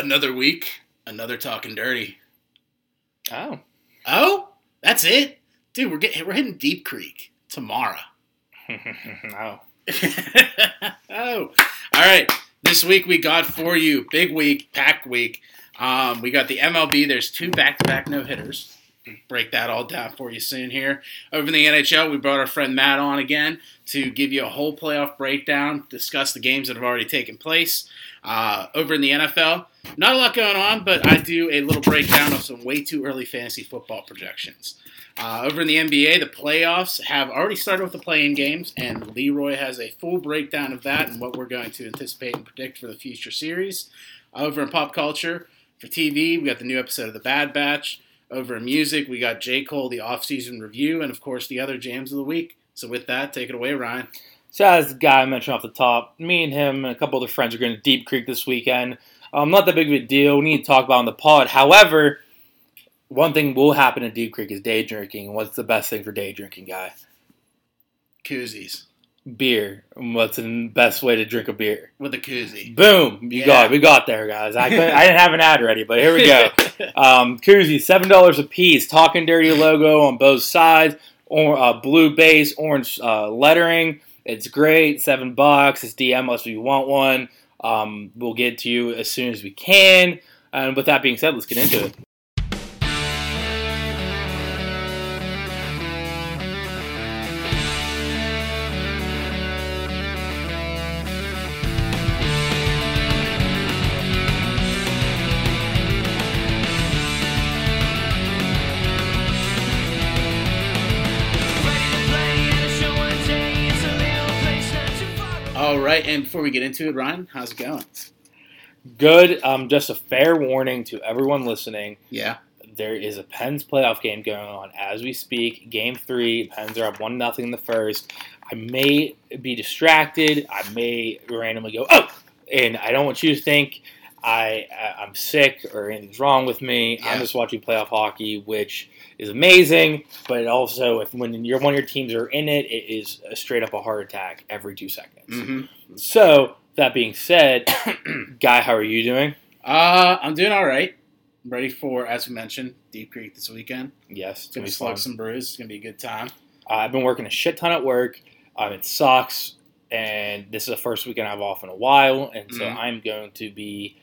Another week, another talking dirty. Oh. Oh, that's it, dude. We're getting we're hitting Deep Creek tomorrow. oh. oh, all right. This week we got for you big week, pack week. Um, we got the MLB. There's two back-to-back no hitters. Break that all down for you soon here. Over in the NHL, we brought our friend Matt on again to give you a whole playoff breakdown, discuss the games that have already taken place. Uh, over in the NFL, not a lot going on, but I do a little breakdown of some way too early fantasy football projections. Uh, over in the NBA, the playoffs have already started with the playing games, and Leroy has a full breakdown of that and what we're going to anticipate and predict for the future series. Over in pop culture, for TV, we got the new episode of The Bad Batch. Over music, we got J. Cole, the off-season review, and of course the other jams of the week. So with that, take it away, Ryan. So as the guy I mentioned off the top, me and him and a couple other friends are going to Deep Creek this weekend. Um, not that big of a deal. We need to talk about on the pod. However, one thing will happen in Deep Creek is day drinking. What's the best thing for day drinking, guy? Koozies Beer. What's the best way to drink a beer? with a koozie. Boom! You Yeah. got it. We got there, guys. I I didn't have an ad ready, but here we go. Um, koozies, seven dollars a piece. Talking Dirty logo on both sides. Or uh, blue base, orange uh, lettering. It's great. Seven bucks. It's DM us if you want one. Um, we'll get to you as soon as we can. And with that being said, let's get into it. Right, and before we get into it, Ryan, how's it going? Good. Um, just a fair warning to everyone listening. Yeah. There is a Pens playoff game going on as we speak. Game three. Pens are up one nothing in the first. I may be distracted. I may randomly go oh, and I don't want you to think I I- I'm sick or anything's wrong with me. Yeah. I'm just watching playoff hockey, which is amazing. But also, if when you're one of your teams are in it, it is a straight up a heart attack every two seconds. Mm-hmm. So that being said, guy, how are you doing? Uh, I'm doing all right. I'm ready for, as we mentioned, Deep Creek this weekend. Yes, it's Gonna gonna be slug fun. some brews. It's gonna be a good time. Uh, I've been working a shit ton at work. Um, it sucks, and this is the first weekend I've off in a while, and so Mhm. I'm going to be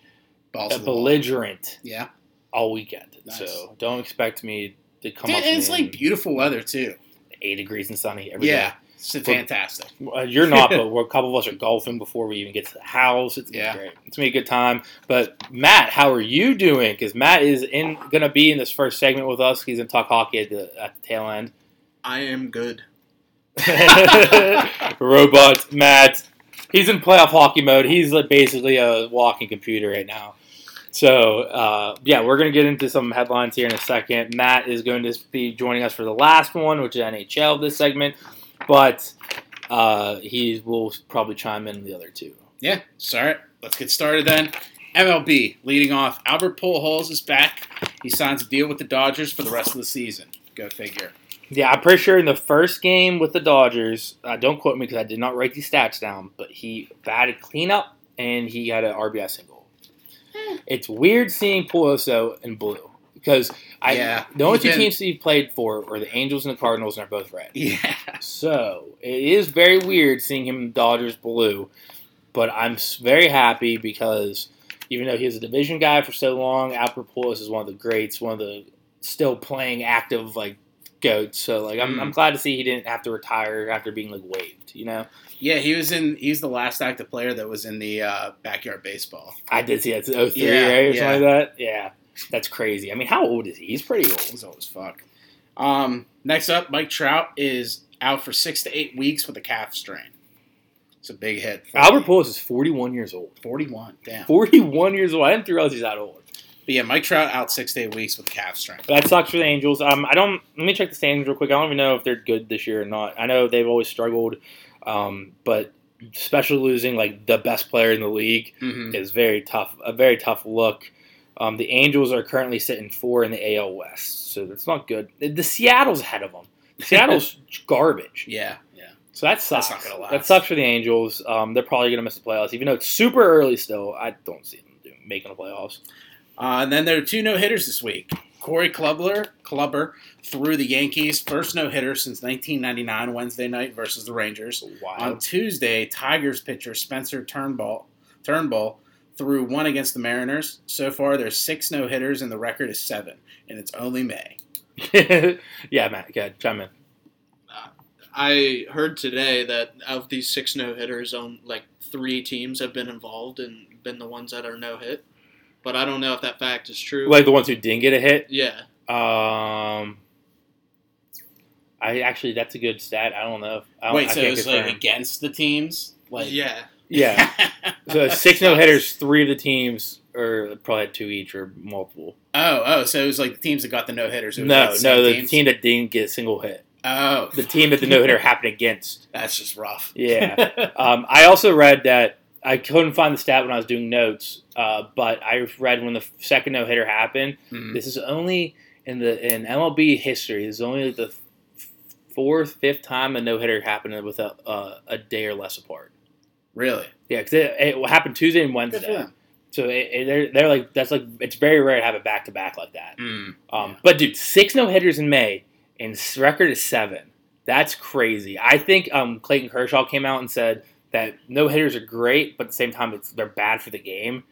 Balls a to the belligerent Yeah. all weekend. Nice. So don't expect me to come Dude, up. and it's like beautiful weather too. eight degrees and sunny every day. Yeah. It's fantastic. Uh, You're not, but we're, a couple of us are golfing before we even get to the house. It's gonna Yeah. great. It's gonna be a good time. But Matt, how are you doing? Because Matt is in gonna be in this first segment with us. He's gonna talk hockey at the at the tail end. I am good. Robot Matt. He's in playoff hockey mode. He's like basically a walking computer right now. So uh, yeah, we're gonna get into some headlines here in a second. Matt is going to be joining us for the last one, which is NHL this segment, but uh, he will probably chime in the other two. Yeah. Sorry. Let's get started then. MLB leading off. Albert Pujols is back. He signs a deal with the Dodgers for the rest of the season. Go figure. Yeah, I'm pretty sure in the first game with the Dodgers, uh, don't quote me because I did not write these stats down, but he batted cleanup and he had an RBI single. It's weird seeing Pujols in blue because I Yeah, the only two been- teams he played for are the Angels and the Cardinals, and they're both red. Yeah. So it is very weird seeing him in Dodgers blue, but I'm very happy because even though he was a division guy for so long, Albert Pujols is one of the greats, one of the still playing active like goats. So like I'm, Mm. I'm glad to see he didn't have to retire after being like waived. You know, Yeah, he was in. He's the last active player that was in the uh, backyard baseball. I did see that 03, Yeah, right, or yeah. something like that. Yeah, that's crazy. I mean, how old is he? He's pretty old. He's old as fuck. Um, next up, Mike Trout is out for six to eight weeks with a calf strain. It's a big hit. Albert. Pujols is 41 years old. forty-one. Damn. 41 years old. I didn't realize he's that old. But yeah, Mike Trout out six to eight weeks with a calf strain. That sucks for the Angels. Um, I don't. Let me check the standings real quick. I don't even know if they're good this year or not. I know they've always struggled, um, but especially losing like the best player in the league Mm-hmm. is very tough. A very tough look. Um, the Angels are currently sitting four in the AL West, so that's not good. The, the Seattle's ahead of them. Seattle's garbage. Yeah, yeah. So that sucks. not gonna last. That sucks for the Angels. Um, they're probably going to miss the playoffs, even though it's super early still. I don't see them doing making the playoffs. Uh, and then there are two no hitters this week. Corey Klubler, Kluber threw the Yankees' first no hitter since 1999 Wednesday night versus the Rangers. On Tuesday, Tigers pitcher Spencer Turnbull, Turnbull threw one against the Mariners. So far, there's six no hitters, and the record is seven, and it's only May. yeah, Matt, go ahead, chime in. I heard today that of these six no hitters, on like three teams have been involved and been the ones that are no hit. But I don't know if that fact is true. Like the ones who didn't get a hit. yeah, Um, I actually that's a good stat. I don't know. If, I don't, Wait, I so can't it's like against the teams? Like yeah. Yeah. So six no hitters, three of the teams, or probably two each or multiple. Oh, oh, so it was like the teams that got the no hitters. No, no, the team that didn't get a single hit. Oh, The team that the no hitter happened against. that's just rough. Yeah. Um, I also read that I couldn't find the stat when I was doing notes, uh, but I read when the second no hitter happened. Mhm. This is only in the in MLB history. This is only the fourth, fifth time a no hitter happened with a uh, a day or less apart. Really? Yeah, because it, it happened Tuesday and Wednesday. So it, it, they're they're like that's like it's very rare to have it back to back like that. Mm. Um, But dude, six no hitters in May, and record is seven. That's crazy. I think um, Clayton Kershaw came out and said that no hitters are great, but at the same time, it's they're bad for the game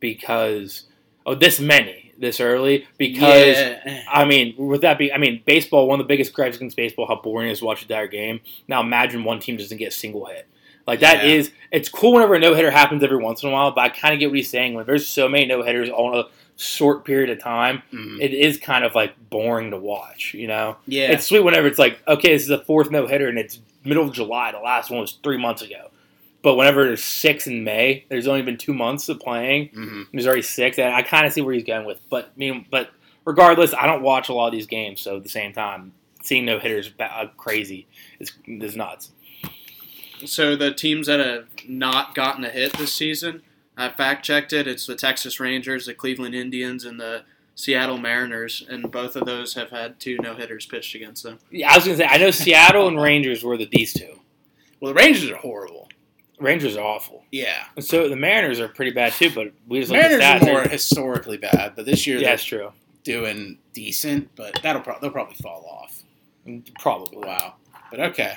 because oh, this many this early because. Yeah. I mean, with that being, I mean, baseball. One of the biggest gripes against baseball, how boring it is to watch the entire game. Now, imagine one team doesn't get a single hit. Like that Yeah. is, it's cool whenever a no hitter happens every once in a while. But I kind of get what he's saying. When there's so many no hitters on a short period of time, Mhm. it is kind of like boring to watch. You know, yeah. it's sweet whenever it's like, okay, this is the fourth no hitter, and it's middle of July. The last one was three months ago. But whenever there's six in May, there's only been two months of playing. hmm There's already six, and I kind of see where he's going with. But I mean, but regardless, I don't watch a lot of these games, so at the same time, seeing no hitters uh, crazy is is nuts. So the teams that have not gotten a hit this season, I fact checked it. It's the Texas Rangers, the Cleveland Indians, and the Seattle Mariners, and both of those have had two no hitters pitched against them. Yeah, I was gonna say I know Seattle and Rangers were the these two. Well, the Rangers are horrible. Rangers are awful. Yeah. And so the Mariners are pretty bad too, but we just look at Mariners the are more historically bad, but this year yeah, that's true. doing decent. But that'll pro- they'll probably fall off. Probably. Wow. But okay.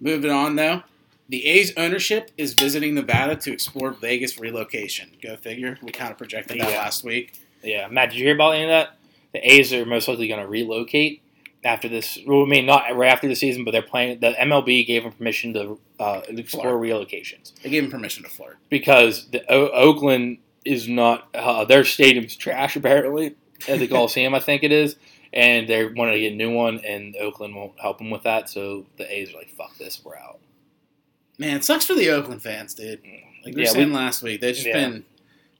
Moving on though. The A's ownership is visiting Nevada to explore Vegas relocation. Go figure. We kind of projected that Yeah. last week. Yeah, Matt, did you hear about any of that? The A's are most likely going to relocate after this. Well, I mean, not right after the season, but they're playing. The MLB gave them permission to uh, explore relocations. They gave them permission to flirt. because the o- Oakland is not uh, their stadium's trash apparently at the Coliseum I think it is, and they wanted to get a new one, and Oakland won't help them with that. So the A's are like, "Fuck this, we're out." Man, it sucks for the Oakland fans, dude. Like we were Yeah, saying last week, they've just Yeah. been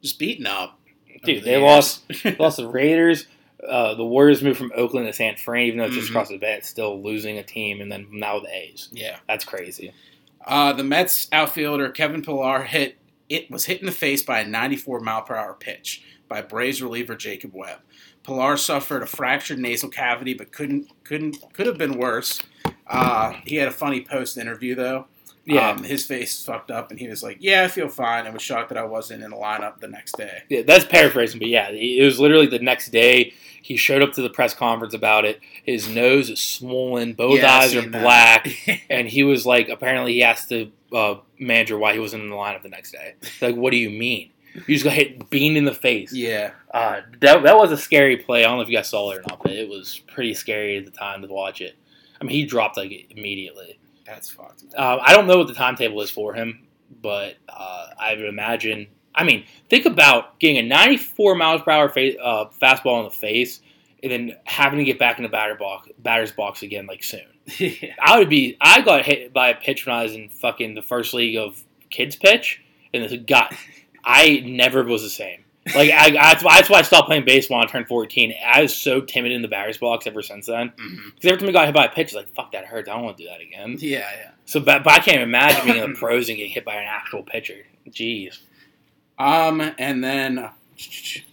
just beaten up. Dude, over they the lost lost the Raiders. Uh, the Warriors moved from Oakland to San Fran, even though it's just Mhm. across the bay. It's still losing a team, and then now the A's. yeah. That's crazy. Uh, the Mets outfielder Kevin Pillar hit it was hit in the face by a 94 mile per hour pitch by Braves reliever Jacob Webb. Pillar suffered a fractured nasal cavity, but couldn't couldn't could have been worse. Uh, he had a funny post interview though. Yeah, Um, his face fucked up, and he was like, "Yeah, I feel fine," I was shocked that I wasn't in the lineup the next day. Yeah, that's paraphrasing, but yeah, it was literally the next day. He showed up to the press conference about it. His nose is swollen, both Yeah, eyes are black, and he was like, apparently, he asked the uh, manager why he wasn't in the lineup the next day. Like, what do you mean? You just got hit bean in the face. yeah, Uh, that, that was a scary play. I don't know if you guys saw it or not, but it was pretty scary at the time to watch it. I mean, he dropped like immediately. That's fucked. Um, I don't know what the timetable is for him, but uh, I would imagine. I mean, think about getting a 94 miles per hour fa- uh, fastball in the face, and then having to get back in the batter box, batter's box again like soon. yeah. I would be. I got hit by a pitch when I was in fucking the first league of kids pitch, and this got. I never was the same. Like I, that's why that's why I stopped playing baseball when I turned 14. I was so timid in the batter's box ever since then. Because every time I got hit by a pitch, it's like fuck that hurts. I don't want to do that again. yeah, yeah. So, but, but I can't imagine being in the pros and getting hit by an actual pitcher. Jeez. Um, and then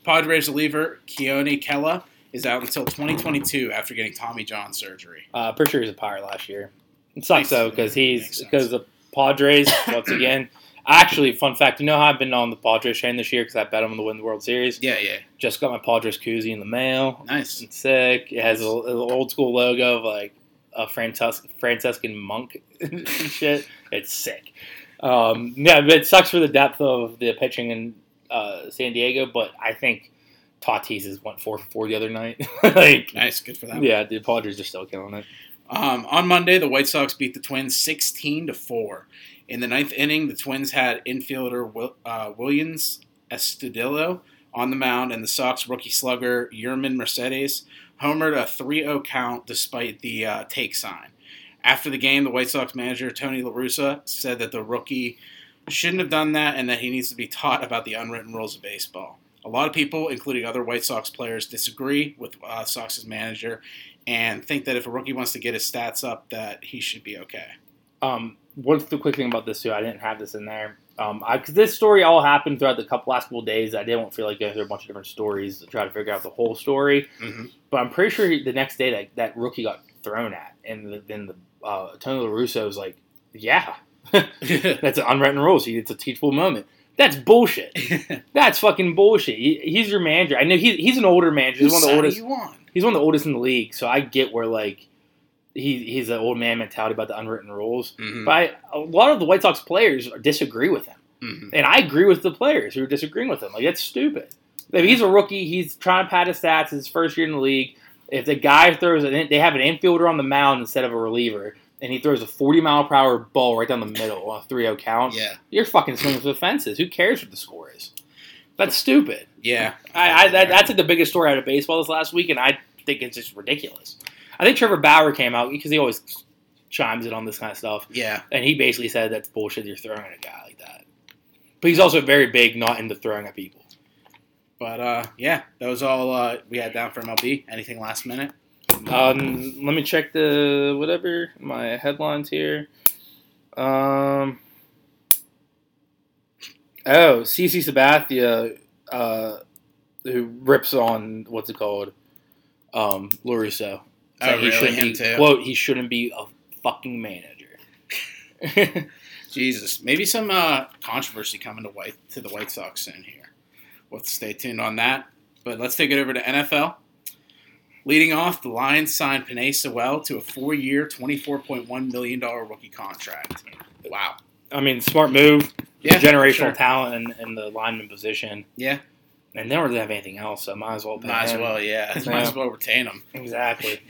Padres reliever Keone Kela is out until 2022 after getting Tommy John surgery. Uh, pretty sure he was a pirate last year. It sucks though because he's because the Padres once again Actually, fun fact, you know how I've been on the Padres train this year because I bet them to win the World Series? Yeah, yeah. Just got my Padres koozie in the mail. Nice. It's sick. It has a, an old school logo of like a Francis- Franciscan monk and shit. It's sick. Um, yeah, but it sucks for the depth of the pitching in uh, San Diego, but I think Tatis has went four for four the other night. like, Nice. Good for them. yeah, the Padres are still killing it. Um, on Monday, the White Sox beat the Twins 16 to 4. In the ninth inning, the Twins had infielder Wil- uh, Willians Astudillo on the mound, and the Sox rookie slugger Yermin Mercedes homered a 3 0 count despite the uh, take sign. After the game, the White Sox manager, Tony La Russa, said that the rookie shouldn't have done that and that he needs to be taught about the unwritten rules of baseball. A lot of people, including other White Sox players, disagree with uh, Sox's manager and think that if a rookie wants to get his stats up, that he should be okay. Um, what's the quick thing about this too? I didn't have this in there. Um, I, cause this story all happened throughout the couple last couple days. I didn't feel like going through a bunch of different stories to try to figure out the whole story. Mm-hmm. But I'm pretty sure he, the next day that, that rookie got thrown at, and then the uh, Tony La Russa was like, "Yeah, that's an unwritten rules. It's a teachable moment." That's bullshit. That's fucking bullshit. He, he's your manager. I know he, he's an older manager. He's one of the oldest. He's one of the oldest in the league. So I get where like he he's an old man mentality about the unwritten rules. Mm-hmm. But I, a lot of the White Sox players disagree with him, Mm-hmm. and I agree with the players who are disagreeing with him. Like that's stupid. If he's a rookie, he's trying to pad his stats. It's his first year in the league. If the guy throws an, they have an infielder on the mound instead of a reliever, and he throws a 40 mile per hour ball right down the middle on a 3-0 count, Yeah, you're fucking swinging for the fences. Who cares what the score is? That's stupid. yeah. I, I that, that's like the biggest story out of baseball this last week, and I think it's just ridiculous. I think Trevor Bauer came out because he always chimes in on this kind of stuff, yeah. and he basically said that's bullshit. You're throwing at a guy like that, but he's also very big, not into throwing at people. But uh, yeah, that was all uh, we had down for MLB. Anything last minute? Um, let me check the whatever my headlines here. Um. Oh, CC Sabathia, uh, who rips on what's it called, um, Larusso. Oh, he really? shouldn't Him be too? quote. He shouldn't be a fucking manager. Jesus, maybe some uh, controversy coming to White to the White Sox soon here. We'll stay tuned on that. But let's take it over to NFL. Leading off, the Lions signed Penei Sewell to a four-year, $24.1 million rookie contract. Wow. I mean, smart move. Yeah, generational sure. talent in, in the lineman position. Yeah. And they don't really have anything else, so might as well. Might as well, yeah. Yeah. Might as well retain him. Exactly.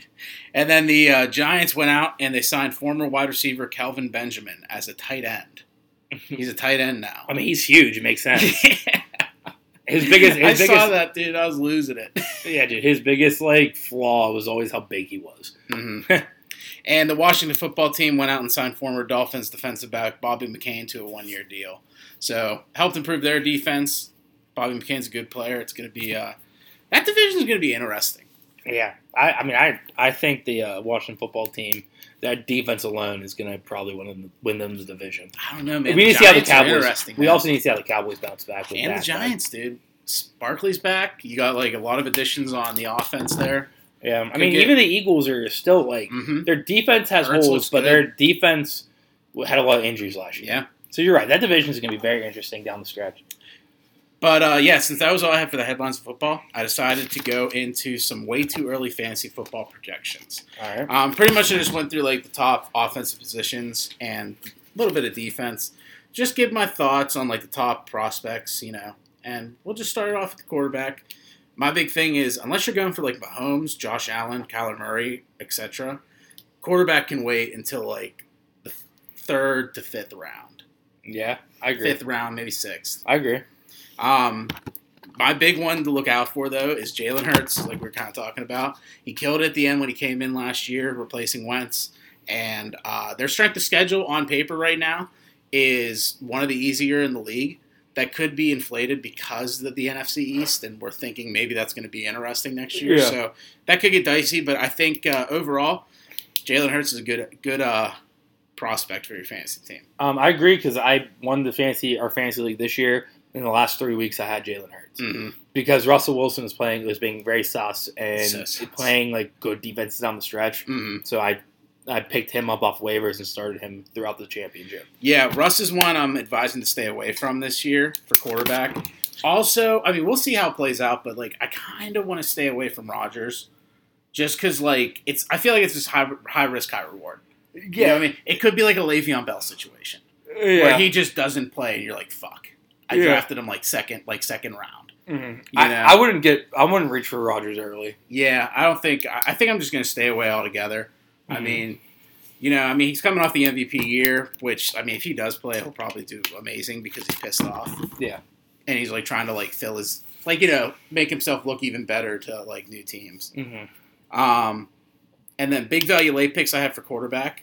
And then the uh, Giants went out and they signed former wide receiver Kelvin Benjamin as a tight end. He's a tight end now. I mean, he's huge. It makes sense. His biggest, his I biggest, saw that, dude. I was losing it. yeah, dude. His biggest like flaw was always how big he was. hmm and the Washington football team went out and signed former Dolphins defensive back Bobby McCain to a one-year deal. So helped improve their defense. Bobby McCain's a good player. It's going to be uh, that division is going to be interesting. Yeah, I, I mean, I, I think the uh, Washington football team, that defense alone is going to probably win them, win them the division. I don't know, man. we need to see how the Cowboys. Interesting, We man. also need to see how the Cowboys bounce back with and the Dak back. Giants, dude. Barkley's back. You got like a lot of additions on the offense there. Yeah, I Could mean, get- even the Eagles are still like Mm-hmm. their defense has Hurts holes, but good. their defense had a lot of injuries last year. Yeah. So you're right. That division is going to be very interesting down the stretch. But uh, yeah, since that was all I had for the headlines of football, I decided to go into some way too early fantasy football projections. All right. Um, pretty much, I just went through like the top offensive positions and a little bit of defense. Just give my thoughts on like the top prospects, you know. And we'll just start it off with the quarterback. My big thing is unless you're going for like Mahomes, Josh Allen, Kyler Murray, etc., quarterback can wait until like the third to fifth round, Yeah, I agree. fifth round, maybe sixth. I agree. Um, my big one to look out for though is Jalen Hurts, like we are kind of talking about. He killed it at the end when he came in last year, replacing Wentz. And uh, their strength of schedule on paper right now is one of the easier in the league. That could be inflated because of the NFC East, and we're thinking maybe that's going to be interesting next year. Yeah. So that could get dicey, but I think uh, overall, Jalen Hurts is a good good uh, prospect for your fantasy team. Um, I agree because I won the fantasy our fantasy league this year. In the last three weeks, I had Jalen Hurts Mm-hmm. because Russell Wilson was playing was being very sus and sus. playing like good defenses down the stretch. Mm-hmm. So I I picked him up off waivers and started him throughout the championship. Yeah, Russ is one I'm advising to stay away from this year for quarterback. Also, I mean, we'll see how it plays out, but like, I kind of want to stay away from Rodgers, just because like it's. I feel like it's just high high risk, high reward. You know what I mean? It could be like a Le'Veon Bell situation where he just doesn't play, and you're like, "Fuck." I Yeah. drafted him like second, like second round. Mhm. You I, know? I wouldn't get. I wouldn't reach for Rodgers early. Yeah, I don't think. I I think I'm just going to stay away altogether. I Mhm. mean, you know, I mean, he's coming off the MVP year, which I mean, if he does play, he'll probably do amazing because he's pissed off. Yeah. and he's like trying to like fill his like you know make himself look even better to like new teams. Mm-hmm. Um, and then big value late picks I have for quarterback.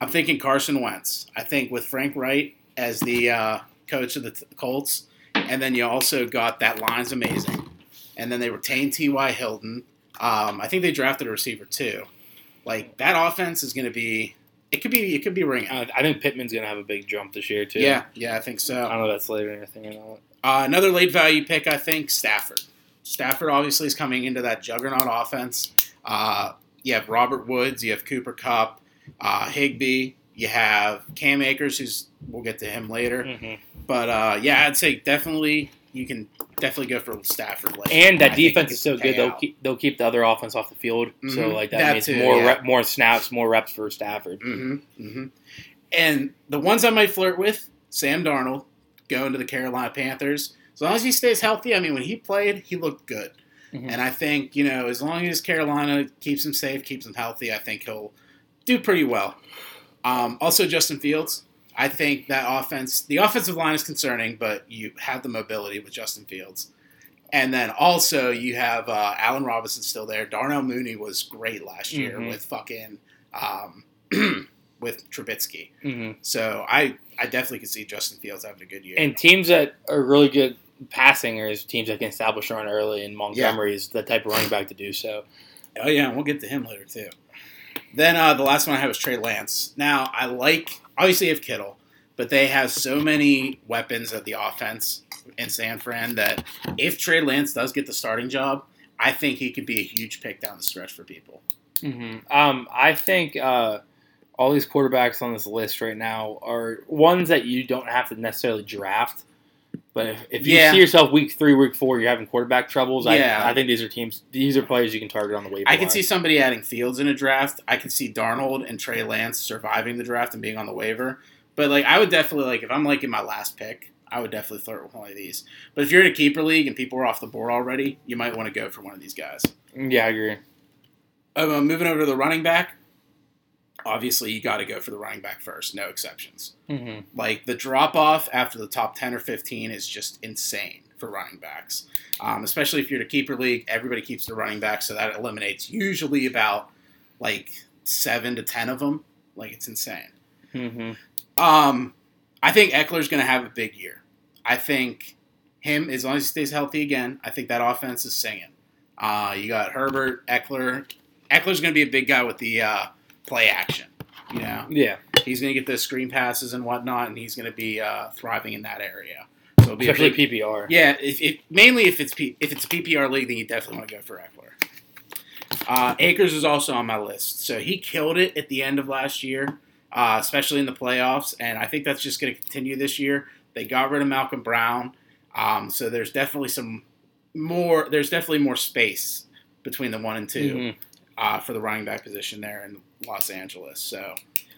I'm thinking Carson Wentz. I think with Frank Reich as the uh, coach of the Colts, and then you also got that line's amazing, and then they retained T.Y. Hilton. Um, I think they drafted a receiver too. Like that offense is going to be. It could be. It could be ringing. I, I think Pittman's gonna have a big jump this year too. Yeah, yeah, I think so. I don't know if that's late or anything not. Uh, another late value pick, I think, Stafford. Stafford obviously is coming into that juggernaut offense. Uh, you have Robert Woods, you have Cooper Kupp, uh, Higbee, you have Cam Akers, who's we'll get to him later. Mhm. But uh, yeah, I'd say definitely you can definitely go for Stafford. Late. And that I defense is so good; they'll keep they'll keep the other offense off the field. So Mhm. like that, That means too, more yeah. rep, more snaps, more reps for Stafford. hmm hmm And the ones I might flirt with, Sam Darnold, going to the Carolina Panthers. As long as he stays healthy, I mean, when he played, he looked good. Mhm. And I think, you know, as long as Carolina keeps him safe, keeps him healthy, I think he'll do pretty well. Um, also, Justin Fields. I think that offense, the offensive line is concerning, but you have the mobility with Justin Fields. And then also you have uh, Allen Robinson still there. Darnell Mooney was great last year Mhm. with fucking um, with Trubisky. Mhm. So I I definitely could see Justin Fields having a good year. And teams that are really good passing are teams that can establish a run early, and Montgomery is the type of running back to do so. Oh yeah, we'll get to him later too. Then uh, the last one I have is Trey Lance. Now I like obviously have Kittle, but they have so many weapons at the offense in San Fran that if Trey Lance does get the starting job, I think he could be a huge pick down the stretch for people. Mm-hmm. Um, I think uh, all these quarterbacks on this list right now are ones that you don't have to necessarily draft. But if, if you Yeah. see yourself week three, week four, you're having quarterback troubles. Yeah. I, I think these are teams. These are players you can target on the waiver. I can wire. see somebody adding Fields in a draft. I can see Darnold and Trey Lance surviving the draft and being on the waiver. But like I would definitely like if I'm like in my last pick, I would definitely flirt with one of these. But if you're in a keeper league and people are off the board already, you might want to go for one of these guys. Yeah, I agree. Uh, moving over to the running back, obviously you got to go for the running back first, no exceptions. Mm-hmm. Like the drop off after the top ten or fifteen is just insane for running backs, um, especially if you're in a keeper league. Everybody keeps the running back, so that eliminates usually about like seven to ten of them. Like it's insane. Mm-hmm. Um, I think Ekeler's going to have a big year. I think him, as long as he stays healthy again, I think that offense is singing. Uh, you got Herbert, Ekeler. Ekeler's going to be a big guy with the uh, play action. You know, Yeah, he's going to get those screen passes and whatnot, and he's going to be uh, thriving in that area. So be especially big, PPR. yeah, if, if mainly if it's P, if it's a PPR league, then you definitely want to go for Ekeler. Uh, Akers is also on my list, so he killed it at the end of last year, uh, especially in the playoffs, and I think that's just going to continue this year. They got rid of Malcolm Brown, um, so there's definitely some more. There's definitely more space between the one and 2 Mhm. uh, for the running back position there in Los Angeles. So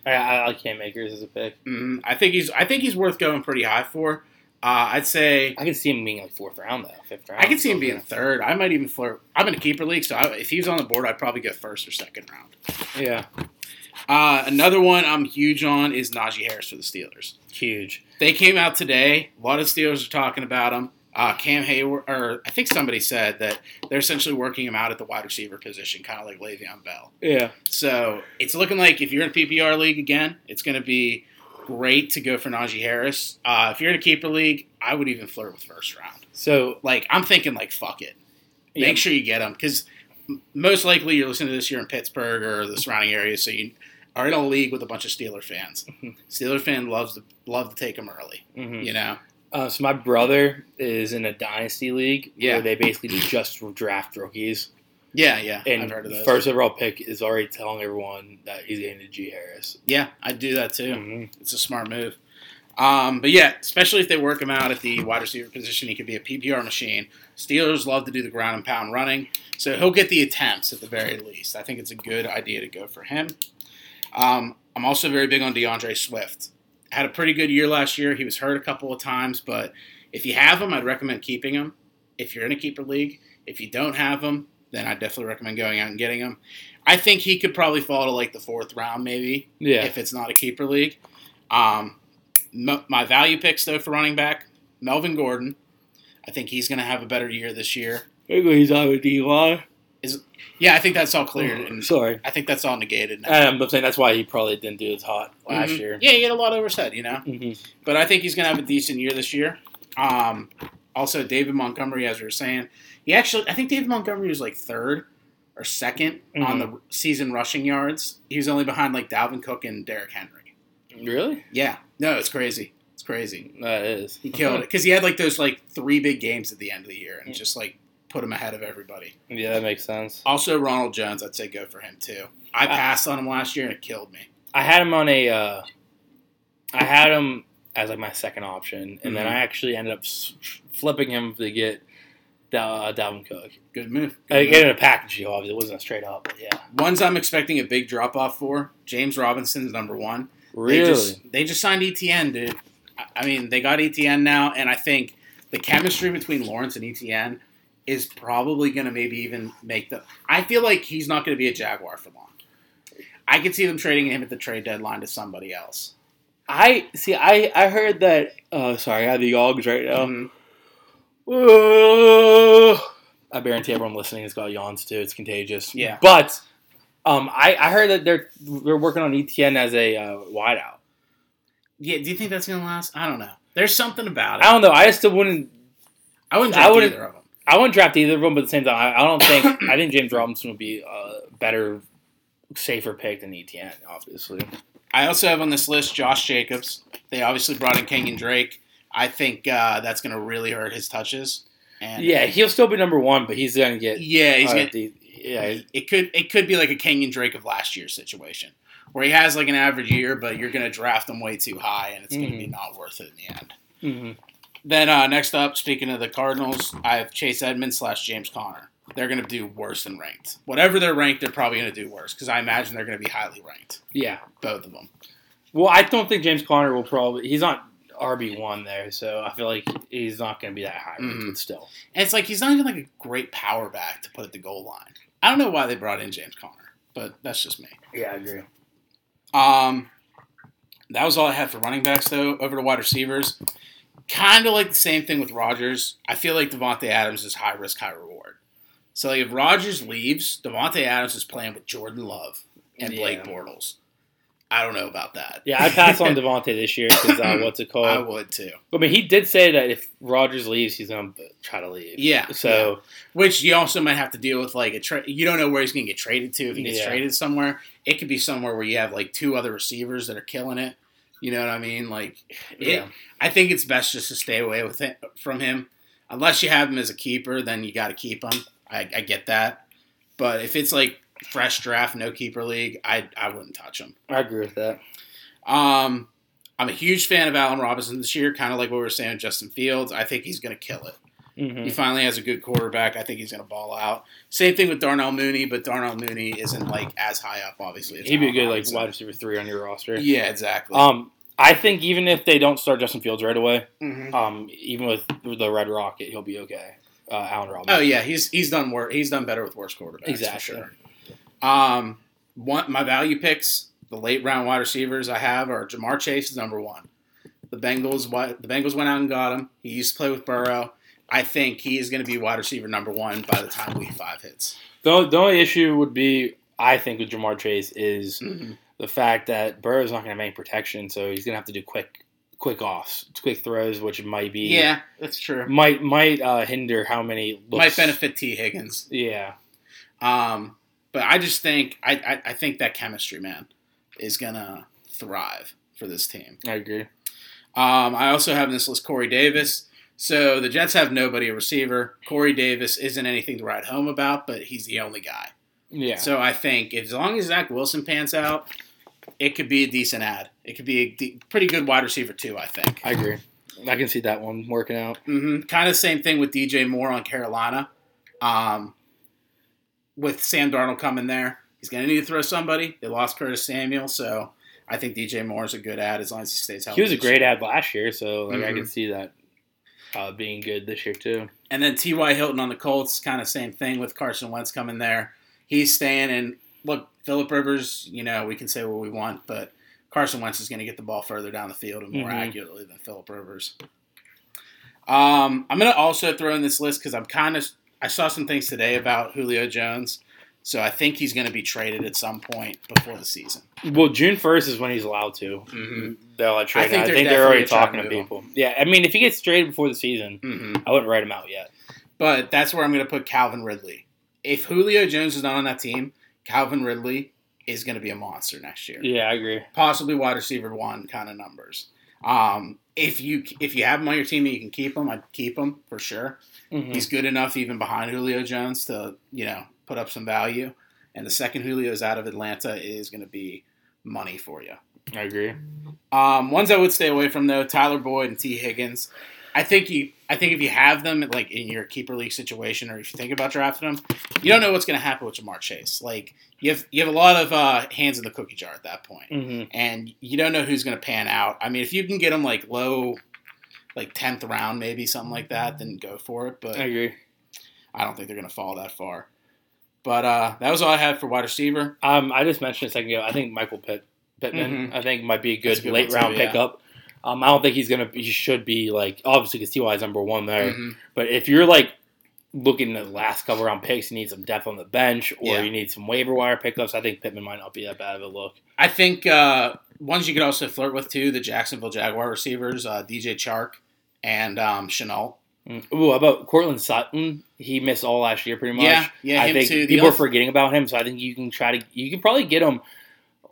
I, I like Cam Akers as a pick. mm, I think he's I think he's worth going pretty high for. Uh, I'd say I can see him being like fourth round though, fifth round. I can see him being third. I might even flirt. I'm in a keeper league, so I, if he was on the board, I'd probably go first or second round. Yeah, Uh, another one I'm huge on is Najee Harris for the Steelers. huge. They came out today. A lot of Steelers are talking about him. Uh, Cam Hayward, or I think somebody said that they're essentially working him out at the wide receiver position, kind of like Le'Veon Bell. Yeah, So it's looking like if you're in a PPR league again, it's going to be great to go for Najee Harris. Uh, if you're in a keeper league, I would even flirt with first round. so Like I'm thinking, like fuck it. yeah, make sure you get him because most likely you're listening to this. You're in Pittsburgh or the surrounding area, so you are in a league with a bunch of Steeler fans. Mhm. Steeler fan loves to love to take them early. mhm. You know, Uh, so my brother is in a dynasty league Yeah. where they basically just draft rookies. Yeah, yeah. And I've heard of those. first overall pick is already telling everyone that he's getting to G Harris. Yeah, I'd do that too. Mhm. It's a smart move. Um, but yeah, especially if they work him out at the wide receiver position, he could be a PPR machine. Steelers love to do the ground and pound running, so he'll get the attempts at the very least. I think it's a good idea to go for him. Um, I'm also very big on DeAndre Swift. Had a pretty good year last year. He was hurt a couple of times, but if you have him, I'd recommend keeping him. If you're in a keeper league, if you don't have him, then I definitely recommend going out and getting him. I think he could probably fall to like the fourth round, maybe Yeah. if it's not a keeper league. Um, my value picks though for running back, Melvin Gordon. I think he's going to have a better year this year. He's on with DY. Yeah, I think that's all cleared, and Sorry. I think that's all negated now. And I'm saying that's why he probably didn't do as hot last Mhm. year. Yeah, he had a lot overset, you know. hmm But I think he's going to have a decent year this year. Um, also, David Montgomery, as we were saying, he actually, I think David Montgomery was like third or 2nd on the season rushing yards. He was only behind like Dalvin Cook and Derrick Henry. Really? Yeah, no, it's crazy. It's crazy. That is. He killed it because he had like those like three big games at the end of the year and just like put him ahead of everybody. Yeah, that makes sense. Also, Ronald Jones, I'd say go for him too. I I- passed on him last year and it killed me. I had him on a. Uh, I had him as like my second option, and then Mhm. I actually ended up flipping him to get uh, Dalvin Cook. Good move. Good I get in a package deal. Obviously, it wasn't a straight up, but yeah. Ones I'm expecting a big drop off for. James Robinson's number one. Really? They just, they just signed ETN, dude. I- I mean, they got ETN now, and I think the chemistry between Lawrence and ETN is probably going to maybe even make the. I feel like he's not going to be a Jaguar for long. I could see them trading him at the trade deadline to somebody else. I see. I I heard that. Oh, sorry, I have the Yogs right now. Mhm. Uh, I guarantee everyone listening has got yawns too. It's contagious. Yeah. But um, I, I heard that they're they're working on ETN as a uh, wideout. Yeah, do you think that's going to last? I don't know. There's something about it. I don't know. I still wouldn't. I wouldn't I wouldn't- either of them. I wouldn't draft either of them, but at the same time, I, I don't think I think James Robinson would be a better, safer pick than ETN. Obviously. I also have on this list Josh Jacobs. They obviously brought in Kenyon Drake. I think uh, that's going to really hurt his touches. And Yeah, he'll still be number one, but he's gonna get. yeah, he's uh, going. to the- yeah, It could it could be like a Kenyon Drake of last year's situation, where he has like an average year, but you're going to draft him way too high, and it's going to be not worth it in the end. mhm. Then uh, next up, speaking of the Cardinals, I have Chase Edmonds slash James Conner. They're going to do worse than ranked. Whatever they're ranked, they're probably going to do worse because I imagine they're going to be highly ranked, yeah. both of them. Well, I don't think James Conner will probably. He's not RB one there, so I feel like he's not going to be that high. Mhm. Still, And it's like he's not even like a great power back to put at the goal line. I don't know why they brought in James Conner, but that's just me. yeah, I agree. Um, that was all I had for running backs, though. Over to wide receivers, kind of like the same thing with Rodgers. I feel like Davante Adams is high risk, high reward. So like, if Rodgers leaves, Davante Adams is playing with Jordan Love and Blake Yeah. Bortles. I don't know about that. Yeah, I pass on Davante this year because uh, what's it called? I would too. I mean, he did say that if Rodgers leaves, he's to try to leave. Yeah. So Which you also might have to deal with like a trade. You don't know where he's going to get traded to. If he gets Yeah. traded somewhere, it could be somewhere where you have like two other receivers that are killing it. You know what I mean? Like, it, yeah, I think it's best just to stay away with it from him. Unless you have him as a keeper, then you got to keep him. I, I get that. But if it's like fresh draft, no keeper league, I I wouldn't touch him. I agree with that. Um, I'm a huge fan of Allen Robinson this year, kind of like what we were saying with Justin Fields. I think he's going to kill it. Hmm He finally has a good quarterback. I think he's going to ball out. Same thing with Darnell Mooney, but Darnell Mooney isn't like as high up, obviously. He'd be a good like wide receiver three on your roster. Yeah, exactly. Um, I think even if they don't start Justin Fields right away, Mhm. um, even with the Red Rocket, he'll be okay. Uh, Allen Robinson. Oh yeah, he's he's done work. He's done better with worse quarterbacks. Exactly. For sure. Um, one my value picks, the late round wide receivers I have are Ja'Marr Chase is number one. The Bengals, the Bengals went out and got him. He used to play with Burrow. I think he is going to be wide receiver number one by the time Week Five hits. The, the only issue would be, I think, with Ja'Marr Chase is the fact that Burrow's not going to have any protection, so he's going to have to do quick, quick offs, quick throws, which might be Yeah, that's true. might might uh, hinder how many looks. Might benefit Tee Higgins. Yeah, Um, but I just think I, I I think that chemistry man is gonna thrive for this team. I agree. Um, I also have in this list Corey Davis. So the Jets have nobody a receiver. Corey Davis isn't anything to write home about, but he's the only guy. Yeah. So I think as long as Zach Wilson pans out, it could be a decent ad. It could be a de- pretty good wide receiver too. I think. I agree. I can see that one working out. Mm-hmm. Kind of same thing with DJ Moore on Carolina. Um, with Sam Darnold coming there, he's going to need to throw somebody. They lost Curtis Samuel, so I think DJ Moore is a good ad as long as he stays healthy. He was a great ad last year, so like I Mhm. can see that uh, being good this year too. And then T.Y. Hilton on the Colts, kind of same thing with Carson Wentz coming there. He's staying. And look, Philip Rivers, you know, we can say what we want, but Carson Wentz is going to get the ball further down the field and more Mhm. accurately than Philip Rivers. Um, I'm going to also throw in this list because I'm kind of, I saw some things today about Julio Jones. So I think he's going to be traded at some point before the season. Well, June first is when he's allowed to. Mm-hmm. They'll let trade. I think I they're think they're already talking to to people. Yeah, I mean, if he gets traded before the season, Mm-hmm. I wouldn't write him out yet. But that's where I'm going to put Calvin Ridley. If Julio Jones is not on that team, Calvin Ridley is going to be a monster next year. Yeah, I agree. Possibly wide receiver one kind of numbers. Um, if you if you have him on your team and you can keep him, I'd keep him for sure. Mhm. He's good enough even behind Julio Jones to you know put up some value. And the second Julio is out of Atlanta is going to be money for you. I agree. Um, ones I would stay away from though, Tyler Boyd and Tee Higgins. I think you, I think if you have them like in your keeper league situation, or if you think about drafting them, you don't know what's going to happen with Ja'Marr Chase. Like you have, you have a lot of uh, hands in the cookie jar at that point, hmm and you don't know who's going to pan out. I mean, if you can get them like low, like tenth round, maybe something like that, then go for it. But I agree. I don't think they're going to fall that far. But uh, that was all I had for wide receiver. Um, I just mentioned a second ago. I think Michael Pitt, Pittman. Mhm. I think might be a good, a good late too, round yeah. pickup. Um, I don't think he's gonna. He should be like obviously because Ty is number one there. Mhm. But if you're like looking at the last couple round picks, you need some depth on the bench, or Yeah. you need some waiver wire pickups. I think Pittman might not be that bad of a look. I think uh, ones you could also flirt with too, the Jacksonville Jaguar receivers, uh, DJ Chark and um, Shenault. Mm. Ooh, about Courtland Sutton? He missed all last year, pretty much. Yeah, yeah, I think too. People are forgetting about him, so I think you can try to. You can probably get him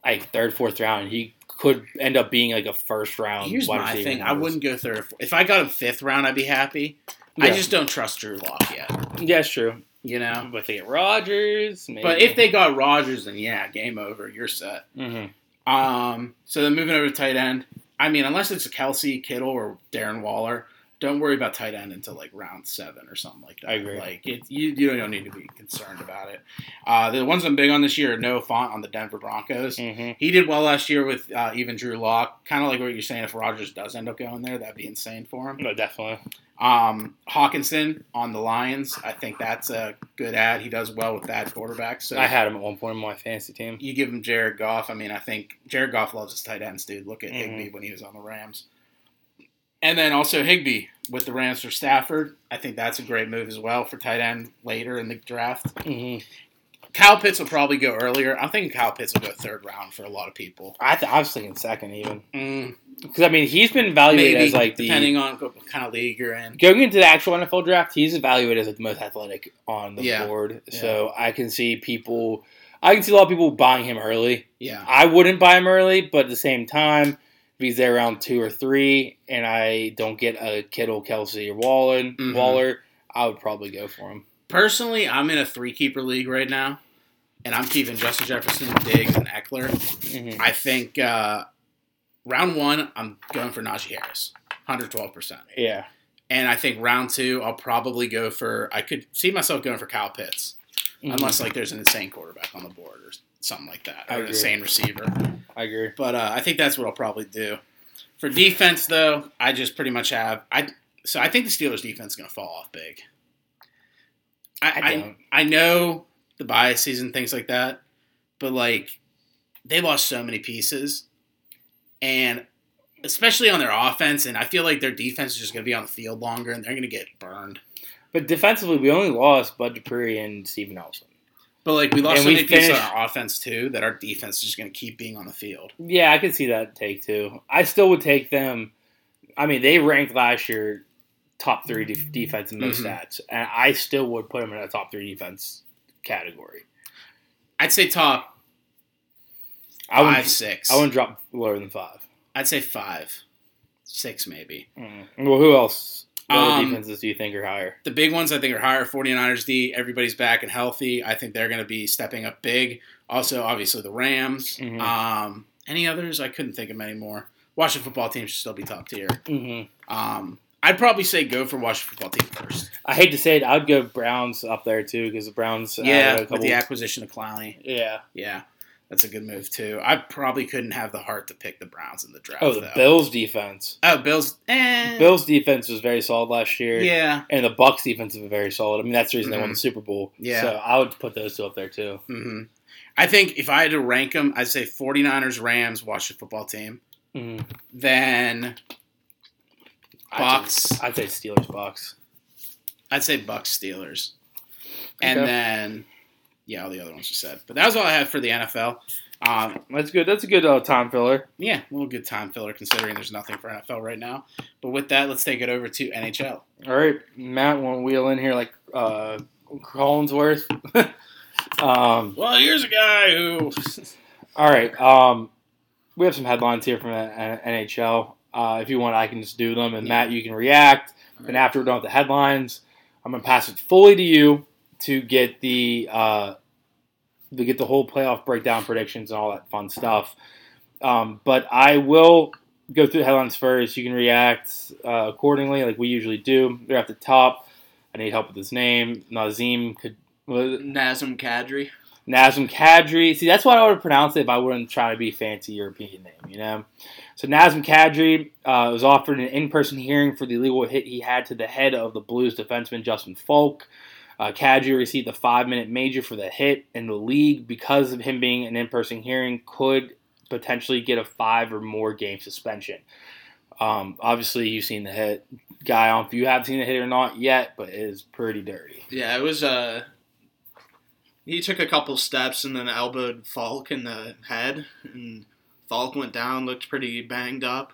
like third, fourth round. He could end up being like a first round. Here's my thing: in I wouldn't go third. If I got him fifth round, I'd be happy. I just don't trust Drew Lock yet. Yeah, it's true. You know. But if they get Rodgers, maybe. But if they got Rodgers, then yeah, game over. You're set. hmm Um, so then moving over to tight end. I mean, unless it's Kelce, Kittle, or Darren Waller, don't worry about tight end until like round seven or something like that. I agree. Like it, you, you don't need to be concerned about it. Uh, the ones I'm big on this year are Noah Fant on the Denver Broncos. hmm He did well last year with uh, even Drew Lock. Kind of like what you're saying. If Rodgers does end up going there, that'd be insane for him. No, definitely. Um, Hockenson on the Lions. I think that's a good ad. He does well with that quarterback. So I had him at one point in my fantasy team. you give him Jared Goff. I mean, I think Jared Goff loves his tight ends, dude. Look at Mhm. Higbee when he was on the Rams. And then also Higbee with the Rams for Stafford. I think that's a great move as well for tight end later in the draft. hmm Kyle Pitts will probably go earlier. I'm thinking Kyle Pitts will go third round for a lot of people. I, th- I was thinking second even Mm, because I mean he's been evaluated maybe as like the depending on what kind of league you're in. going into the actual NFL draft. He's evaluated as like the most athletic on the Yeah. board. Yeah. So I can see people. I can see a lot of people buying him early. Yeah, I wouldn't buy him early, but at the same time, if he's there around two or three, and I don't get a Kittle, Kelce, or Waller, Mhm. Waller, I would probably go for him. personally, I'm in a three keeper league right now, and I'm keeping Justin Jefferson, Diggs, and Ekeler. Mhm. I think uh, round one, I'm going for Najee Harris, 112%. Yeah, And I think round two, I'll probably go for, I could see myself going for Kyle Pitts, Mhm. unless like there's an insane quarterback on the board or something like that, I or agree. insane receiver. I agree. But uh, I think that's what I'll probably do. For defense, though, I just pretty much have, I so I think the Steelers' defense is going to fall off big. I, I I. I know the biases and things like that, but like they lost so many pieces, and especially on their offense, and I feel like their defense is just going to be on the field longer, and they're going to get burned. But defensively, we only lost Bud Dupree and Steven Nelson. But like we lost And so many pieces on our offense too that our defense is just going to keep being on the field. Yeah, I can see that take too. I still would take them. I mean, they ranked last year top three de- defense in most Mhm. stats, and I still would put them in a top three defense category. I'd say top I five, wouldn't. six. I wouldn't drop lower than five. I'd say five, six maybe. Mm. Well, who else? What Um, defenses do you think are higher? The big ones I think are higher. 49ers D, everybody's back and healthy. I think they're going to be stepping up big. Also, obviously, the Rams. Mhm. Um, any others? I couldn't think of many more. Washington football team should still be top tier. Mm-hmm. Um, I'd probably say go for Washington football team first. I hate to say it, I'd go Browns up there too because the Browns. Yeah, with the acquisition of Clowney. yeah. Yeah, that's a good move too. I probably couldn't have the heart to pick the Browns in the draft. Oh, the though. Bills defense. Oh, Bills. Eh. Bills defense was very solid last year. Yeah. And the Bucks defense was very solid. I mean, that's the reason they won the Super Bowl. Yeah. So I would put those two up there too. hmm I think if I had to rank them, I'd say 49ers, Rams, Washington football team. Mm-hmm. Then Bucks. I'd say Steelers Bucks. I'd say Bucks, Steelers. And then, yeah, all the other ones you said. But that was all I had for the NFL. Um, That's good. That's a good uh, time filler. yeah, a little good time filler considering there's nothing for NFL right now. But with that, let's take it over to NHL. All right, Matt, want to wheel in here like uh, Collinsworth. um, Well, here's a guy who. all right, um, we have some headlines here from the N- NHL. Uh, if you want, I can just do them, and Matt, you can react. And after we're done with the headlines, I'm gonna pass it fully to you to get the uh, to get the whole playoff breakdown predictions and all that fun stuff. Um, but I will go through the headlines first. You can react uh, accordingly, like we usually do. They're at the top. I need help with his name. Nazim could. Nazim Kadri. Nazem Kadri. See, that's what I would have pronounced it if I wouldn't try to be a fancy European name, you know? So Nazim Kadri uh, was offered an in-person hearing for the illegal hit he had to the head of the Blues defenseman Justin Faulk. Uh, Kadri received a five-minute major for the hit, and the league, because of him being an in-person hearing, could potentially get a five or more game suspension. Um, obviously, you've seen the hit. Guy, I don't know if you have seen the hit or not yet, but it is pretty dirty. Yeah, it was. Uh, he took a couple steps and then elbowed Faulk in the head, and Faulk went down, looked pretty banged up,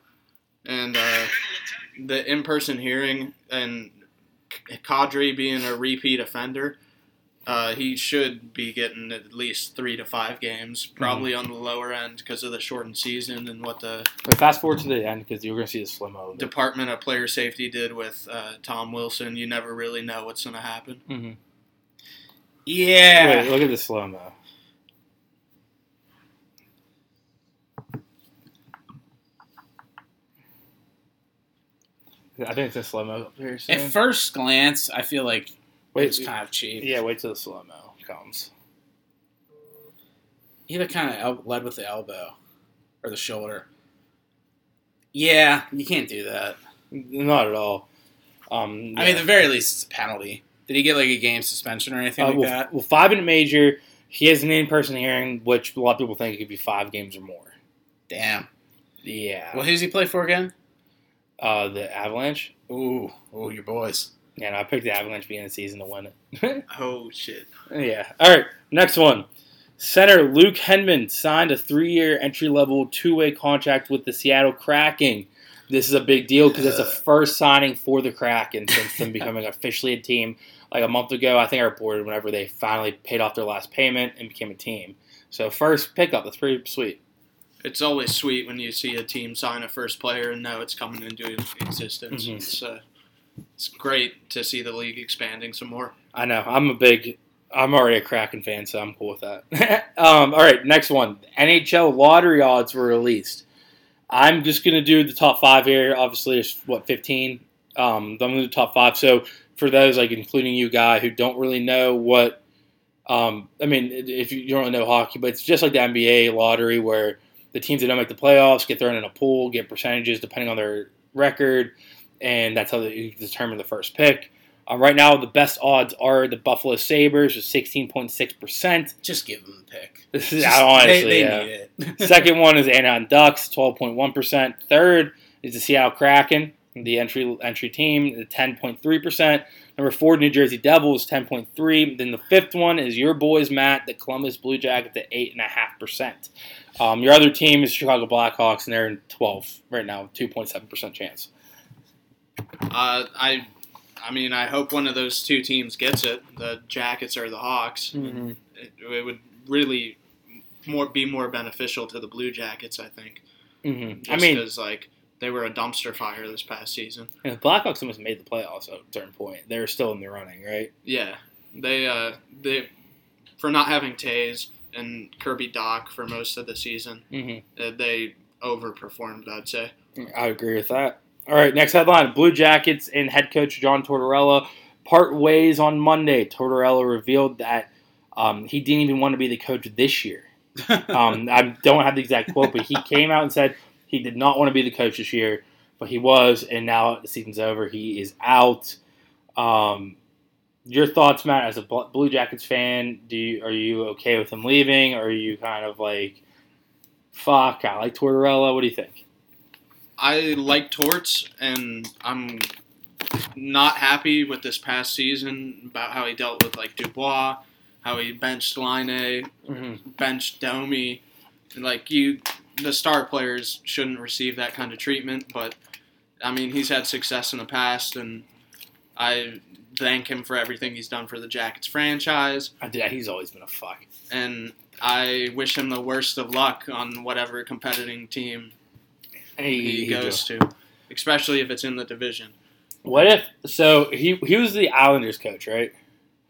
and uh, the in-person hearing and Kadri being a repeat offender, uh, he should be getting at least three to five games, probably on the lower end because of the shortened season and what the But fast forward to the end because you're going to see the slow mo. Department of Player Safety did with uh, Tom Wilson. You never really know what's going to happen. Mm-hmm. Yeah. Wait, look at the slow mo. I think it's a slow mo up here soon. At first glance, I feel like Wait, it's kind of cheap. yeah, wait till the slow mo comes. He looked kind of el- led with the elbow or the shoulder. Yeah, you can't do that. Not at all. Um, I mean, at the very least, it's a penalty. Did he get like a game suspension or anything Uh, like well, that? well, five minute major. He has an in person hearing, which a lot of people think it could be five games or more. Damn. Yeah. Well, who's he play for again? Uh, the Avalanche. Ooh, ooh, your boys. Yeah, no, I picked the Avalanche beginning of the season to win it. Oh shit! Yeah. All right. Next one. Center Luke Henman signed a three-year entry-level two-way contract with the Seattle Kraken. This is a big deal because it's the first signing for the Kraken since them becoming officially a team. Like a month ago, I think I reported whenever they finally paid off their last payment and became a team. So first pickup. That's pretty sweet. It's always sweet when you see a team sign a first player and know it's coming into existence. Mhm. It's uh, it's great to see the league expanding some more. I know. I'm a big. I'm already a Kraken fan, so I'm cool with that. um, all right, next one. NHL lottery odds were released. I'm just gonna do the top five here. Obviously, it's what 15. Um, I'm gonna do the top five. So for those like including you, guy, who don't really know what, um, I mean, if you don't know hockey, but it's just like the NBA lottery where the teams that don't make the playoffs get thrown in a pool, get percentages depending on their record, and that's how they determine the first pick. Um, right now, the best odds are the Buffalo Sabres with 16.6%. Just give them the pick. This is Just- honestly, they, they yeah. Second one is Anaheim Ducks, 12.1%. Third is the Seattle Kraken, the entry entry team, at 10.3%. Number four, New Jersey Devils, 10.3. Then the fifth one is your boys, Matt, the Columbus Blue Jackets at 8.5%. Um, your other team is Chicago Blackhawks, and they're in 12 right now, 2.7% chance. Uh, I, I mean, I hope one of those two teams gets it, the Jackets or the Hawks. Mm-hmm. It, it would really more be more beneficial to the Blue Jackets, I think. Mm-hmm. Just I mean, because like they were a dumpster fire this past season. And the Blackhawks almost made the playoffs at a certain point. They're still in the running, right? Yeah, they uh, they for not having Toews and Kirby Dach for most of the season, Mm-hmm. uh, they overperformed. I'd say. I agree with that. All right, next headline: Blue Jackets and head coach John Tortorella part ways on Monday. Tortorella revealed that um, he didn't even want to be the coach this year. Um, I don't have the exact quote, but he came out and said he did not want to be the coach this year, but he was, and now the season's over. He is out. Um, your thoughts, Matt, as a Blue Jackets fan? Do you, are you okay with him leaving? Or are you kind of like, fuck, I like Tortorella? What do you think? I like Torts, and I'm not happy with this past season about how he dealt with like Dubois, how he benched Laine, Mm-hmm. benched Domi. Like you, the star players shouldn't receive that kind of treatment. But I mean, he's had success in the past, and I thank him for everything he's done for the Jackets franchise. I did, he's always been a fuck. And I wish him the worst of luck on whatever competing team He, he goes do. to, especially if it's in the division. What if? So he he was the Islanders coach, right?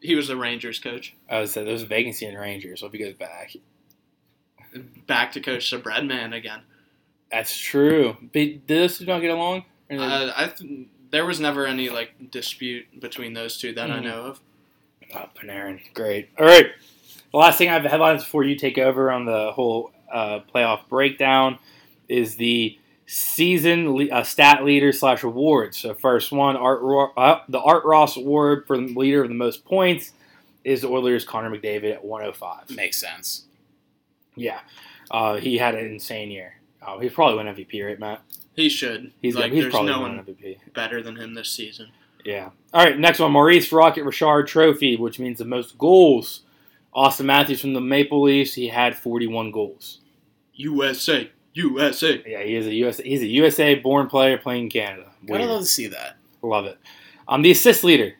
He was the Rangers coach. I was there's a vacancy in Rangers. So if he goes back, Back to coach the Breadman again. that's true. But did those two not get along? Uh, I th- there was never any like dispute between those two that I Mhm. know of. oh, Panarin, great. All right. The last thing I have headlines before you take over on the whole uh, playoff breakdown is the season le- uh, stat leader slash awards. So first one, Art Ro- uh, the Art Ross Award for the leader of the most points is the Oilers' Connor McDavid at 105. Makes sense. Yeah, uh, he had an insane year. Uh, he's probably win MVP, right, Matt? He should. He's like he's there's probably no one MVP. better than him this season. Yeah. All right, next one, Maurice Rocket Richard Trophy, which means the most goals. Auston Matthews from the Maple Leafs, he had 41 goals. USA, USA. Yeah, he is a USA. He's a USA born player playing in Canada. Gotta love to see that. Love it. Um, the assist leader,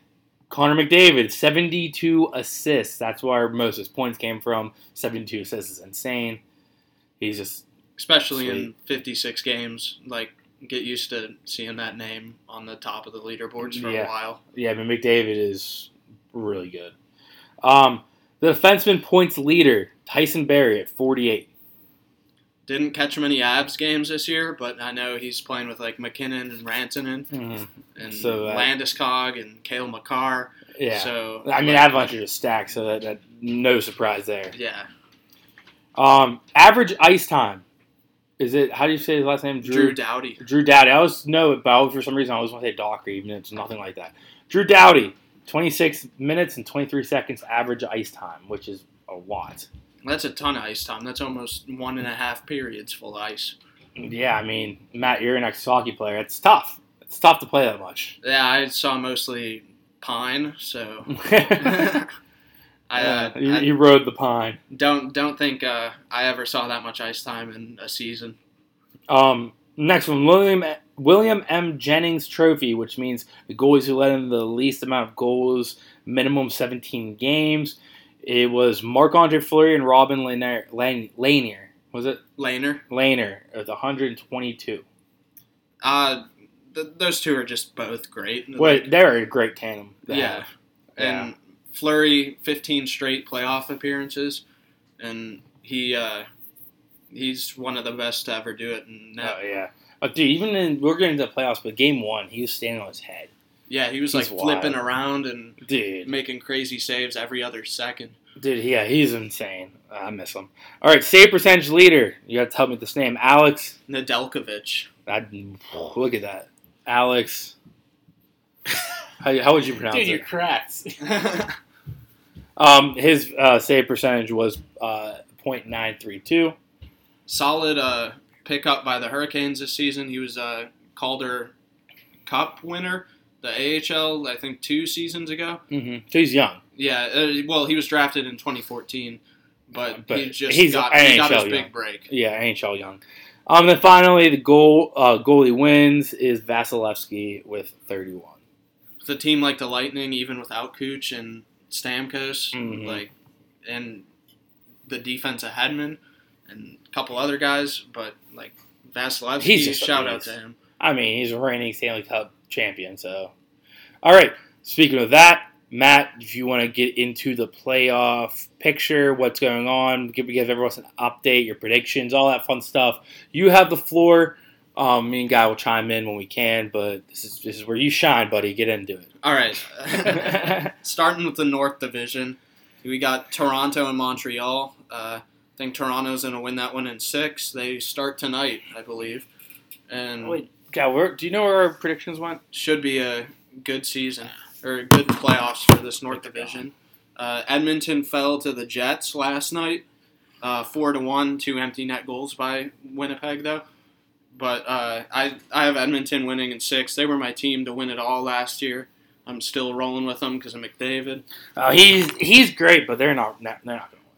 Connor McDavid, 72 assists. That's where most of his points came from. 72 assists is insane. He's just Especially in 56 games. Like, get used to seeing that name on the top of the leaderboards for Yeah. a while. Yeah, I mean McDavid is really good. Um, the defenseman points leader, Tyson Barrie at 48. Didn't catch many Avs games this year, but I know he's playing with like MacKinnon and Rantanen Mhm. and So, uh, Landeskog and Cale Makar. Yeah. So I mean, like, I have a bunch of just stacks, so that, that no surprise there. Yeah, Um, average ice time. Is it, how do you say his last name? Drew Doughty. Drew Doughty. I always know it, but always, for some reason, I always want to say Docker, even if it's nothing like that. Drew Doughty, 26 minutes and 23 seconds average ice time, which is a lot. That's a ton of ice time. That's almost one and a half periods full of ice. Yeah, I mean, Matt, you're an ex hockey player. It's tough. It's tough to play that much. Yeah, I saw mostly pine, so I, uh, you, I you rode the pine. don't don't think uh, I ever saw that much ice time in a season. Um, next one, William William M. Jennings Trophy, which means the goalies who let in the least amount of goals, minimum 17 games. It was Marc Andre Fleury and Robin Lehner. Lanier. Was it Lanier. Lanier with 122? uh, th- those two are just both great. Wait, they're a great tandem. Yeah. have. and Fleury, 15 straight playoff appearances, and he uh, he's one of the best to ever do it. And Oh yeah. But dude, even in we're getting to the playoffs, but game one, he was standing on his head. yeah, he was He's like flipping wild. around and Dude, making crazy saves every other second. dude, yeah, he's insane. I miss him. All right, save percentage leader. You got to tell me this name, Alex. Nedeljkovic. I, look at that, Alex. How, how would you pronounce Dude, it? you're cracked. Um, his uh, save percentage was uh, .932. Solid uh, pickup by the Hurricanes this season. He was a Calder Cup winner, the AHL, I think two seasons ago. Mm-hmm. So he's young. Yeah, uh, well, he was drafted in 2014, but, But he just he's got, he got his NHL big young. break. Yeah, NHL young. Um, then finally, the goal uh, goalie wins is Vasilevskiy with 31. With a team like the Lightning, even without Cooch and Stamkos, Mhm. like, and the defense of Hedman and a couple other guys, but like Vasilevskiy, He's just shout out to him. I mean, he's a reigning Stanley Cup champion. So, all right. Speaking of that, Matt, if you want to get into the playoff picture, what's going on, give, give everyone an update, your predictions, all that fun stuff. You have the floor. Um, me and Guy will chime in when we can, but this is this is where you shine, buddy. Get into All right. Starting with the North Division, we got Toronto and Montreal. Uh, I think Toronto's going to win that one in six. They start tonight, I believe, and Wait, Guy, where, do you know where our predictions went? should be a good season or a good playoffs for this North Division. Uh, Edmonton fell to the Jets last night, uh, four to one, two empty net goals by Winnipeg though. But uh, I I have Edmonton winning in six. They were my team to win it all last year. I'm still rolling with them because of McDavid. Oh, he's he's great, but they're not they're not going to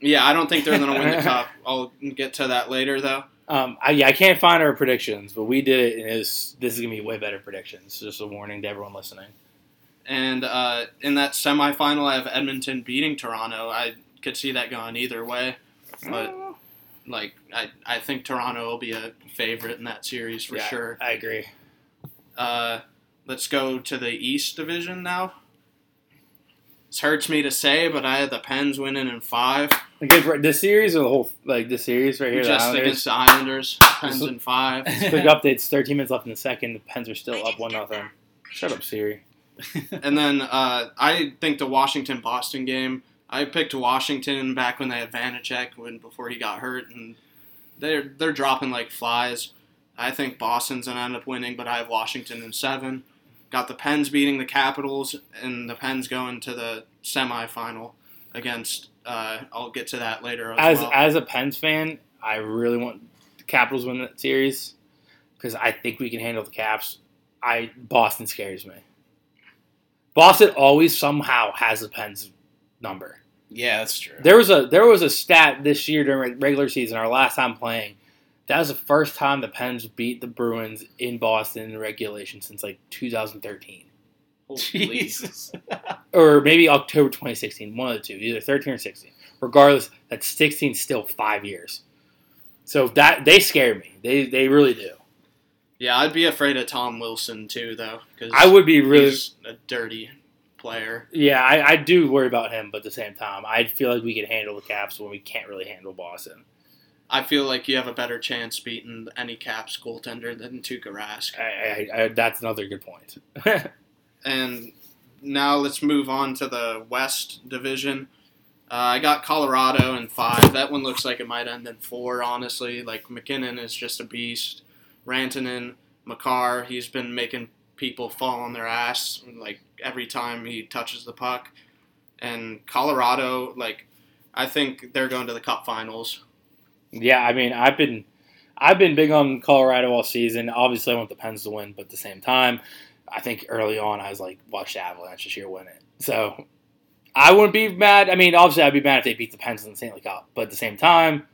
win. Yeah, I don't think they're going to win the cup. I'll get to that later though. Um, I, yeah, I can't find our predictions, but we did it, and it's, this is gonna be way better predictions. Just a warning to everyone listening. And uh, in that semifinal, I have Edmonton beating Toronto. I could see that going either way. But like I, I think Toronto will be a favorite in that series for Yeah, sure. I agree. Uh, let's go to the East Division now. This hurts me to say, but I had the Pens winning in five. Because right- the series or the whole like the series right here, the just Islanders. against the Islanders, Pens in five. Quick updates: thirteen minutes left in the second. The Pens are still up one nothing. Shut up, Siri. And then uh, I think the Washington Boston game. I picked Washington back when they had Vanecek when before he got hurt, and they're they're dropping like flies. I think Boston's gonna end up winning, but I have Washington in seven. Got the Pens beating the Capitals, and the Pens going to the semifinal against. Uh, I'll get to that later as, As well. as a Pens fan, I really want the Capitals win that series because I think we can handle the Caps. I Boston scares me. Boston always somehow has the Pens number. Yeah, that's true. There was a there was a stat this year during regular season, our last time playing. That was the first time the Pens beat the Bruins in Boston in regulation since like 2013, Holy. Jesus. or maybe October 2016. One of the two, either 13 or 16. Regardless, that 16 still five years. So that they scare me. They they really do. Yeah, I'd be afraid of Tom Wilson too, though, because I would be really he's a dirty player. yeah. I, I do worry about him, but at the same time, I feel like we can handle the Caps when we can't really handle Boston. I feel like you have a better chance beating any Caps goaltender than Tuukka Rask. I, I, I, that's another good point. And now let's move on to the West Division. Uh, I got Colorado in five. That one looks like it might end in four, honestly. Like, MacKinnon is just a beast. Rantanen, Makar, he's been making people fall on their ass, like, every time he touches the puck. And Colorado, like, I think they're going to the Cup Finals. Yeah, I mean, I've been I've been big on Colorado all season. Obviously, I want the Pens to win, but at the same time, I think early on I was like, watch the Avalanche this year win it. So I wouldn't be mad. I mean, obviously, I'd be mad if they beat the Pens in the Stanley Cup, but at the same time,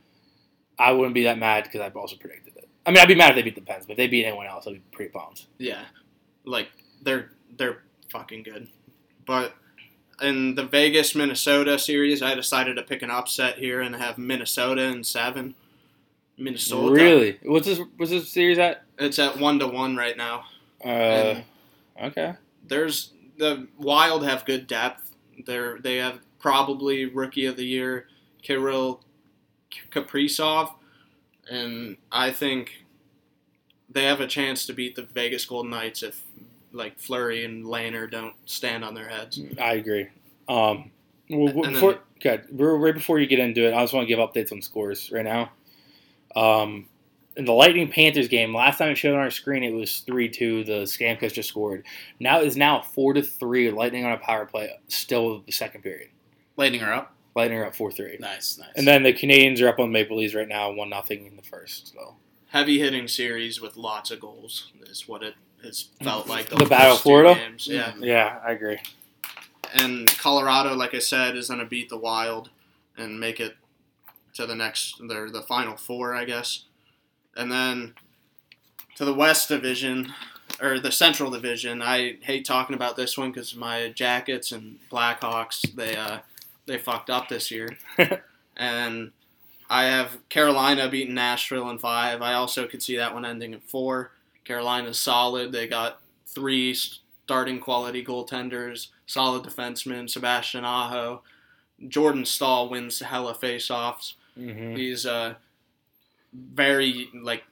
I wouldn't be that mad because I've also predicted it. I mean, I'd be mad if they beat the Pens, but if they beat anyone else, I'd be pretty pumped. Yeah, like they're they're fucking good. But in the Vegas Minnesota series, I decided to pick an upset here and have Minnesota in seven. Minnesota. Really? What's this? What's this series at? It's at one to one right now. Uh, And okay. there's the Wild have good depth. They're they have probably rookie of the year Kirill Kaprizov, and I think they have a chance to beat the Vegas Golden Knights if like Fleury and Lehner don't stand on their heads. I agree. Um, well, And then- before, good. Right before you get into it, I just want to give updates on scores right now. Um, in the Lightning Panthers game, last time it showed on our screen, it was three two. The Stamkos just scored. Now it's now four to three. Lightning on a power play, still the second period. Lightning her up. Lightning are up four three. Nice, nice. And then the Canadiens are up on Maple Leafs right now, one nothing in the first. So Heavy hitting series with lots of goals is what it has felt like. The Battle of Florida? Games. Yeah. yeah, I agree. and Colorado, like I said, is going to beat the Wild and make it to the next, their the final four, I guess. And then to the West Division or the Central Division. I hate talking about this one because my Jackets and Blackhawks they uh, they fucked up this year, and I have Carolina beating Nashville in five. I also could see that one ending in four. Carolina's solid. They got three starting quality goaltenders, solid defensemen, Sebastian Aho. Jordan Staal wins hella faceoffs. Mm-hmm. He's a very like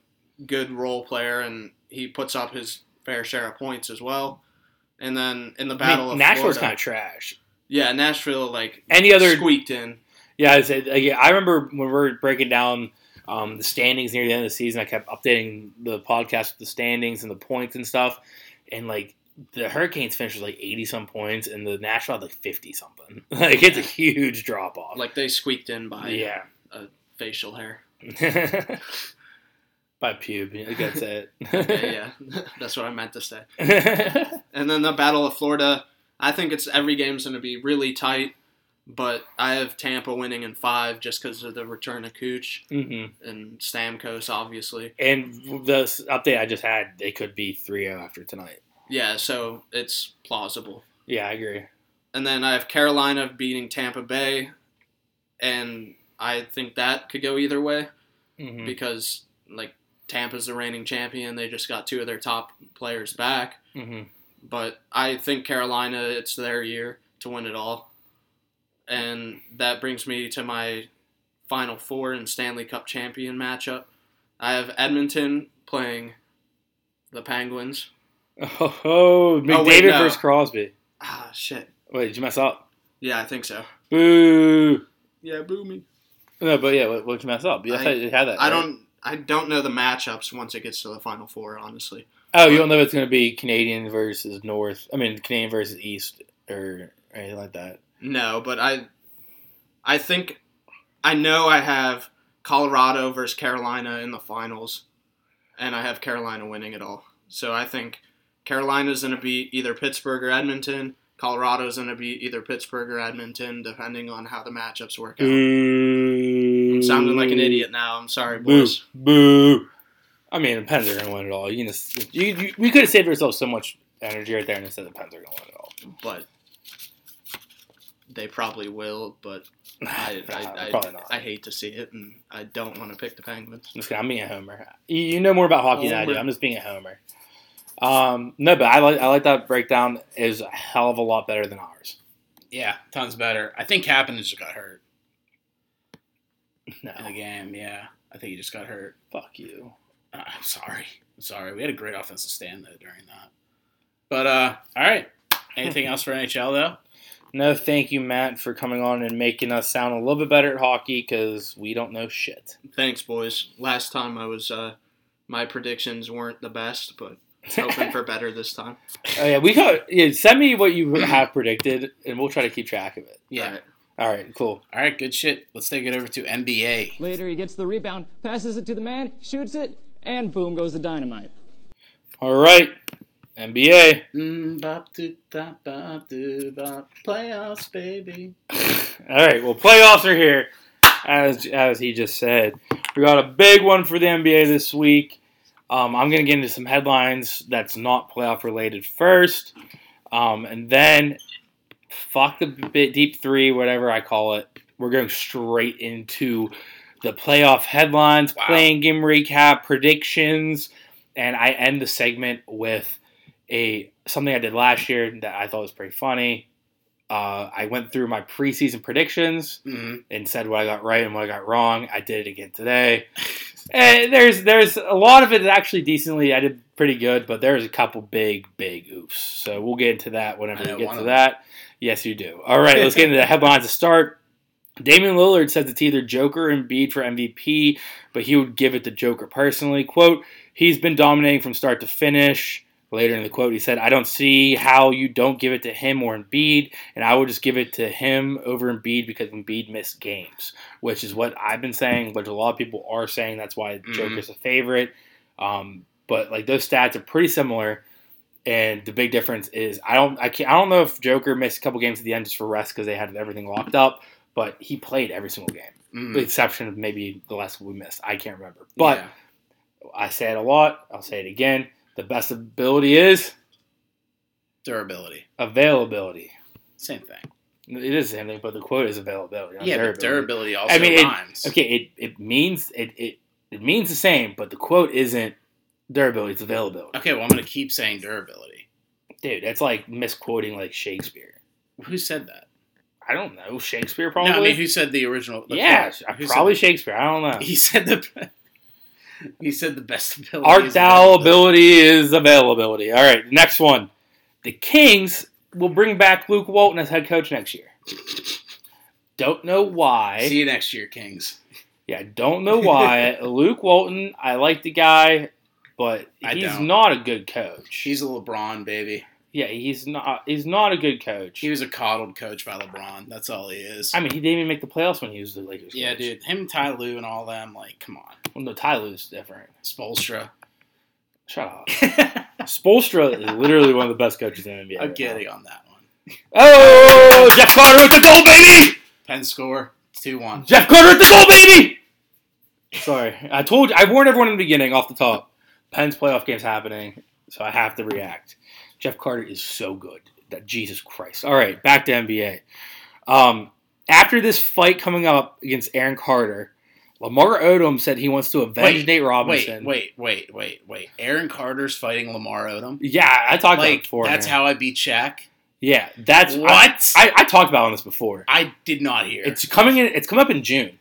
good role player, and he puts up his fair share of points as well. And then in the I battle mean, of Nashville's kind of trash. yeah, Nashville like Any other squeaked in. Yeah, I, said, yeah, I remember when we were breaking down um, the standings near the end of the season. I kept updating the podcast with the standings and the points and stuff, and like the Hurricanes finished with like eighty some points, and the Nashville had like fifty something. Like it's a huge drop off. Like they squeaked in by yeah, facial hair. by pube. I guess it. yeah, yeah, that's what I meant to say. And then the Battle of Florida, I think it's every game's going to be really tight, but I have Tampa winning in five just because of the return of Cooch hmm and Stamkos, obviously. And the update I just had, they could be 3-0 after tonight. Yeah, so it's plausible. Yeah, I agree. And then I have Carolina beating Tampa Bay, and I think that could go either way hmm because like Tampa's the reigning champion. They just got two of their top players back. hmm but I think Carolina, it's their year to win it all. And that brings me to my Final Four and Stanley Cup champion matchup. I have Edmonton playing the Penguins. Oh, oh McDavid wait, no. versus Crosby. Ah, shit. Wait, did you mess up? Yeah, I think so. Boo. Yeah, boo me. No, but yeah, what, what'd you mess up? You I- you had that. I right? don't. I don't know the matchups once it gets to the Final Four. Honestly, Oh, you don't know if it's going to be Canadian versus North. I mean, Canadian versus East or anything like that. No, but I. I think, I know I have Colorado versus Carolina in the finals, and I have Carolina winning it all. So I think Carolina's going to beat either Pittsburgh or Edmonton. Colorado's going to beat either Pittsburgh or Edmonton, depending on how the matchups work out. Boo. I'm sounding like an idiot now. I'm sorry, Boo. boys. Boo. I mean, the Pens are going to win it all. You can just, you, you, we could have saved ourselves so much energy right there and instead the Pens are going to win it all. But they probably will. But I, Nah, I, probably I, not. I hate to see it, and I don't want to pick the Penguins. I'm just kidding. I'm being a homer. You, you know more about hockey than I do. I'm just being a homer. Um, no, but I like I like that breakdown. Is a hell of a lot better than ours. Yeah, tons better. I think Kapanen just got hurt No, in the game. Yeah, I think he just got hurt. fuck you. Uh, I'm sorry. I'm sorry. We had a great offensive stand though during that. But uh, all right. Anything else for NHL though? No, thank you, Matt, for coming on and making us sound a little bit better at hockey because we don't know shit. Thanks, boys. Last time I was, uh, my predictions weren't the best, but hoping for better this time. Oh yeah, we got. Yeah, send me what you have predicted, and we'll try to keep track of it. Yeah. All right. All right, cool. All right. Good shit. Let's take it over to NBA. Later, he gets the rebound, passes it to the man, shoots it, and boom goes the dynamite. All right, NBA. Mm, bop, doo, bop, bop, doo, bop. Playoffs, baby. All right, well, playoffs are here, as as he just said. We got a big one for the NBA this week. Um, I'm gonna get into some headlines that's not playoff related first, um, and then fuck the bit deep three, whatever I call it. We're going straight into the playoff headlines, Wow. playing game recap, predictions, and I end the segment with a something I did last year that I thought was pretty funny. Uh, I went through my preseason predictions hmm and said what I got right and what I got wrong. I did it again today. And there's there's a lot of it that actually decently I did pretty good, but there's a couple big big oops. So we'll get into that whenever we get to that. Yes, you do. All right, let's get into the headlines to start. Damian Lillard says it's either Joker and Embiid for MVP, but he would give it to Joker personally. Quote, he's been dominating from start to finish. Later in the quote, he said, I don't see how you don't give it to him or Embiid, and I would just give it to him over Embiid because Embiid missed games, which is what I've been saying, which a lot of people are saying. That's why Mhm. Joker's a favorite. Um, but like those stats are pretty similar, and the big difference is I don't I can't I don't know if Joker missed a couple games at the end just for rest because they had everything locked up, but he played every single game, Mhm. with the exception of maybe the last we missed. I can't remember, but Yeah. I say it a lot. I'll say it again. The best ability is durability. availability. Same thing. It is the same thing, but the quote is availability. Yeah, but durability. durability also I mean, it- rhymes. Okay, it, it means it, it it means the same, but the quote isn't durability; it's availability. Okay, well, I'm going to keep saying durability. Dude, that's like misquoting like Shakespeare. Who said that? I don't know Shakespeare probably. No, I mean, who said the original? the yeah, quote? Probably Shakespeare. I don't know. He said the. He said the best ability. Art thou ability is availability. All right, next one. The Kings will bring back Luke Walton as head coach next year. Don't know why. See you next year, Kings. Yeah, don't know why. Luke Walton, I like the guy, but he's not a good coach. He's a LeBron baby. Yeah, he's not. He's not a good coach. He was a coddled coach by LeBron. That's all he is. I mean, he didn't even make the playoffs when he was the Lakers. yeah, coach. dude. Him, Ty Lue, and all them. Like, come on, Well, no, Ty Lue's different. Spoelstra. Shut up. Spoelstra is literally one of the best coaches in the NBA. I'm right getting now. on that one. Oh, Jeff Carter with the goal, baby! Penn score two one. Jeff Carter with the goal, baby! Sorry, I told you. I warned everyone in the beginning, off the top. Penn's playoff game's happening, so I have to react. Jeff Carter is so good. That Jesus Christ. All right, back to NBA. Um, after this fight coming up against Aaron Carter, Lamar Odom said he wants to avenge Wait, Nate Robinson. wait, wait, wait, wait. wait. Aaron Carter's fighting Lamar Odom. Yeah, I talked about it before. that's man. how I beat Shaq. Yeah, that's What? I, I, I talked about on this before. I did not hear. It's coming in. It's coming up in June.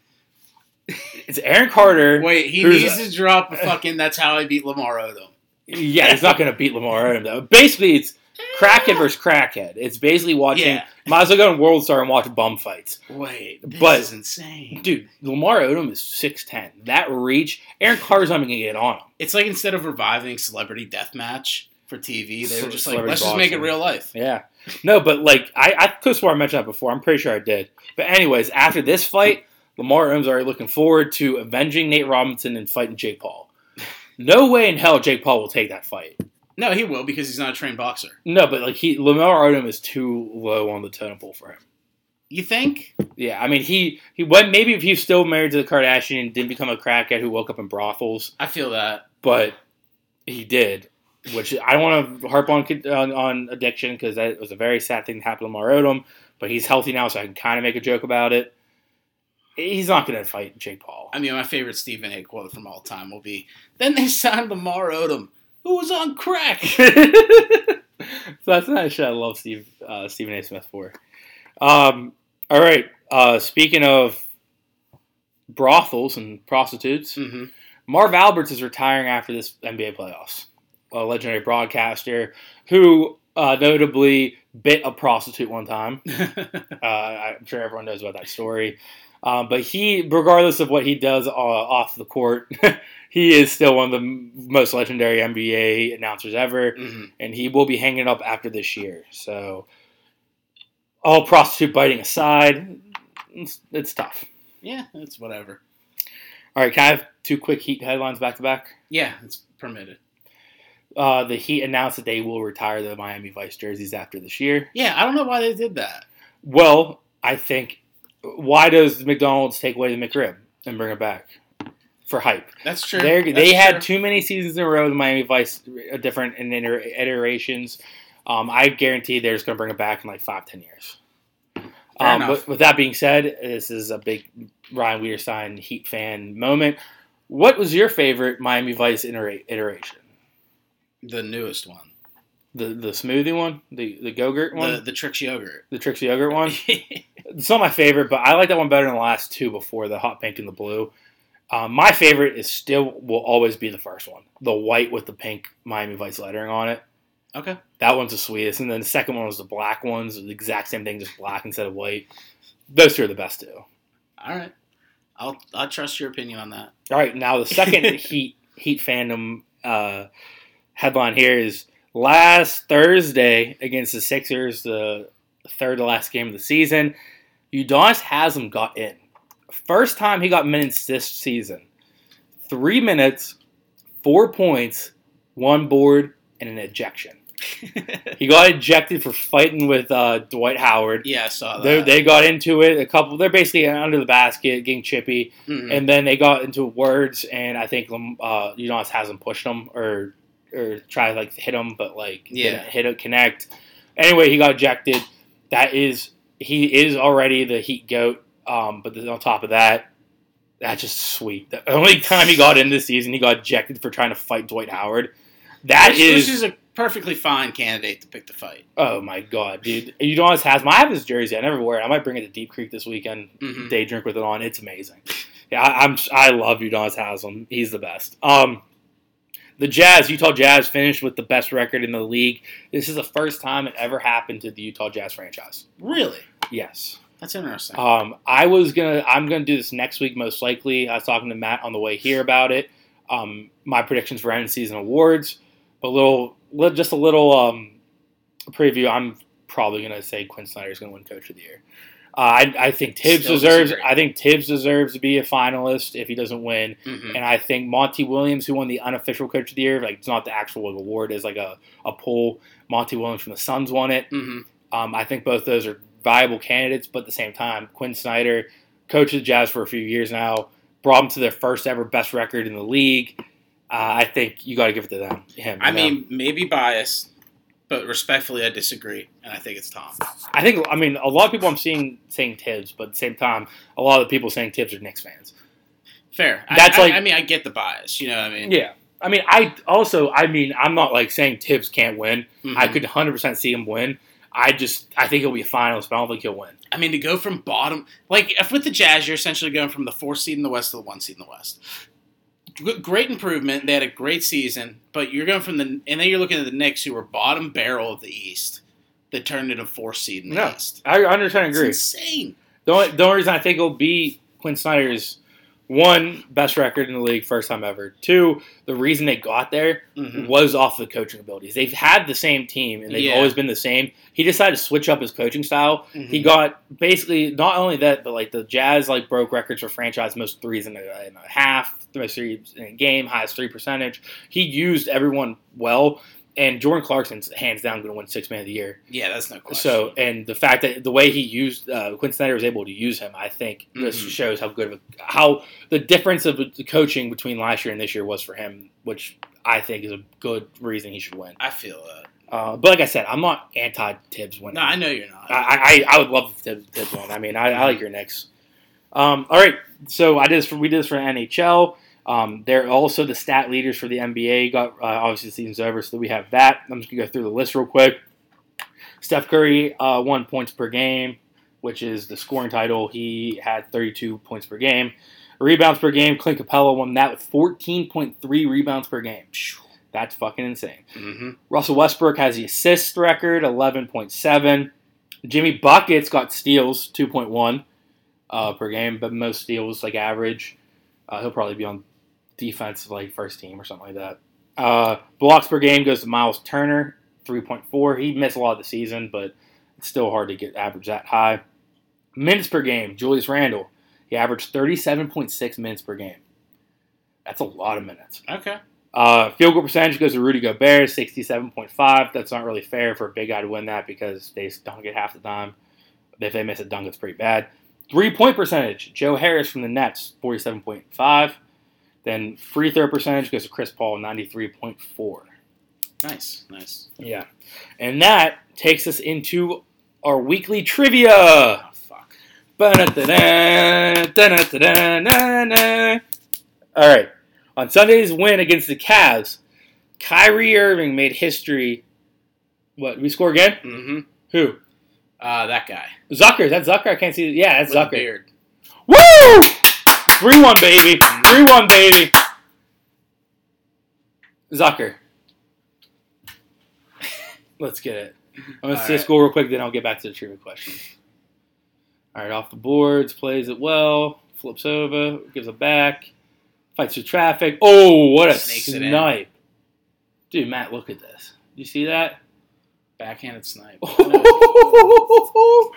It's Aaron Carter. Wait, he needs to drop a fucking. That's how I beat Lamar Odom. Yeah, he's not going to beat Lamar Odom though. Basically, it's crackhead versus crackhead. It's basically watching. Yeah. Might as well go on World Star and watch bum fights. Wait, this But- is insane. Dude, Lamar Odom is six ten. That reach, Aaron Carter's not even going to get on him. It's like instead of reviving Celebrity Deathmatch for TV, they were just like, let's just make it real life. Yeah. No, but like I, I could have sworn I mentioned that before. I'm pretty sure I did. But anyways, after this fight, Lamar Odom's already looking forward to avenging Nate Robinson and fighting Jake Paul. No way in hell Jake Paul will take that fight. No, he will because he's not a trained boxer. No, but like he Lamar Odom is too low on the totem pole for him. You think? Yeah, I mean he he went maybe if he's still married to the Kardashian and didn't become a crackhead who woke up in brothels, I feel that. but he did. Which I don't want to harp on on, on addiction because that was a very sad thing to happen to Lamar Odom. But he's healthy now, so I can kind of make a joke about it. He's not going to fight Jake Paul. I mean, my favorite Stephen A. quote from all time will be, "Then they signed Lamar Odom, who was on crack." so that's not a shit I love Steve uh, Stephen A. Smith for. Um, all right. Uh, speaking of brothels and prostitutes, hmm Marv Alberts is retiring after this NBA playoffs. A legendary broadcaster who uh, notably bit a prostitute one time. Uh, I'm sure everyone knows about that story. Um, but he, regardless of what he does uh, off the court, he is still one of the m- most legendary NBA announcers ever, hmm and he will be hanging up after this year. So, all prostitute biting aside, it's, it's tough. Yeah, it's whatever. All right, can I have two quick Heat headlines back to back? Yeah, it's permitted. Uh, the Heat announced that they will retire the Miami Vice jerseys after this year. Yeah, I don't know why they did that. Well, I think why does McDonald's take away the McRib and bring it back for hype? That's true. They're, That's they had true. too many seasons in a row. The Miami Vice, uh, different in iter- iterations. Um, I guarantee they're just going to bring it back in like five, ten years. Um, but with that being said, this is a big Ryan Weirstein Heat fan moment. What was your favorite Miami Vice itera- iteration? the newest one, The the smoothie one, the the Go-Gurt one, the the, the Trix yogurt. Trixie Yogurt one. It's not my favorite, but I like that one better than the last two before the hot pink and the blue. Um, my favorite is still will always be the first one, the white with the pink Miami Vice lettering on it. okay. That one's the sweetest, and then the second one was the black ones, the exact same thing, just black instead of white. Those two are the best too. All right. I'll I'll trust your opinion on that. All right, now the second Heat Heat fandom uh, headline here is last Thursday against the Sixers, the third to last game of the season. Udonis Haslem got in. First time he got minutes this season. Three minutes, four points, one board, and an ejection. He got ejected for fighting with uh, Dwight Howard. yeah, I saw They, that. they got into it. A couple. They're basically under the basket, getting chippy Mhm. and then they got into words, and I think um, uh, Udonis hasn't pushed him or or try to like hit him, but like Yeah. hit it, connect. Anyway, he got ejected. That is He is already the Heat goat. Um, but then on top of that, that's just sweet. The only time he got in this season, he got ejected for trying to fight Dwight Howard. That which, is, which is a perfectly fine candidate to pick the fight. oh my god, dude! Udonis has my I have his jersey. I never wear it. I might bring it to Deep Creek this weekend. Mhm. Day drink with it on. It's amazing. Yeah, I, I'm I love Udonis Haslem. He's the best. Um, the Jazz, Utah Jazz, finished with the best record in the league. This is the first time it ever happened to the Utah Jazz franchise. Really? Yes. That's interesting. Um, I was gonna. I'm gonna do this next week, most likely. I was talking to Matt on the way here about it. Um, my predictions for end season awards. A little, just a little um, preview. I'm probably gonna say Quin Snyder is gonna win Coach of the Year. Uh, I, I think Thibs Still deserves. disagree. I think Thibs deserves to be a finalist if he doesn't win. Mhm. And I think Monty Williams, who won the unofficial Coach of the Year, like it's not the actual award, is like a, a poll. Monty Williams from the Suns won it. Mhm. Um, I think both those are viable candidates, but at the same time, Quin Snyder, coach of the Jazz for a few years now, brought them to their first ever best record in the league. Uh, I think you got to give it to them. Him. I know? mean, maybe biased, but respectfully, I disagree, and I think it's Tom. I think I mean a lot of people I'm seeing saying Thibs, but at the same time, a lot of the people saying Thibs are Knicks fans. Fair. That's I, like- I mean, I get the bias. You know what I mean? Yeah. I mean, I also, I mean, I'm not like saying Thibs can't win. Mhm. I could 100% see him win. I just, I think he'll be a finalist, but I don't think he'll win. I mean, to go from bottom, like if with the Jazz, you're essentially going from the fourth seed in the West to the one seed in the West. Great improvement. They had a great season, but you're going from the, and then you're looking at the Knicks, who were bottom barrel of the East, that turned into fourth seed in the No, East. I 100% It's agree. insane. The only, the only reason I think it'll be Quin Snyder's one best record in the league, first time ever. Two, the reason they got there Mhm. was off the coaching abilities. They've had the same team and they've Yeah. always been the same. He decided to switch up his coaching style. He Mhm. got basically not only that, but like the Jazz like broke records for franchise most threes in a, in a half, most threes in a game, highest three percentage. He used everyone well, and Jordan Clarkson's hands down going to win six man of the year. Yeah, that's no question. So, and the fact that the way he used uh, Quin Snyder was able to use him, I think this Mhm. shows how good of a, how the difference of the coaching between last year and this year was for him, which I think is a good reason he should win. I feel that. Uh, but like I said, I'm not anti Thibs winning. No, I know you're not. I, I, I would love if Thibs, Thibs won. I mean, I, I like your Knicks. Um, all right, so I did this for we did this for NHL. Um, they're also the stat leaders for the NBA. Got uh, obviously the season's over, so we have that. I'm just gonna go through the list real quick. Steph Curry uh, won points per game, which is the scoring title. He had 32 points per game. Rebounds per game, Clint Capela won that with 14.3 rebounds per game. That's fucking insane. hmm Russell Westbrook has the assist record, 11.7. Jimmy Buckets got steals, 2.1 uh, per game, but most steals like average. Uh, he'll probably be on defense like first team or something like that. Uh, blocks per game goes to Miles Turner, 3.4. He missed a lot of the season, but it's still hard to get average that high. Minutes per game, Julius Randle. He averaged 37.6 minutes per game. That's a lot of minutes. Okay. Uh, field goal percentage goes to Rudy Gobert, 67.5. That's not really fair for a big guy to win that because they dunk it half the time. If they miss a dunk, it's pretty bad. Three point percentage, Joe Harris from the Nets, 47.5. Then free throw percentage goes to Chris Paul, 93.4. Nice. Nice. Yeah. And that takes us into our weekly trivia. Oh, fuck. Ba-da-da-da, da-da-da-da-da-da. All right. On Sunday's win against the Cavs, Kyrie Irving made history. What? We score again? Mm-hmm. Who? Uh, that guy. Zucker. Is that Zucker? I can't see. Yeah, that's With Zucker. beard. Woo! 3 1, baby. 3 1, baby. Zucker. Let's get it. I'm going to the right. score real quick, then I'll get back to the trivia questions. All right, off the boards, plays it well, flips over, gives it back, fights through traffic. Oh, what a Snakes snipe. Dude, Matt, look at this. You see that? Backhanded snipe.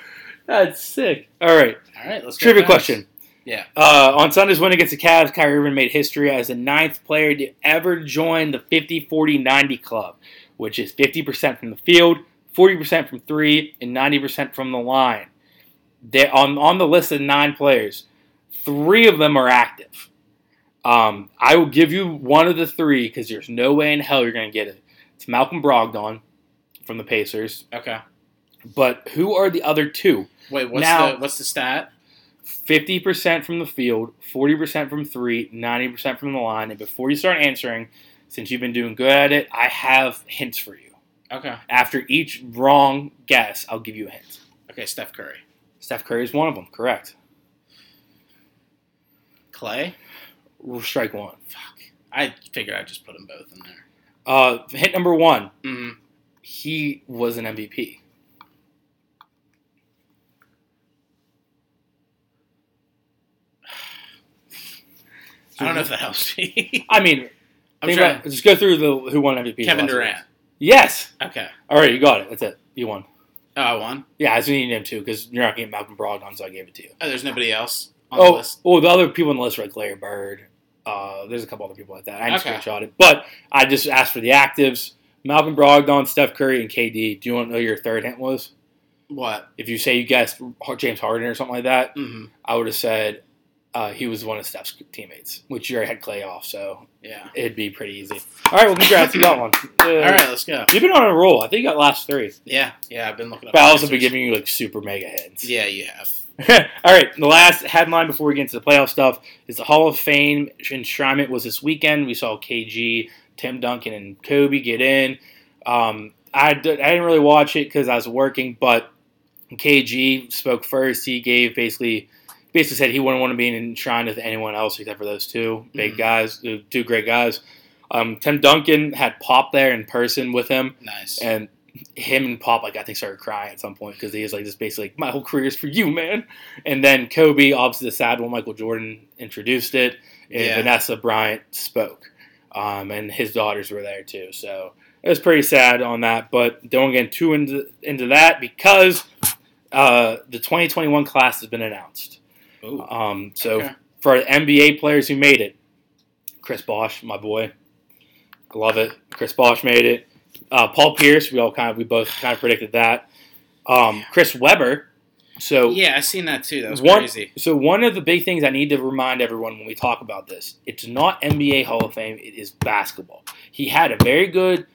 That's sick. All right. All right, let's Trivia question. Yeah. Uh, on Sunday's win against the Cavs, Kyrie Irving made history as the ninth player to ever join the 50 40 90 club, which is 50% from the field, 40% from three, and 90% from the line. They, on, on the list of nine players, three of them are active. Um, I will give you one of the three because there's no way in hell you're going to get it. It's Malcolm Brogdon from the Pacers. Okay. But who are the other two? Wait, what's Now- the what's the stat? 50% from the field, 40% from three, 90% from the line. And before you start answering, since you've been doing good at it, I have hints for you. Okay. After each wrong guess, I'll give you a hint. Okay, Steph Curry. Steph Curry is one of them, correct. Clay? Strike one. Fuck. I figured I'd just put them both in there. Uh, hint number one, hmm he was an MVP. I don't know if that helps. I mean, I'm trying. about- just go through the who won MVP. Kevin. Durant. Yes. Okay. All right, you got it. That's it. You won. Oh, I won. Yeah, I just need him too because you're not getting Malcolm Brogdon, so I gave it to you. Oh, there's nobody else on the Oh, list. well, the other people on the list are like Larry Bird. Uh, there's a couple other people like that. I didn't Okay. screenshot it, but I just asked for the actives: Malcolm Brogdon, Steph Curry, and KD. Do you want to know your third hint was? What? If you say you guessed James Harden or something like that, hmm I would have said uh, he was one of Steph's teammates, which already had Clay off, so Yeah. it'd be pretty easy. All right, well, congrats, you got one. Uh, All right, let's go. You've been on a roll. I think you got last three. Yeah. Yeah, I've been looking up. But I also been giving you like super mega hits. Yeah, you have. All right, the last headline before we get into the playoff stuff is the Hall of Fame enshrinement was this weekend. We saw KG, Tim Duncan, and Kobe get in. Um, I, d- I didn't really watch it because I was working, but KG spoke first. He gave basically basically said he wouldn't want to be enshrined with anyone else except for those two big Mhm. guys, two great guys. Um, Tim Duncan had Pop there in person with him, Nice. and him and Pop, like I think, started crying at some point because he was like, "This basically, like, my whole career is for you, man." And then Kobe, obviously the sad one, Michael Jordan introduced it, and Yeah. Vanessa Bryant spoke, um, and his daughters were there too. So it was pretty sad on that, but don't get too into into that because uh, the 2021 class has been announced. Ooh. Um, so Okay. for NBA players who made it, Chris Bosh, my boy, I love it. Chris Bosh made it. Uh, Paul Pierce, we all kind of we both kind of predicted that. Um, Chris Webber. So yeah, I've seen that too. That was one, crazy. So one of the big things I need to remind everyone when we talk about this, it's not NBA Hall of Fame, it is basketball. He had a very good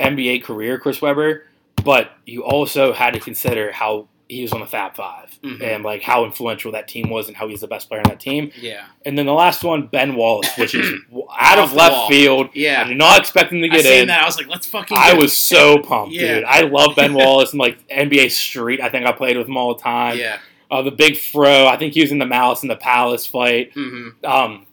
NBA career, Chris Webber, but you also had to consider how he was on the Fab 5 Mhm. and like how influential that team was and how he's the best player on that team. Yeah. And then the last one, Ben Wallace, which is out Off of left wall. field. I Yeah. did not expect him to I get seen in. that. I was like, let's fucking. I was so pumped, Yeah. dude. I love Ben Wallace and like NBA Street. I think I played with him all the time. Yeah. Uh, the big fro. I think he was in the Malice in the Palace fight. hmm Um,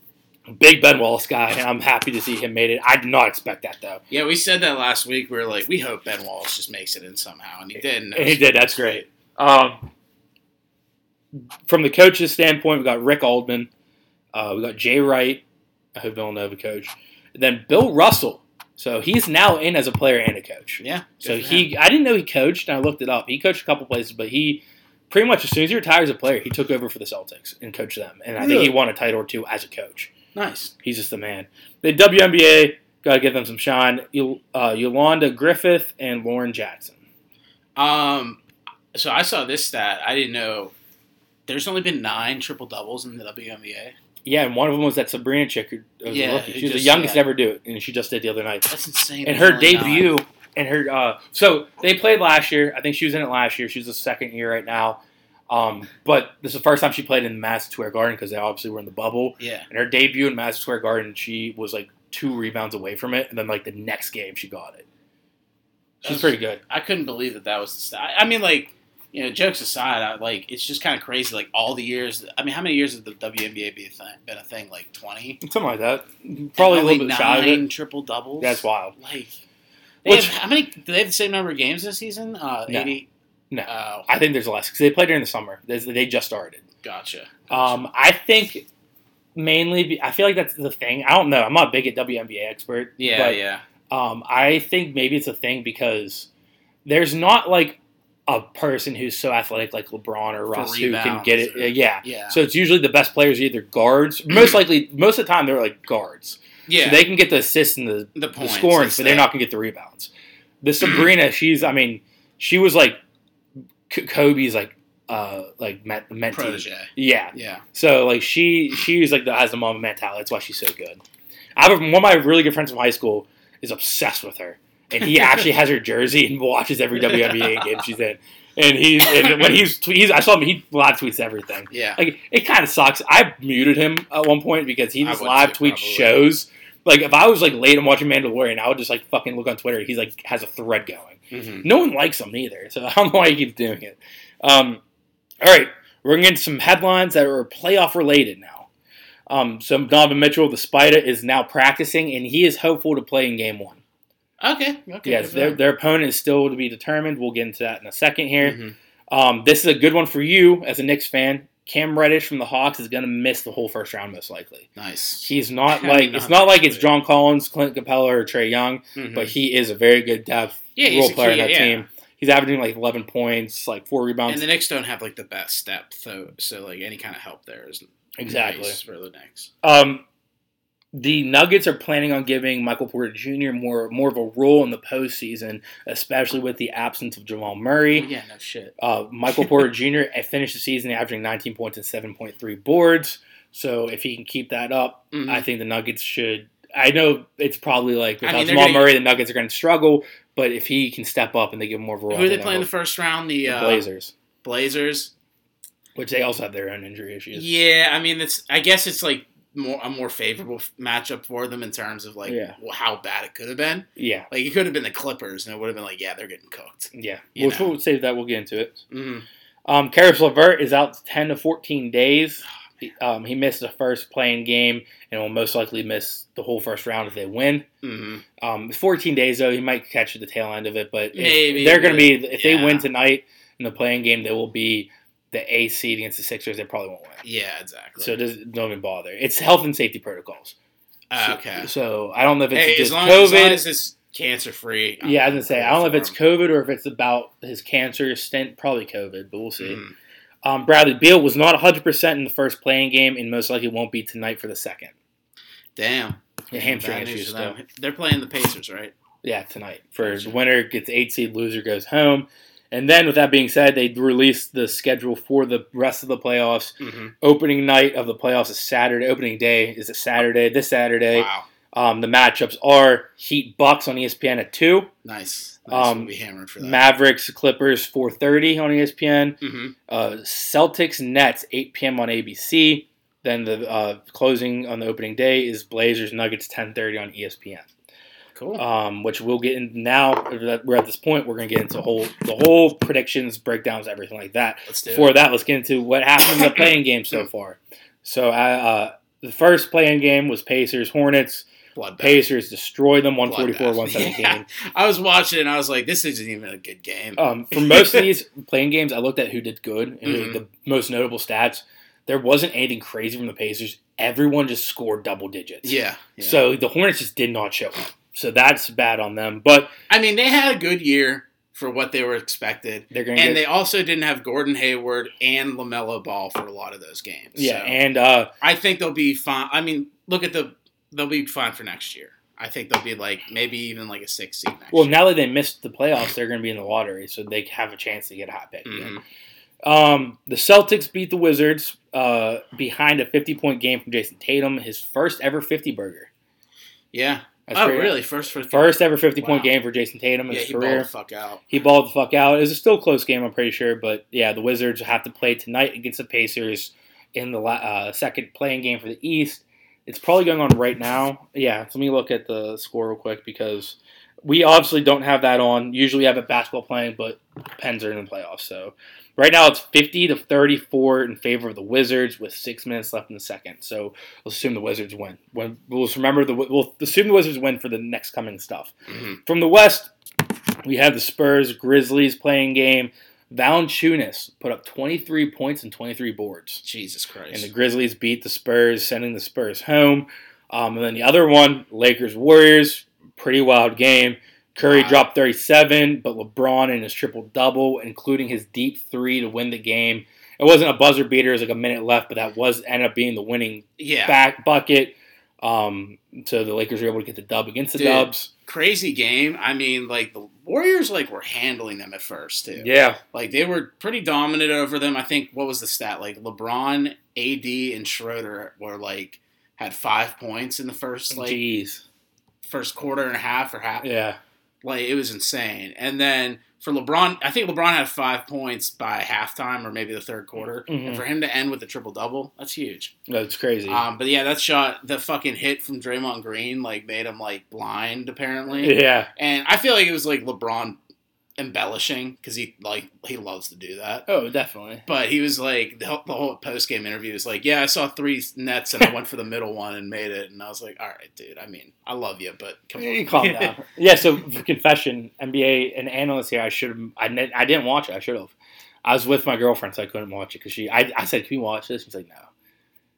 big Ben Wallace guy, and I'm happy to see him made it. I did not expect that though, Yeah, we said that last week. We were like, we hope Ben Wallace just makes it in somehow, and he did. and it and he did. That's great. Um, from the coach's standpoint, we got Rick Adelman, uh, we got Jay Wright, a Villanova coach, and then Bill Russell. So he's now in as a player and a coach. Yeah. So good for him. he, I didn't know he coached, and I looked it up. He coached a couple places, but he pretty much as soon as he retired as a player, he took over for the Celtics and coached them. And I think he won a title or two as a coach. nice. He's just the man. The WNBA got to give them some shine. Uh, Yolanda Griffith and Lauren Jackson. Um, so I saw this stat. I didn't know. There's only been nine triple doubles in the WNBA. Yeah, and one of them was that Sabrina chick who was Yeah, a rookie. She was the youngest yeah. to ever do it, and she just did the other night. That's insane. And her only nine. debut, and her uh, so they played last year. I think she was in it last year. She's the second year right now. Um, but this is the first time she played in Madison Square Garden because they obviously were in the bubble. Yeah. And her debut in Madison Square Garden, she was like two rebounds away from it, and then like the next game she got it. She's pretty good. I couldn't believe that that was the stat. I mean, like, you know, jokes aside, I, like it's just kind of crazy. Like all the years. I mean, how many years has the WNBA be a thing, been a thing? Like twenty. Something like that. Probably a little bit shy of it. nine triple doubles. That's wild. Like, Which- have, how many? Do they have the same number of games this season? Uh, No. Eighty. No. Oh, I think there's less because they played during the summer. They, they just started. gotcha. Um, I think mainly, be, I feel like that's the thing. I don't know. I'm not a big at WNBA expert. Yeah, but, yeah. Um, I think maybe it's a thing because there's not like a person who's so athletic like LeBron or Russ who can get it. or- yeah. Yeah. So it's usually the best players are either guards. Most likely, most of the time they're like guards. yeah. So they can get the assists and the, the the scoring, but they're not going to get the rebounds. The Sabrina, she's, I mean, she was like Kobe's like, uh, like met, mentee. protege. Yeah. Yeah. So like she, she's like the has the mom mentality. That's why she's so good. I have one of my really good friends from high school is obsessed with her, and he actually has her jersey and watches every WNBA game she's in. and he's and when he's, he's I saw him. He live tweets everything. Yeah. Like it kind of sucks. I muted him at one point because he just live tweets shows. Like if I was like late and watching Mandalorian, I would just like fucking look on Twitter. He's like has a thread going. Mhm. No one likes him either, so I don't know why he keeps doing it. Um, all right, we're gonna get some headlines that are playoff related now. Um, so Donovan Mitchell, the Spider, is now practicing, and he is hopeful to play in Game One. Okay. Okay. Yes, their, their opponent is still to be determined. We'll get into that in a second here. Mhm. Um, this is a good one for you as a Knicks fan. Cam Reddish from the Hawks is going to miss the whole first round most likely. Nice. He's not like mean, it's not not like it's. John Collins, Clint Capela, or Trae Young, Mhm. but he is a very good depth Yeah, role player key, in that yeah. team. He's averaging like 11 points, like four rebounds. and the Knicks don't have like the best depth, so so like any kind of help there is Exactly. nice for the Knicks. Um, the Nuggets are planning on giving Michael Porter Jr. more more of a role in the postseason, especially with the absence of Jamal Murray. Yeah, no shit. Uh, Michael Porter Jr. finished the season averaging 19 points and 7.3 boards. So if he can keep that up, Mhm. I think the Nuggets should. I know it's probably like I without mean, Jamal gonna- Murray, the Nuggets are going to struggle. But if he can step up and they give him more of a role, Who are they playing the first round? The, the uh, Blazers, Blazers. which they also have their own injury issues. Yeah, I mean, it's. I guess it's like more a more favorable matchup for them in terms of like Yeah. how bad it could have been. Yeah, Like it could have been the Clippers, and it would have been like, yeah, they're getting cooked. yeah. You We'll, know. we'll save that. We'll get into it. Mm-hmm. Um, Caris LeVert is out 10 to 14 days. He, um, he missed the first playing game and will most likely miss the whole first round if they win. Mm-hmm. Um, 14 days though, he might catch the tail end of it. But if Maybe, they're going to be if yeah. they win tonight in the playing game, they will be the A seed against the Sixers. They probably won't win. Yeah, exactly. So just don't even bother. It's health and safety protocols. Uh, So- okay. So I don't know if it's Hey, just as long, COVID. as long as it's cancer free. yeah, I was gonna say I don't know if it's COVID or if it's about his cancer stint. Probably COVID, but we'll see. Mm-hmm. Um, Bradley Beal was not 100% in the first playing game and most likely won't be tonight for the second. Damn. The hamstring issues still. They're playing the Pacers, right? Yeah, tonight. For Gotcha. winner gets eight seed, loser goes home. And then, with that being said, they released the schedule for the rest of the playoffs. Mm-hmm. Opening night of the playoffs is Saturday. Opening day is a Saturday. This Saturday, Wow. um, the matchups are Heat Bucks on ESPN at two, Nice. nice. Um, we'll be hammered for that. Mavericks Clippers four thirty on ESPN, mm-hmm. uh, Celtics Nets eight p.m. on ABC. Then the uh, closing on the opening day is Blazers Nuggets ten thirty on ESPN. Cool. um, which we'll get in now. that We're at this point. We're going to get into whole the whole predictions, breakdowns, everything like that. Let's do Before it. that, let's get into what happened in the playing game so far. So, uh, uh, the first playing game was Pacers Hornets. Bloodbath. Pacers destroyed them, one forty four, Bloodbath. one seventeen. Yeah. I was watching and I was like, this isn't even a good game. Um, for most of these playing games, I looked at who did good and Mhm. the most notable stats. There wasn't anything crazy from the Pacers. Everyone just scored double digits. yeah. yeah. So the Hornets just did not show up. So that's bad on them. But I mean, they had a good year for what they were expected. they're going And get they also didn't have Gordon Hayward and LaMelo Ball for a lot of those games. yeah, So and uh, I think they'll be fine. I mean, look at the, they'll be fine for next year. I think they'll be like, maybe even like a six seed next Well, year. now that they missed the playoffs, they're going to be in the lottery, so they have a chance to get a hot pick. Mhm. Um, the Celtics beat the Wizards uh, behind a 50 point game from Jayson Tatum, his first ever 50 burger. Yeah. That's oh, really? First for First ever 50 point Wow. game for Jayson Tatum in Yeah, his he balled career. the fuck out. He balled the fuck out. It was a still close game, I'm pretty sure, but yeah, the Wizards have to play tonight against the Pacers in the la- uh, second playing game for the East. It's probably going on right now. Yeah, let me look at the score real quick because we obviously don't have that on. Usually have a basketball playing, but Pens are in the playoffs. So right now it's 50 to 34 in favor of the Wizards with six minutes left in the second. So we'll assume the Wizards win. When, we'll just remember the we'll assume the Wizards win for the next coming stuff. Mhm. From the West, we have the Spurs Grizzlies playing game. Valanciunas put up 23 points and 23 boards. Jesus Christ. And the Grizzlies beat the Spurs, sending the Spurs home. Um, and then the other one, Lakers Warriors, pretty wild game. Curry Wow. dropped 37, but LeBron in his triple double, including his deep three to win the game. It wasn't a buzzer beater; it was like a minute left, but that was ended up being the winning yeah. back bucket. Um, so the Lakers were able to get the dub against the Dude. Dubs. Crazy game. I mean, like the Warriors, like were handling them at first too. Yeah, Like they were pretty dominant over them. I think what was the stat? Like LeBron, AD, and Schroeder were like had five points in the first like jeez, first quarter and a half or half. yeah. Like it was insane. And then for LeBron, I think LeBron had five points by halftime or maybe the third quarter. Mhm. And for him to end with a triple double, that's huge. That's crazy. Um, but yeah, that shot, the fucking hit from Draymond Green, like made him like blind apparently. yeah. And I feel like it was like LeBron embellishing because he like he loves to do that. Oh, definitely. But he was like the whole, the whole post game interview was like, yeah, I saw three nets and I went for the middle one and made it. And I was like, all right, dude. I mean, I love you, but come on, calm down. yeah. So for confession, NBA an analyst here. I should have. I, ne- I didn't watch it. I should have. I was with my girlfriend, so I couldn't watch it because she. I, I said, "Can we watch this?" She's like, "No."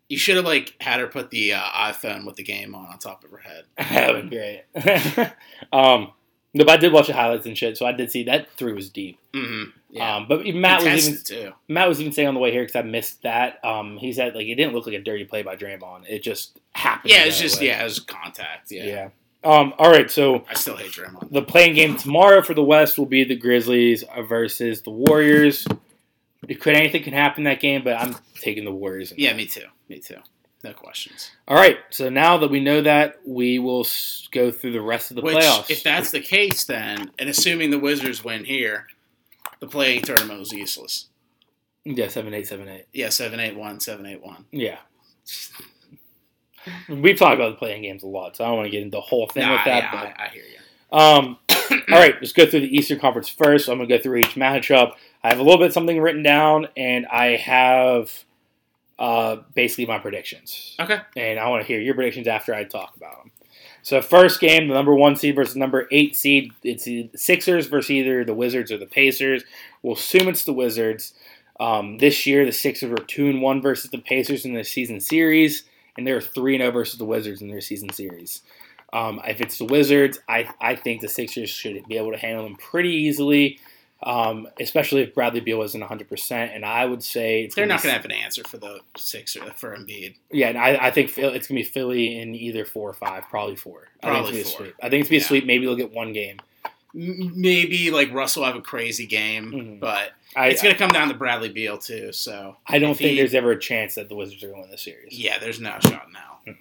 you should have like had her put the uh, iPhone with the game on on top of her head. that would be great. um, no, but I did watch the highlights and shit, so I did see that three was deep. Mm-hmm. Yeah, Um, but Matt was even too. Matt was even saying on the way here because I missed that. Um, he said like it didn't look like a dirty play by Draymond. It just happened. Yeah, it's just way. yeah, it was contact. Yeah. yeah. Um, all right, so I still hate Draymond. the playing game tomorrow for the West will be the Grizzlies versus the Warriors. It could anything can happen in that game, but I'm taking the Warriors. Yeah, that. me too. Me too. No questions. All right, so now that we know that, we will go through the rest of the Which, playoffs. if that's the case, then and assuming the Wizards win here, the playing tournament was useless. yeah, seven eight seven eight. Yeah, seven eight one, seven eight one. Yeah. We've talked about the playing games a lot, so I don't want to get into the whole thing Nah, with that. yeah, but I, I hear you. Um, all right, let's go through the Eastern Conference first. I'm going to go through each matchup. I have a little bit something written down, and I have uh, basically my predictions. Okay. And I want to hear your predictions after I talk about them. So, first game, the number one seed versus number eight seed. It's the Sixers versus either the Wizards or the Pacers. We'll assume it's the Wizards. Um, this year, the Sixers were two and one versus the Pacers in their season series, and they were three and zero versus the Wizards in their season series. Um, if it's the Wizards, I, I think the Sixers should be able to handle them pretty easily, um, especially if Bradley Beal isn't 100%. And I would say it's They're gonna not going to have an answer for the Sixers for Embiid. Yeah, and I, I think it's going to be Philly in either four or five, probably four. I think Probably it's four. be a sweep. I think it's going to be Yeah. a sweep. Maybe they'll get one game. Maybe like Russell have a crazy game, Mhm. but I, it's going to come down to Bradley Beal too. So I don't think he- there's ever a chance that the Wizards are going to win this series. yeah, there's no shot now.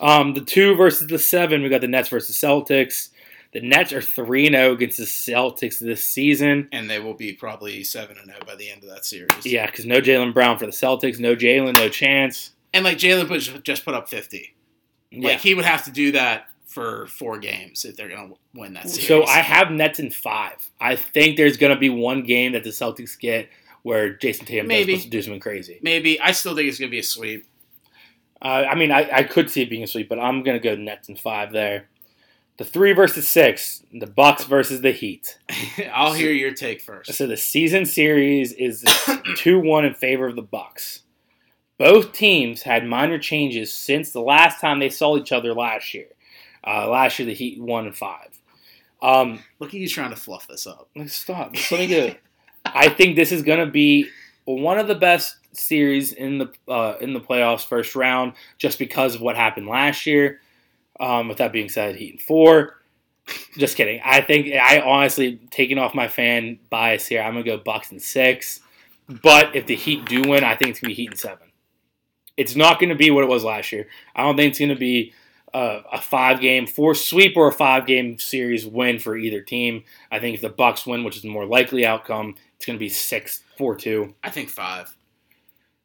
Um, the two versus the seven, we got the Nets versus Celtics. The Nets are 3 0 against the Celtics this season. And they will be probably seven and zero by the end of that series. Yeah, because no Jaylen Brown for the Celtics, no Jaylen, no chance. and like Jalen just put up fifty. Yeah. Like he would have to do that for four games if they're going to win that series. So I have Nets in five. I think there's going to be one game that the Celtics get where Jayson Tatum Maybe. to do something crazy. maybe I still think it's going to be a sweep. Uh, I mean, I, I could see it being a sweep, but I'm going to go Nets in five there. The three versus six, the Bucks versus the Heat. I'll hear your take first. So the season series is two one in favor of the Bucks. Both teams had minor changes since the last time they saw each other last year. Uh, last year, the Heat won in five. Um, Look at you trying to fluff this up. let's stop. Just let me do it. I think this is going to be one of the best series in the uh, in the playoffs first round, just because of what happened last year. Um, with that being said, Heat in four. Just kidding. I think I honestly taking off my fan bias here. I'm gonna go Bucks in six. But if the Heat do win, I think it's gonna be Heat in seven. It's not gonna be what it was last year. I don't think it's gonna be uh, a five game four sweep or a five game series win for either team. I think if the Bucks win, which is the more likely outcome, it's gonna be six four two. I think five.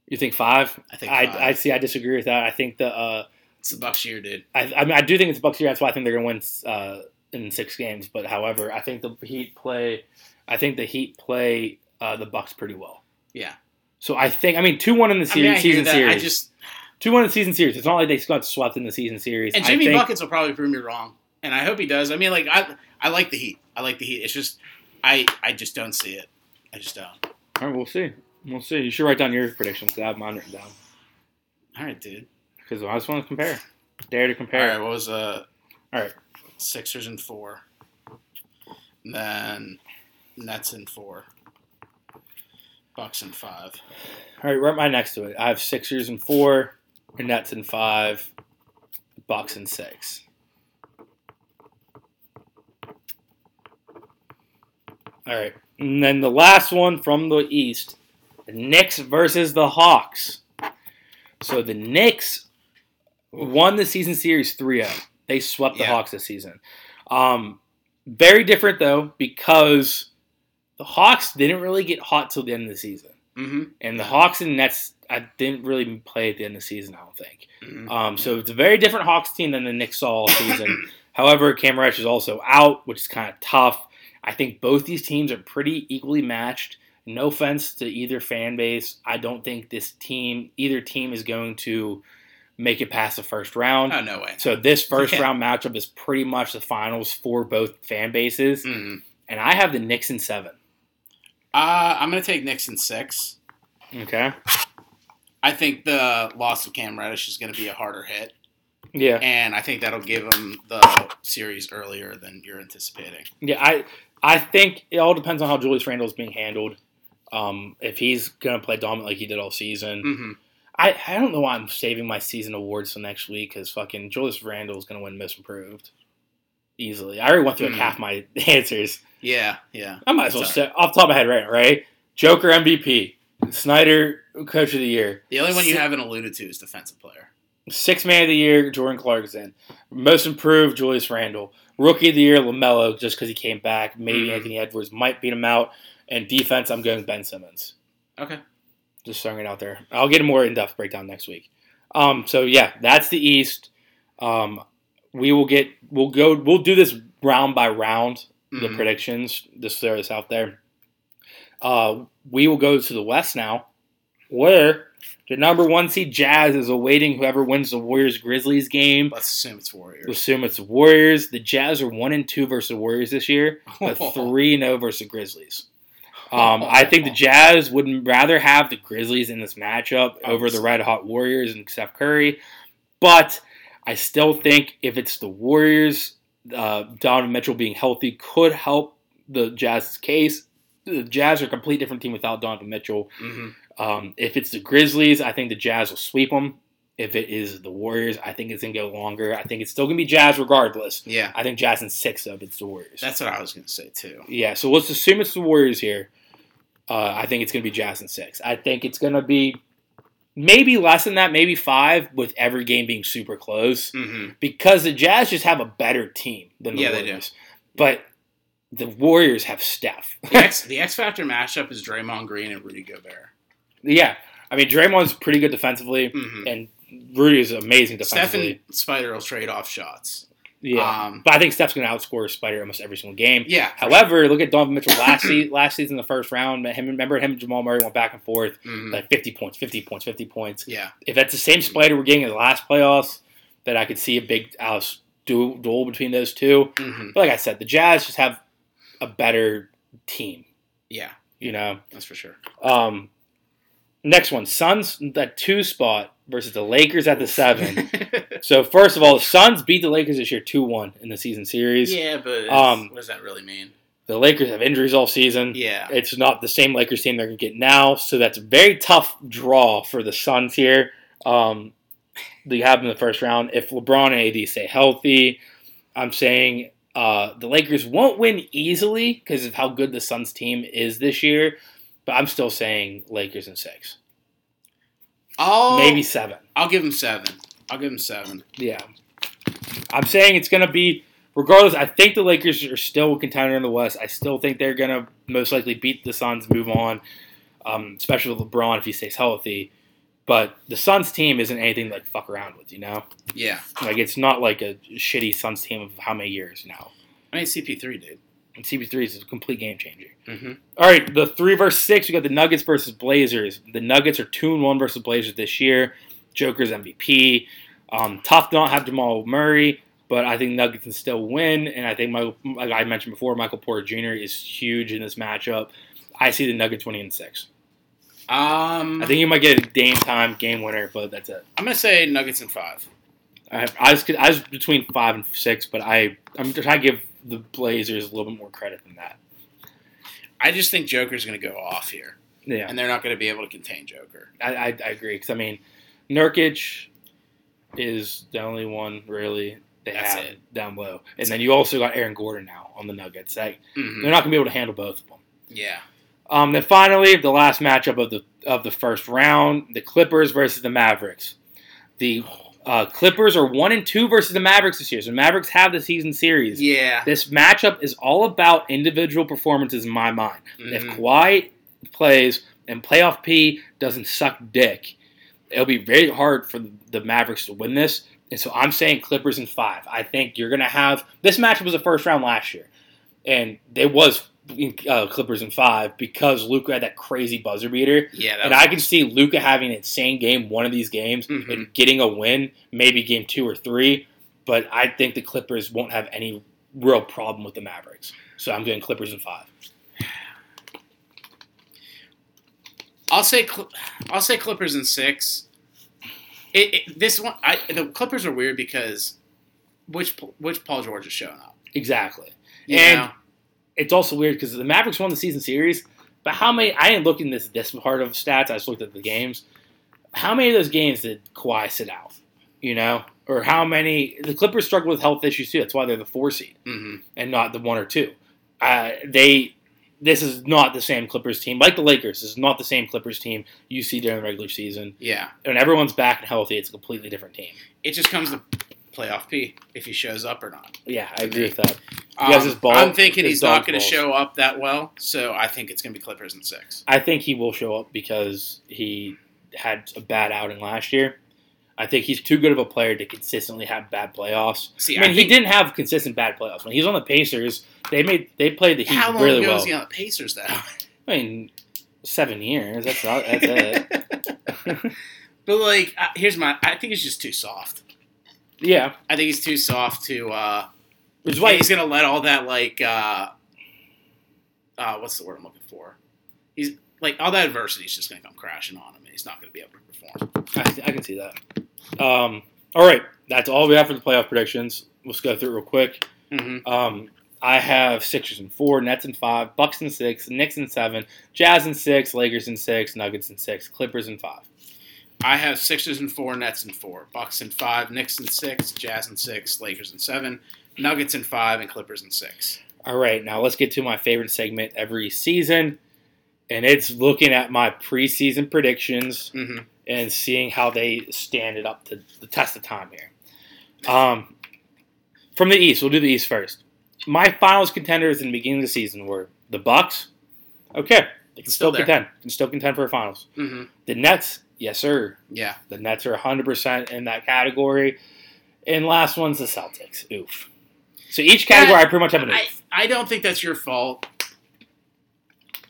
You think five? I think I, five. I see. I disagree with that. I think the uh, it's the Bucks year, dude. I, I mean, I do think it's the Bucks year. That's why I think they're going to win uh, in six games. But however, I think the Heat play. I think the Heat play uh, the Bucks pretty well. Yeah. So I think I mean two one in the series, mean, I hear season series. I just two one in the season series. It's not like they got swept in the season series. and I Jimmy think, buckets will probably prove me wrong, and I hope he does. I mean, like I I like the Heat. I like the Heat. It's just I I just don't see it. I just don't. All right, we'll see. We'll see. You should write down your predictions. I have mine written down All right, dude. Because I just want to compare. Dare to compare. right, what was uh? All right. Sixers and four. Then Nets and four. Bucks and five. All right, right right next to it. I have Sixers and four, Nets and five, Bucks and six. All right, and then the last one from the East, the Knicks versus the Hawks. So the Knicks won the season series 3-0. They swept the Yeah. Hawks this season. Um, Very different though because the Hawks didn't really get hot till the end of the season, Mm-hmm. and the Hawks and Nets I didn't really play at the end of the season. I don't think. mm-hmm. Um, so it's a very different Hawks team than the Knicks saw all season. However, Cam is also out, which is kind of tough. I think both these teams are pretty equally matched. No offense to either fan base. I don't think this team, either team, is going to make it past the first round. Oh no way. So this first Yeah. round matchup is pretty much the finals for both fan bases, hmm and I have the Knicks in seven. Uh, I'm gonna take Knicks in six. Okay. I think the loss of Cam Reddish is gonna be a harder hit, Yeah. and I think that'll give them the series earlier than you're anticipating. Yeah, I I think it all depends on how Julius Randle is being handled. Um, if he's gonna play dominant like he did all season, Mm-hmm. I, I don't know why I'm saving my season awards till next week because fucking Julius Randle is gonna win Most Improved easily. I already went through like Hmm. half my answers. Yeah, yeah. I might as well say off the top of my head right now, right? Joker MVP, Snyder Coach of the Year, The only one you haven't alluded to is defensive player. Six Man of the Year Jordan Clarkson, Most Improved Julius Randle, Rookie of the Year LaMelo just because he came back. Maybe Mhm. Anthony Edwards might beat him out. And defense, I'm going Ben Simmons. Okay. Just throwing it out there. I'll get a more in depth breakdown next week. Um, so yeah, that's the East. Um, we will get we'll go we'll do this round by round the Mhm. predictions. Just throw this out there. Uh, we will go to the West now, where the number one seed Jazz is awaiting whoever wins the Warriors Grizzlies game. Let's assume it's Warriors. Assume it's Warriors. The Jazz are one and two versus the Warriors this year, but three and zero versus the Grizzlies. Um, I think the Jazz would rather have the Grizzlies in this matchup over the Red Hot Warriors and Steph Curry, but I still think if it's the Warriors, uh, Donovan Mitchell being healthy could help the Jazz's case. The Jazz are a complete different team without Donovan Mitchell. hmm Um, if it's the Grizzlies, I think the Jazz will sweep them. If it is the Warriors, I think it's gonna go longer. I think it's still gonna be Jazz regardless. Yeah, I think Jazz in six of it's the Warriors. that's what I was gonna say too. Yeah, so let's assume it's the Warriors here. Uh, I think it's going to be Jazz in six. I think it's going to be maybe less than that, maybe five, with every game being super close hmm because the Jazz just have a better team than the Yeah, they do. Warriors. But the Warriors have Steph. The X the X Factor matchup is Draymond Green and Rudy Gobert. yeah, I mean Draymond's pretty good defensively, hmm and Rudy is amazing Steph defensively. and Spider will trade off shots. Yeah, Um, but I think Steph's going to outscore Spider almost every single game. yeah. However, look at Donovan Mitchell last season. Last season, in the first round, him remember him and Jamal Murray went back and forth. Mhm. like 50 points, 50 points, 50 points. Yeah. If that's the same spider we're getting in the last playoffs, then I could see a big Alice duel, duel between those two. hmm But like I said, the Jazz just have a better team, Yeah, you know. that's for sure. Um, next one, Suns that two spot versus the Lakers at the seven. so first of all, the Suns beat the Lakers this year two one in the season series. yeah, but Um, what does that really mean? The Lakers have injuries all season. Yeah. It's not the same Lakers team they're going to get now, so that's a very tough draw for the Suns here. Um, they have in the first round. If LeBron and AD stay healthy, I'm saying uh, the Lakers won't win easily because of how good the Suns team is this year. But I'm still saying Lakers in six, I'll maybe seven. I'll give them seven. I'll give him seven. Yeah, I'm saying it's going to be. Regardless, I think the Lakers are still a contender in the West. I still think they're going to most likely beat the Suns, move on, um, especially with LeBron if he stays healthy. But the Suns team isn't anything to like fuck around with, you know. Yeah. Like it's not like a shitty Suns team of how many years now. I mean CP3 dude. And CP3 is a complete game changer. Mm-hmm. All right, the three versus six. We got the Nuggets versus Blazers. The Nuggets are two and one versus Blazers this year. Joker's MVP. Um, tough to not have Jamal Murray, but I think Nuggets can still win. And I think my, like I mentioned before, Michael Porter Jr. is huge in this matchup. I see the Nuggets winning in six. Um, I think you might get a game time game winner, but that's it. I'm gonna say Nuggets in five. I, I was I was between five and six, but I I'm trying to give the Blazers a little bit more credit than that. I just think Joker's gonna go off here, Yeah, and they're not gonna be able to contain Joker. I, I, I agree because I mean, Nurkic is the only one really they That's have it. down low, and then you also got Aaron Gordon now on the Nuggets. Like, Mhm. they're not gonna be able to handle both of them. Yeah. Um, then finally, the last matchup of the of the first round: the Clippers versus the Mavericks. The Uh, Clippers are one and two versus the Mavericks this year. So Mavericks have the season series. Yeah. This matchup is all about individual performances in my mind. If Mhm. Kawhi plays and playoff P doesn't suck dick, it'll be very hard for the Mavericks to win this. And so I'm saying Clippers in five. I think you're going to have this matchup was the first round last year, and it was uh, Clippers in five because Luka had that crazy buzzer beater. Yeah. And was- I can see Luka having an insane game one of these games Mhm. and getting a win, maybe game two or three. But I think the Clippers won't have any real problem with the Mavericks. So I'm doing Clippers in five. I'll say I'll say Clippers in six. It, it, this one, I, the Clippers are weird because which which Paul George is showing up. Exactly. You And- know? It's also weird because the Mavericks won the season series, but how many? I didn't look in this this part of stats. I just looked at the games. How many of those games did Kawhi sit out? You know, or how many? The Clippers struggle with health issues too. That's why they're the four seed. Mhm. and not the one or two. Uh, they this is not the same Clippers team like the Lakers. This is not the same Clippers team you see during the regular season. yeah, When everyone's back and healthy, it's a completely different team. it just comes to playoff P if he shows up or not. Yeah, I agree with that. Um, ball- I'm thinking he's not going to show up that well, so I think it's going to be Clippers in six. I think he will show up because he had a bad outing last year. I think he's too good of a player to consistently have bad playoffs. See, I mean, I he didn't have consistent bad playoffs. When he was on the Pacers, they made they played the Heat How long really ago well. was he on the Pacers though? I mean, seven years. That's not, that's it. but like, here's my. I think he's just too soft. yeah, I think he's too soft to. uh which is why he's going to let all that like. uh uh What's the word I'm looking for? He's like all that adversity is just going to come crashing on him, and he's not going to be able to perform. I, I can see that. Um, all right, that's all we have for the playoff predictions. Let's go through it real quick. Mm-hmm. Um, I have Sixers in four, Nets in five, Bucks in six, Knicks in seven, Jazz in six, Lakers in six, Nuggets in six, Clippers in five. I have Sixers in four, Nets in four, Bucks in five, Knicks in six, Jazz in six, Lakers in seven, Nuggets in five, and Clippers in six. All right, now let's get to my favorite segment every season, and it's looking at my preseason predictions Mm-hmm. And seeing how they stand it up to the test of time here. Um, from the East, we'll do the East first. My finals contenders in the beginning of the season were the Bucks. Okay, they can Still still, contend. Can still contend for finals. Mm-hmm. The Nets, yes sir. Yeah. The Nets are 100% in that category. And last one's the Celtics. Oof. So each category, I pretty much have an I, oof. I don't think that's your fault.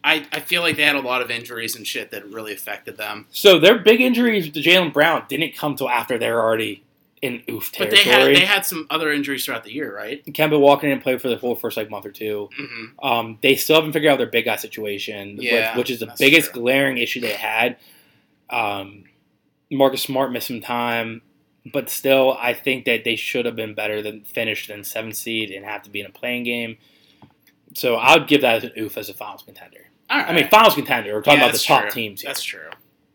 I, I feel like they had a lot of injuries and shit that really affected them. So their big injuries to Jaylen Brown didn't come till after they were already in oof territory. But they had they had some other injuries throughout the year, right? Kemba Walker didn't play for the full first like month or two. Mm-hmm. Um, they still haven't figured out their big guy situation, Yeah, which is the biggest true. glaring issue they had. Um, Marcus Smart missed some time, but still, I think that they should have been better than finished than seventh seed and have to be in a playing game. So I would give that as an oof as a finals contender. Right. I mean, finals contender. We're talking Yeah, about the top true. teams here That's true.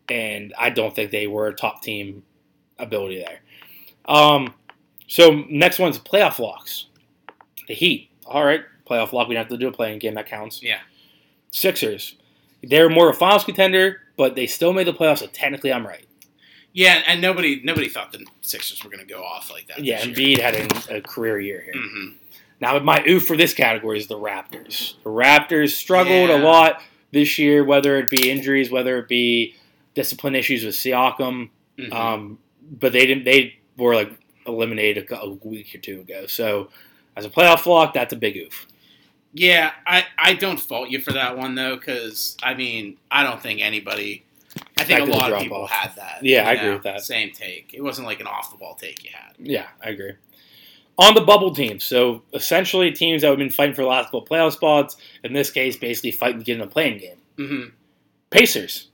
and I don't think they were a top team ability there. Um, so next one's playoff locks. The Heat. All right, playoff lock. We don't have to do a playing game that counts. Yeah. Sixers. They're more of a finals contender, but they still made the playoffs. So technically, I'm right. Yeah, and nobody nobody thought the Sixers were going to go off like that. Yeah, Embiid had a, a career year here. Mm-hmm. Now, my oof for this category is the Raptors. The Raptors struggled a lot this year, whether it be injuries, whether it be discipline issues with Siakam. Mm-hmm. Um, but they didn't. They were like eliminated a, a week or two ago. So as a playoff lock, that's a big oof. yeah, I, I don't fault you for that one though, because I mean I don't think anybody. I think a lot of people off. had that. Yeah, I agree with that. Same take. It wasn't like an off the ball take you had. Yeah, I agree. On the bubble teams, so essentially teams that have been fighting for the last couple playoff spots. In this case, basically fighting to get in a playing game. Mm-hmm. Pacers.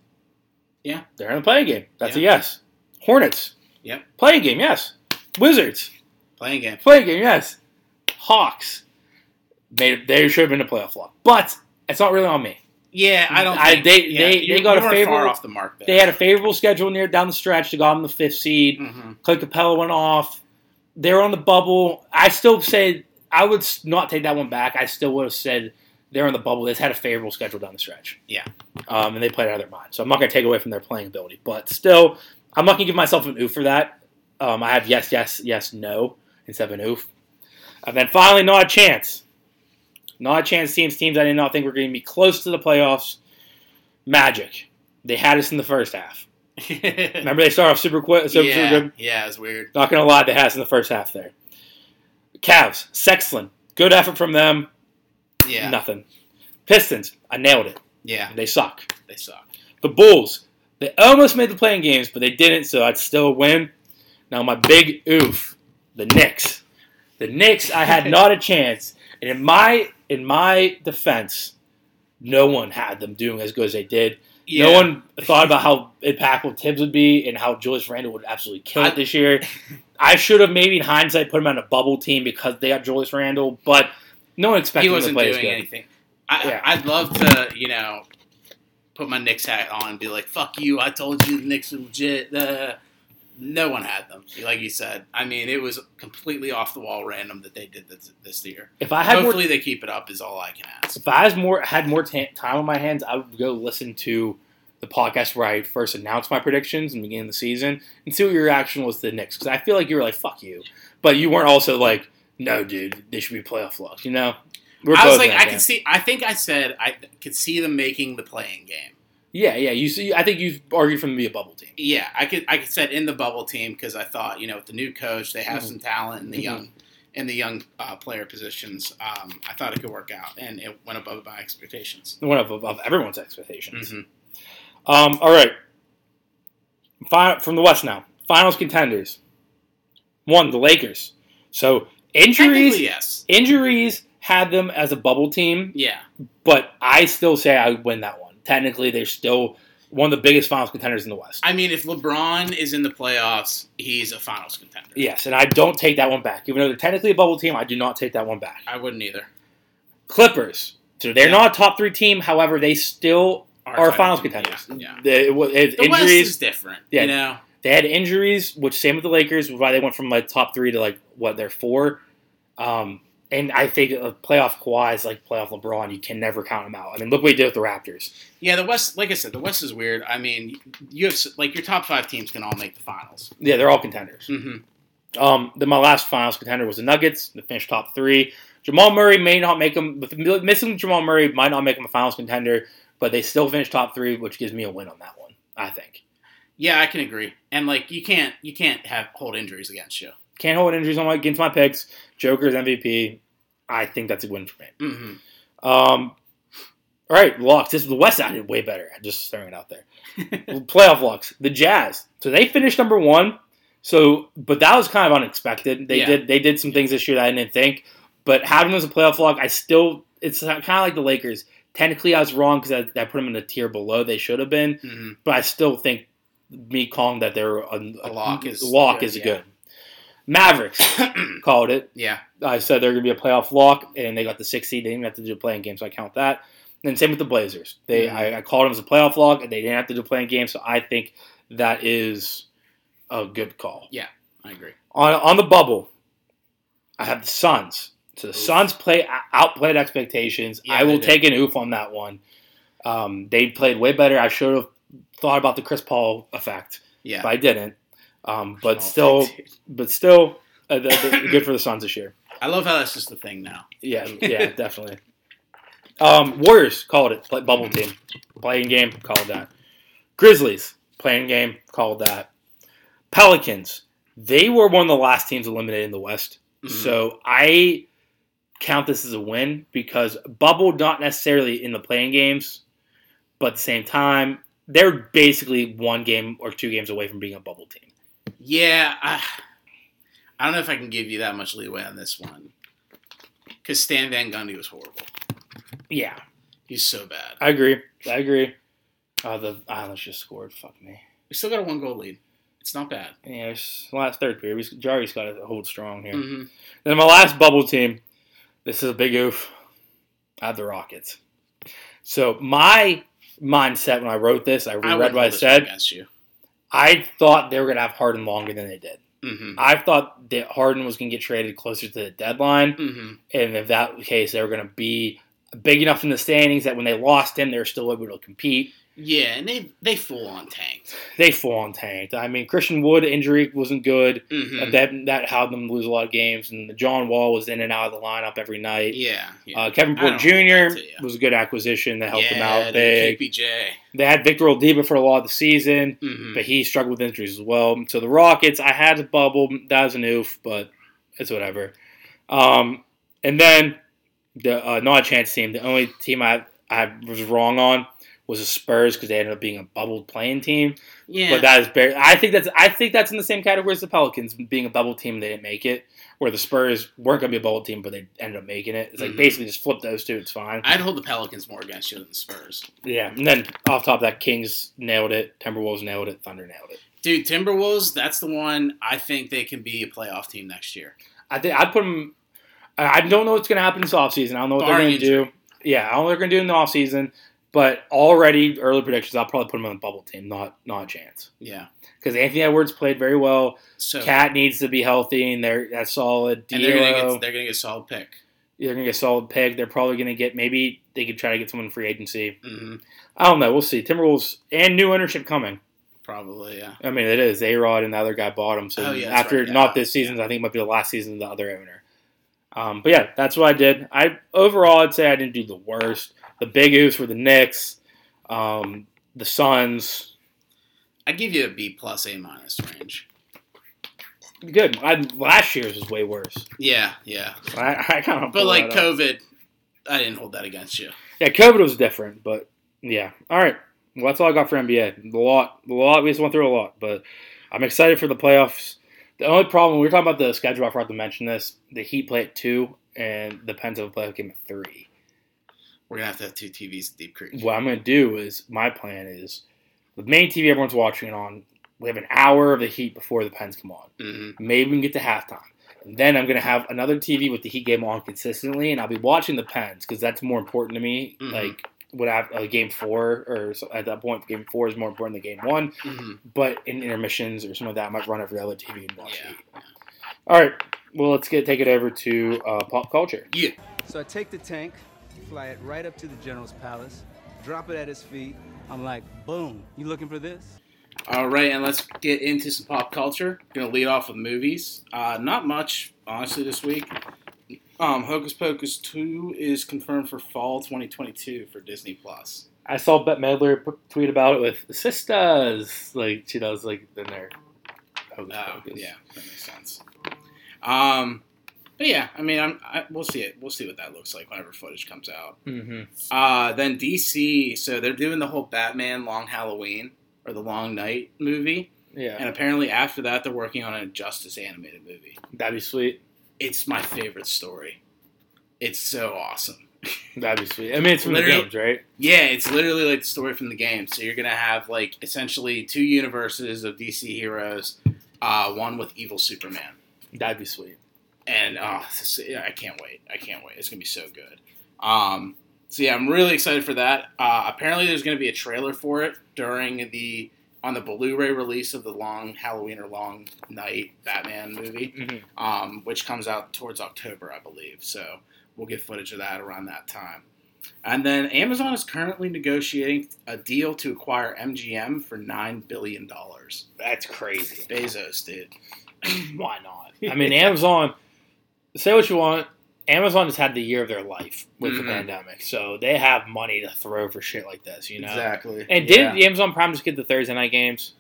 Yeah. they're in a playing game. That's a yes. Hornets. Yep. Playing game, yes. Wizards. Playing game. Playing game, yes. Hawks. Made they should have been a playoff lock, but it's not really on me. Yeah, I don't. I- Think, they- yeah, they- they got a favorable- far off the mark. There. They had a favorable schedule near down the stretch to got them the fifth seed. Mm-hmm. Clay Capela went off. They were on the bubble. I still say I would not take that one back. I still would have said they're on the bubble. They just had a favorable schedule down the stretch. Yeah. Um, and they played out of their mind. So I'm not going to take away from their playing ability. But still, I'm not going to give myself an oof for that. Um, I have yes, yes, yes, no instead of an oof. And then finally, not a chance. Not a chance teams, teams I did not think were going to be close to the playoffs. Magic. They had us in the first half. Remember they start off super quick, super, super yeah, good. yeah, it's weird. Not going to lie, they had in the first half there. Cavs, Sexton. Good effort from them. Yeah, Nothing. Pistons, I nailed it. yeah, They suck. they suck. The Bulls, they almost made the playing games, but they didn't, so I'd still win. Now my big oof, the Knicks. The Knicks, I had not a chance. And in my in my defense, no one had them doing as good as they did. Yeah. No one thought about how impactful Thibs would be and how Julius Randle would absolutely kill it this year. I should have maybe in hindsight put him on a bubble team because they got Julius Randle, but no one expected he him to wasn't play as doing good. anything. I, Yeah. I'd love to, you know, put my Knicks hat on and be like, "Fuck you! I told you the Knicks were legit." Uh, no one had them, like you said. I mean, it was completely off the wall, random that they did this, this year. If I had more Hopefully, they keep it up. Is all I can ask. if I was more had more ta time on my hands, I would go listen to the podcast where I first announced my predictions and beginning of the season and see what your reaction was to the Knicks because I feel like you were like "fuck you," but you weren't also like "no, dude, they should be playoff locks." You know, we're I was like, I could see. I think I said I could see them making the playing game. Yeah, yeah. You see, I think you've argued for them to be a bubble team. Yeah, I could. I could said in the bubble team because I thought, you know, with the new coach, they have Mhm. some talent in the Mhm. young, in the young uh, player positions. Um, I thought it could work out, and it went above my expectations. One of, of everyone's expectations. Mhm. Um, all right. Fi- from the West now. Finals contenders. One, the Lakers. So injuries, yes. injuries had them as a bubble team. Yeah, but I still say I would win that one. Technically, they're still one of the biggest finals contenders in the West. I mean, if LeBron is in the playoffs, he's a Finals contender. Yes, and I don't take that one back. Even though they're technically a bubble team, I do not take that one back. I wouldn't either. Clippers. So they're Yeah. not a top three team. However, they still Our are finals team, contenders. Yeah, yeah. They, it, The West injuries. is different. Yeah. You know, They had injuries, which same with the Lakers, why they went from like top three to like what they're four. Um, and I think a playoff Kawhi is like playoff LeBron. You can never count him out. I mean, look what he did with the Raptors. yeah. The West, like I said, the West is weird. I mean, you have like your top five teams can all make the finals. Yeah, they're all contenders. Mm-hmm. Um, then my last finals contender was the Nuggets. They finished top three. Jamal Murray may not make them, missing Jamal Murray might not make them a finals contender, but they still finished top three, which gives me a win on that one. I think Yeah, I can agree. And like, you can't you can't have hold injuries against you. can't hold injuries on my against my picks. Joker's MVP. I think that's a win for me. Mm-hmm. Um, all right, locks. This is the West side did way better. I'm just throwing it out there. Playoff locks. The Jazz. So they finished number one. So, but that was kind of unexpected. They Yeah. did they did some things this year that I didn't think. But having them as a playoff lock, I still it's kind of like the Lakers. Technically, I was wrong because I, I put them in the tier below they should have been. hmm But I still think me calling that they're a, A lock is lock good, is yeah. good. Mavericks called it. yeah. I said they're going to be a playoff lock, and they got the six seed. They didn't have to do a playing game, so I count that. And same with the Blazers. They Mhm. I, I called them as a playoff lock, and they didn't have to do a playing game, so I think that is a good call. Yeah, I agree. On on the bubble, I have the Suns. So the Oof. Suns play outplayed expectations. Yeah, I will take an oof on that one. Um, they played way better. I should have thought about the Chris Paul effect, Yeah. but I didn't. Um, but still, but still, uh, th- th- good for the Suns this year. I love how that's just the thing now. Yeah, yeah, definitely. Um, Warriors called it play, bubble team, playing game called that. Grizzlies playing game called that. Pelicans they were one of the last teams eliminated in the West, Mhm. so I count this as a win because bubble not necessarily in the playing games, but at the same time they're basically one game or two games away from being a bubble team. Yeah, I, I don't know if I can give you that much leeway on this one because Stan Van Gundy was horrible. Yeah, He's so bad. I agree. I agree. Uh, the Islanders just scored. Fuck me. We still got a one goal lead. It's not bad. Yeah, last third period. Jarry's got to hold strong here. hmm Then my last bubble team. This is a big oof. I have the Rockets. So my mindset when I wrote this, I I reread would what I said. against you. I thought they were gonna have Harden longer than they did. hmm I thought that Harden was gonna get traded closer to the deadline, hmm and if that was the case, they were gonna be big enough in the standings that when they lost him, they were still able to compete. Yeah, and they they full on tanked. They full on tanked. I mean, Christian Wood injury wasn't good. Mhm. That that helped them lose a lot of games, and John Wall was in and out of the lineup every night. Yeah, yeah. Uh, Kevin Porter don't hold that Jr. was a good acquisition that helped yeah, them out big. KPJ. They had Victor Oladipo for a lot of the season, Mhm. but he struggled with injuries as well. So the Rockets, I had to bubble. That was an oof, but it's whatever. Um, and then the uh, not a chance team. The only team I I was wrong on was the Spurs because they ended up being a bubbled playing team. Yeah, But that is very. I think that's. I think that's in the same category as the Pelicans being a bubble team. They didn't make it. Where the Spurs weren't going to be a bubble team, but they ended up making it. It's like Mhm. basically just flip those two. It's fine. I'd hold the Pelicans more against you than the Spurs. yeah. And then off top of that, Kings nailed it. Timberwolves nailed it. Thunder nailed it. Dude, Timberwolves, that's the one I think they can be a playoff team next year. I think I'd put them. I don't know what's going to happen this offseason. I don't know what they're going to do. Yeah, I don't know what they're going to do in the offseason. But already early predictions, I'll probably put them on the bubble team. Not not a chance Yeah. because Anthony Edwards played very well. So Cat needs to be healthy, and they're that's solid. and they're gonna get they're gonna get a solid pick. they're gonna get a solid pick. They're probably gonna get maybe they could try to get someone in free agency. hmm I don't know. We'll see. Timberwolves and new ownership coming. Probably, yeah. I mean, it is A Rod and the other guy bought him. So Oh, yeah, after right, yeah. not this season, I think it might be the last season of the other owner. Um, but yeah, that's what I did. I overall, I'd say I didn't do the worst. The big oops were the Knicks, um, the Suns. I give you a B plus A minus range. Good. I, last year's was way worse. Yeah, yeah. I, I kind of But like COVID, I didn't hold that against you. Yeah, COVID was different, but yeah. All right. Well, that's all I got for NBA. A lot, a lot. We just went through a lot, but I'm excited for the playoffs. The only problem we were talking about the schedule. I forgot to mention this. The Heat play at two, and the Pens have a playoff game at three. We're gonna have to have two TVs at Deep Creek. What I'm going to do is my plan is the main TV everyone's watching it on. We have an hour of the Heat before the Pens come on. hmm Maybe we can get to halftime. And then I'm going to have another TV with the Heat game on consistently, and I'll be watching the Pens because that's more important to me. Mhm. Like, what I uh, game four, or so, at that point, game four is more important than game one. hmm But in intermissions or some of that, I might run every other TV and watch Yeah. Heat. All right. Well, let's get take it over to uh, pop culture. Yeah. So I take the tank, fly it right up to the general's palace, drop it at his feet. I'm like, boom, you looking for this? All right, and let's get into some pop culture. Gonna lead off with movies. Uh, not much, honestly, this week. Um, Hocus Pocus 2 is confirmed for fall 2022 for Disney Plus. I saw Bette Midler p- tweet about it with sisters, like she does, like in there. Hocus Oh, Pocus. yeah, that makes sense. Um, but yeah, I mean, I'm, I, we'll see it. We'll see what that looks like whenever footage comes out. Mm-hmm. Uh, then DC, so they're doing the whole Batman Long Halloween or the Long Night movie, Yeah, and apparently after that they're working on a Justice animated movie. that'd be sweet. It's my favorite story. It's so awesome. That'd be sweet. I mean, it's from Literally- the games, right? Yeah, it's literally like the story from the game. So you're gonna have like essentially two universes of DC heroes, uh, one with evil Superman. That'd be sweet. And is- yeah, I can't wait. I can't wait. It's gonna be so good. Um, so yeah, I'm really excited for that. Uh, apparently, there's gonna be a trailer for it during the on the Blu-ray release of the Long Halloween or Long Night Batman movie, Mm-hmm. um, which comes out towards October, I believe. So we'll get footage of that around that time. And then Amazon is currently negotiating a deal to acquire MGM for nine billion dollars. That's crazy. Bezos did. Why not? I mean, Amazon. Say what you want. Amazon has had the year of their life with Mhm. the pandemic, so they have money to throw for shit like this, you know. Exactly. And yeah. did Amazon Prime just get the Thursday night games?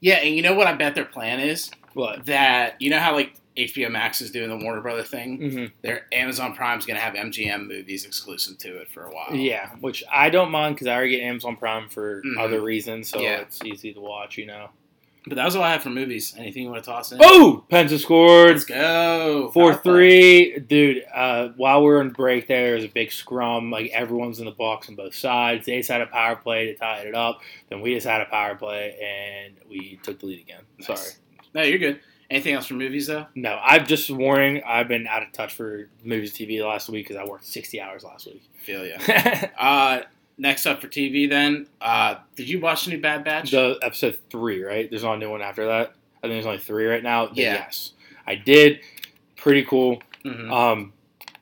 Yeah, and you know what I bet their plan is? What? That you know how like HBO Max is doing the Warner Brother thing? Mm-hmm. Their Amazon Prime's gonna have MGM movies exclusive to it for a while. Yeah, which I don't mind because I already get Amazon Prime for Mhm. other reasons, so Yeah. it's easy to watch, you know. But that was all I have for movies. Anything you want to toss in? Oh, Pens scored. Let's go. 4 3. dude. Uh, while we are in break, there was a big scrum. Like everyone's in the box on both sides. They just had a power play to tie it up. Then we just had a power play and we took the lead again. Nice. Sorry. No, you're good. Anything else for movies though? No, I'm just warning. I've been out of touch for movies, TV last week because I worked 60 hours last week. Feel ya. Uh, next up for TV then. Uh, did you watch the new Bad Batch? the episode three, right? There's not a new one after that. I think there's only three right now. Then Yeah. Yes, I did. Pretty cool. Mhm. Um,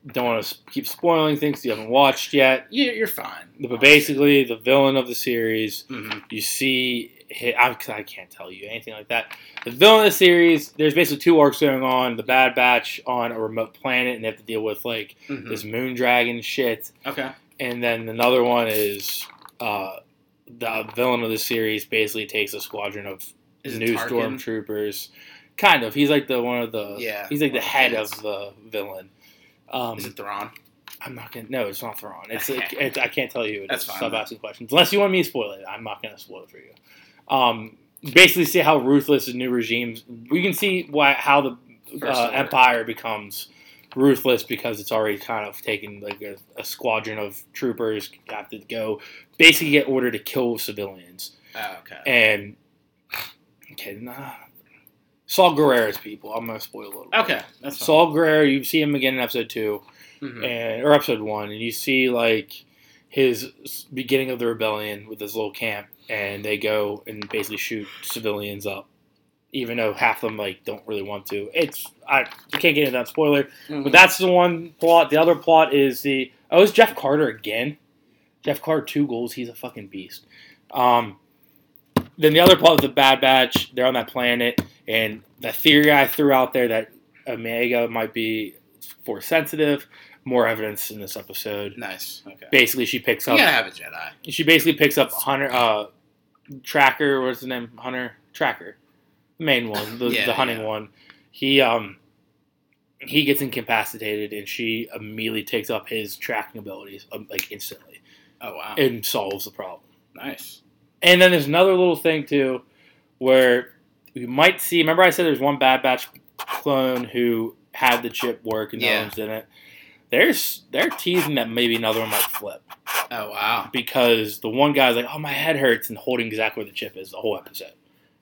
don't want to keep spoiling things you haven't watched yet. Yeah, you're fine. But basically, the villain of the series, Mhm. you see, I, I can't tell you anything like that. The villain of the series, there's basically two arcs going on. The Bad Batch on a remote planet, and they have to deal with like Mhm. this moon dragon shit. Okay. And then another one is uh, the villain of the series basically takes a squadron of Is new stormtroopers. Kind of. He's like the one of the. Yeah, He's like the one of the head of the villain. Um, Is it Thrawn? I'm not gonna. No, it's not Thrawn. It's, like, it's I can't tell you. It That's is. fine, Stop asking questions unless you want me to spoil it. I'm not gonna spoil it for you. Um, basically, see how ruthless the new regimes. We can see why how the uh, empire becomes ruthless because it's already kind of taken like a, a squadron of troopers have to go basically get ordered to kill civilians Oh, okay. and okay nah. Saw Gerrera's people. I'm gonna spoil a little. bit. okay, that's fine. Saw Gerrera, you see him again in episode 2 Mhm. and or episode one, and you see like his beginning of the rebellion with this little camp, and they go and basically shoot civilians up, even though half of them like don't really want to. It's I, I can't get into that spoiler, Mhm. but that's the one plot. The other plot is the oh, it's Jeff Carter again. Jeff Carter two goals. He's a fucking beast. Um, then the other plot with the Bad Batch. They're on that planet, and the theory I threw out there that Omega might be force sensitive. More evidence in this episode. nice. Okay. Basically, she picks You up. gotta have a Jedi. She basically picks up Hunter. Uh, Tracker. What's his name? Hunter Tracker. Main one. The, Yeah, the hunting yeah. one. He um. He gets incapacitated, and she immediately takes up his tracking abilities, um, like instantly, Oh wow. and solves the problem. nice. And then there's another little thing too, where we might see. Remember, I said there's one Bad Batch clone who had the chip work and Yeah. other ones didn't. There's they're teasing that maybe another one might flip Oh wow. because the one guy's like, "Oh, my head hurts," and holding exactly where the chip is the whole episode.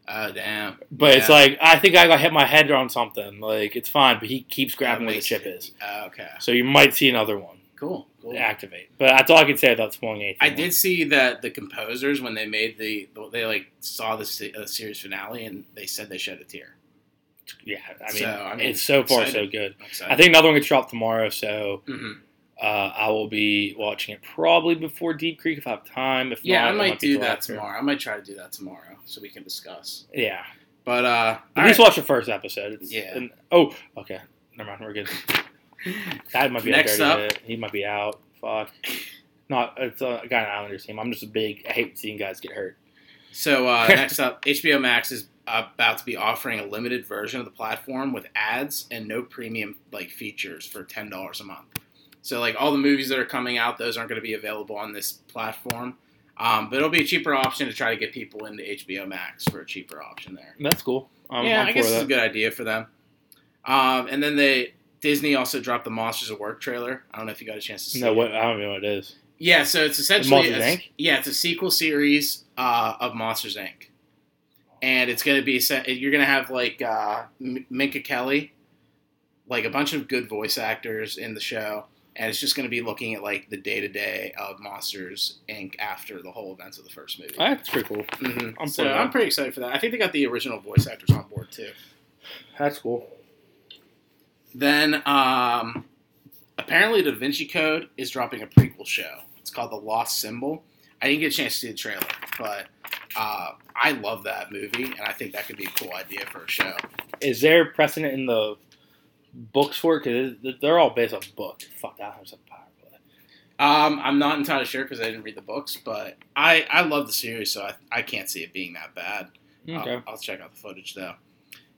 Oh damn. But it's like I think I got hit my head on something. Like it's fine, but he keeps grabbing where the chip is. Oh, okay. So you might see another one Cool. Cool. activate. But that's all I can say about spoiling anything. I did see that the composers when they made the they like saw the uh, series finale and they said they shed a tear. Yeah, I mean, So, I mean, it's so far so good. I'm think another one gets dropped tomorrow, so hmm uh, I will be watching it probably before Deep Creek if I have time. If Yeah, not, I it might do that tomorrow. I might try to do that tomorrow so we can discuss. Yeah, But uh, at least right. watch the first episode. It's, Yeah. and- oh, okay. Never mind. We're good. That might be Next up-. He might be out. Fuck. Not. It's a guy on Islanders team. I'm just a big. I hate seeing guys get hurt. So uh, next up, HBO Max is about to be offering a limited version of the platform with ads and no premium like features for ten dollars a month. So like all the movies that are coming out, those aren't going to be available on this platform. Um, but it'll be a cheaper option to try to get people into HBO Max for a cheaper option there. That's cool. I'm, yeah, I'm I guess it's a good idea for them. Um, and then they Disney also dropped the Monsters at Work trailer. I don't know if you got a chance to see No, it. what? I don't know what it is. Yeah, so it's essentially Monsters, a- Inc.? yeah, it's a sequel series uh, of Monsters Inc. And it's gonna be set. You're gonna have like uh, M- Mindy Kaling, like a bunch of good voice actors in the show, and it's just gonna be looking at like the day to day of Monsters Inc. after the whole events of the first movie. That's pretty cool. Mhm. I'm so for. I'm pretty excited for that. I think they got the original voice actors on board too. That's cool. Then, um, apparently, Da Vinci Code is dropping a prequel show. It's called The Lost Symbol. I didn't get a chance to see the trailer, but uh, I love that movie, and I think that could be a cool idea for a show. Is there precedent in the books for it? Because they're all based on books. Fuck that. Powerful. Um, I'm not entirely sure because I didn't read the books, but I, I love the series, so I, I can't see it being that bad. Okay. I'll, I'll check out the footage though.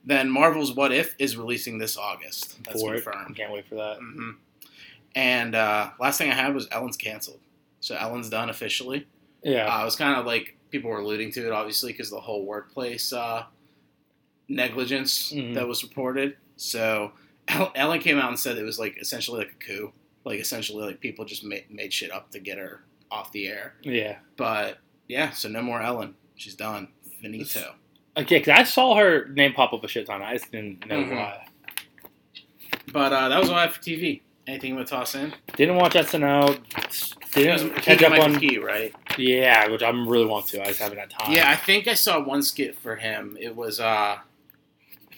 Then Marvel's What If is releasing this August. That's for it. confirmed. Can't wait for that. hmm And uh, last thing I had was Ellen's canceled. So Ellen's done officially. Yeah. Uh, it was kind of like people were alluding to it, obviously, because the whole workplace uh, negligence Mhm. that was reported. So Ellen came out and said it was like essentially like a coup, like essentially like people just made, made shit up to get her off the air. yeah. But yeah, so no more Ellen. She's done. Finito. Okay, because I saw her name pop up a shit ton. I just didn't know Mhm. why. But uh, that was all I have for TV. Anything to toss in? Didn't watch SNL. Didn't catch up on. Key, right? Yeah, which I'm really want to. I just haven't had time. Yeah, I think I saw one skit for him. It was uh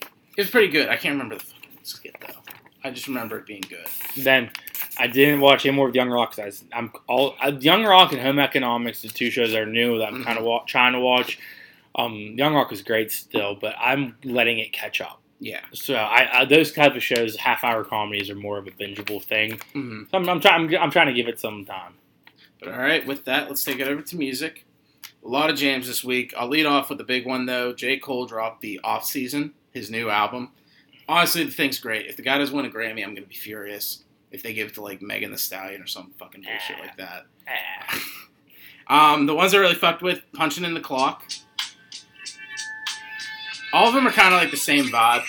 it was pretty good. I can't remember the though. I just remember it being good. Then I didn't watch any more of Young Rock because I'm all uh, Young Rock and Home Economics, the two shows that are new that I'm kind of wa- trying to watch. Um, Young Rock is great still, but I'm letting it catch up. Yeah. So I, I those type of shows, half hour comedies, are more of a bingeable thing. Mm-hmm. So I'm, I'm trying. I'm, I'm trying to give it some time. But all right, with that, let's take it over to music. A lot of jams this week. I'll lead off with the big one though. J. Cole dropped the Off Season, his new album. Honestly, the thing's great. If the guy doesn't win a Grammy, I'm gonna be furious. If they give it to like Megan Thee Stallion or some fucking bullshit like that. Ah. Um, the ones I really fucked with, punching in the clock. All of them are kind of like the same vibe.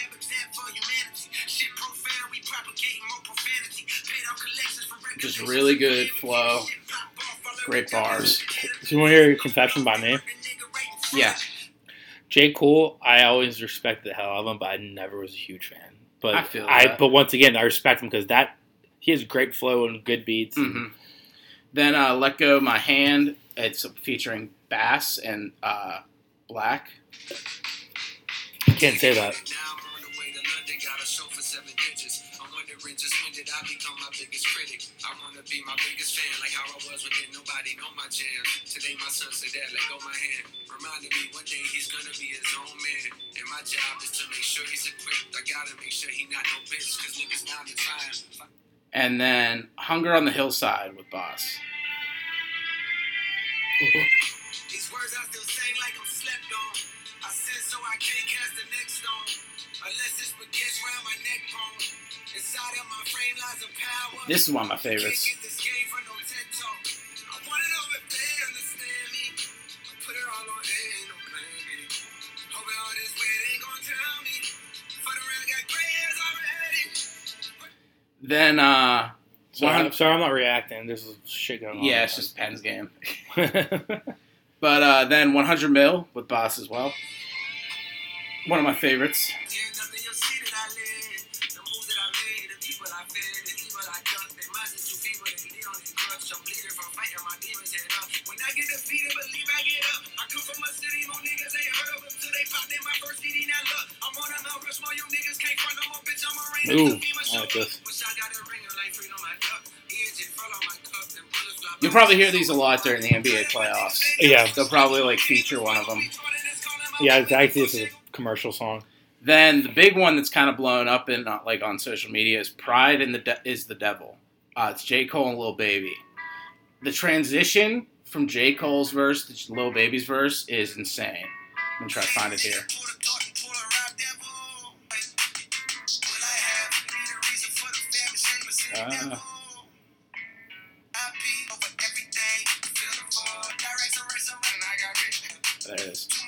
Just really good flow, great bars. So you want to hear a confession by me? Yeah, J. Cole, I always respected the hell out of him, but I never was a huge fan. But I feel I that. but once again, I respect him because that he has great flow and good beats. hmm Then uh, let go my hand. It's featuring Bas and uh, 6LACK. Can't say that. I become my biggest critic. I wanna be my biggest fan, like how I was when didn't nobody know my jam. Today my son said that, let go my hand. Reminded me one day he's gonna be his own man. And my job is to make sure he's equipped. I gotta make sure he not no bitch, cause niggas not in time. And then Hunger on the Hillside with Bas. These words I still sang like I'm slept on. I said so I can't cast the next stone. Unless it's baguettes round my neck bone. Inside of my frame lies a power. This is one of my favorites. Can't get this game for no TED talk. I wanna know if understand me. I put it all on A, ain't no plan B. All this way they gon' tell me. Fuck around, got gray hairs already. Then, uh, Sorry, I'm sorry, I'm not reacting. There's shit going on. yeah, it's just Penn's game. But uh, then 100 Mil with Bas as well. One of my favorites. You'll see that I live. The moves that I made, the people I fed, the evil I ducked. They minds is too feeble, they lean on their crutch. I'm bleeding from fighting my demons head up. When I get defeated, believe I get up. I come from a city, no niggas ain't heard of them till they popped in my first CD. Now look, I'm on a Mount Rushmore, you niggas can't front no more, bitch. I'm a rain. Ooh, I like this. Wish I got a ring like freedom, my duck. Engine fell on my cup, then bullets fly You'll probably hear these a lot during the NBA playoffs. Yeah. They'll probably like feature one of them. yeah, it's actually this is a commercial song. Then the big one that's kind of blown up in not like on social media is "Pride in the De- is the Devil." Uh, it's J Cole and Lil Baby. The transition from J Cole's verse to Lil Baby's verse is insane. I'm gonna try to find it here. Ah. There it is.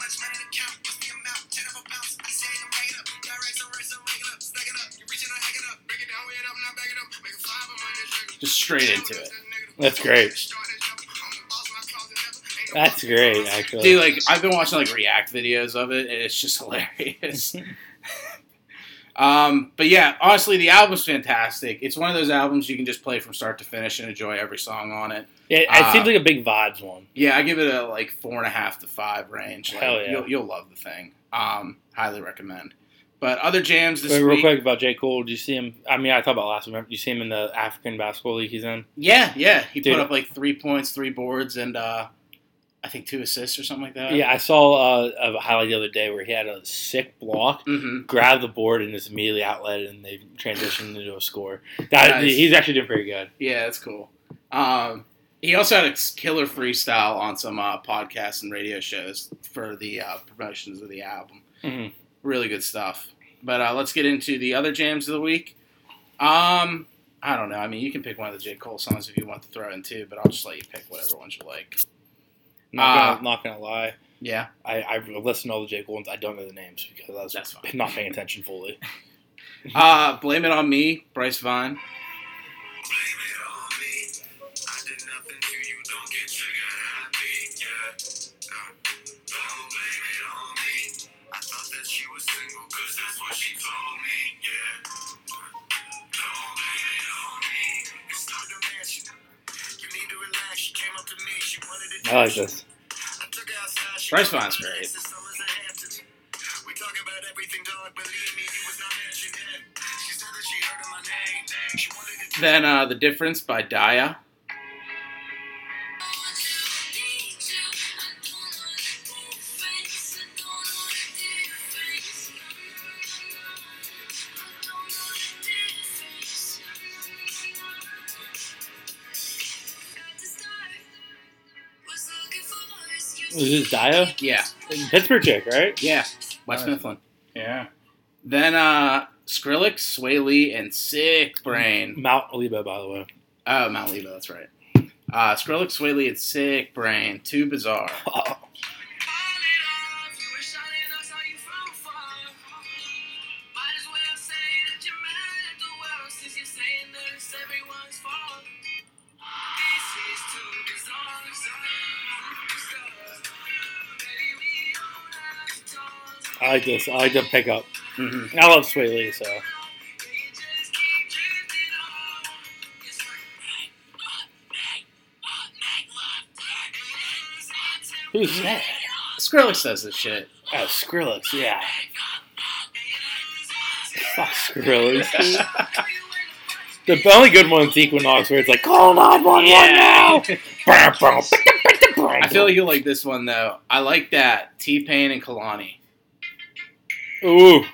Just straight into it. That's great. That's great, actually. Dude, like I've been watching like React videos of it, and it's just hilarious. um, but yeah, honestly, the album's fantastic. It's one of those albums you can just play from start to finish and enjoy every song on it. Yeah, it uh, seems like a big vibes one. Yeah, I give it a like four and a half to five range. Like, Hell yeah. You'll, you'll love the thing. Um, highly recommend. But other jams this Wait, real week. quick about J. Cole, did you see him? I mean, I thought about last week. You see him in the African basketball league he's in? Yeah, yeah, he Dude. put up like three points, three boards, and uh, I think two assists or something like that. Yeah, I saw uh, a highlight the other day where he had a sick block, hmm grabbed the board, and just immediately outlet it, and they transitioned into a score. That, Nice. He's actually doing pretty good. Yeah, that's cool. Um, he also had a killer freestyle on some uh, podcasts and radio shows for the uh, promotions of the album. Mhm. Really good stuff. But uh, let's get into the other jams of the week. Um, I don't know. I mean, you can pick one of the J. Cole songs if you want to throw in too, but I'll just let you pick whatever ones you like. Not, Uh, gonna, not gonna lie. Yeah. I, I've listened to all the J. Cole ones. I don't know the names because I was That's fine. not paying attention fully. Uh, Blame It On Me, Bryce Vine. Of my name. She wanted to Then uh, the difference by Daya. Was this Dio? Yeah, Pittsburgh chick, right? yeah, West Nice. Mifflin. Yeah. Then uh, Skrillex, Swae Lee, and Siiickbrain. Mount Olivo, by the way. Oh, Mount Lebo, that's right. Uh, Skrillex, Swae Lee, and Siiickbrain. Too bizarre. I just. I like the pickup. hmm I love Swae Lee, so. Who's that? Skrillex says this shit. Oh, Skrillex, yeah. Fuck Skrillex. The only good one's Equinox, where it's like, call 911 now! I I feel like you'll like this one though. I like that T Pain and Kehlani. Ooh.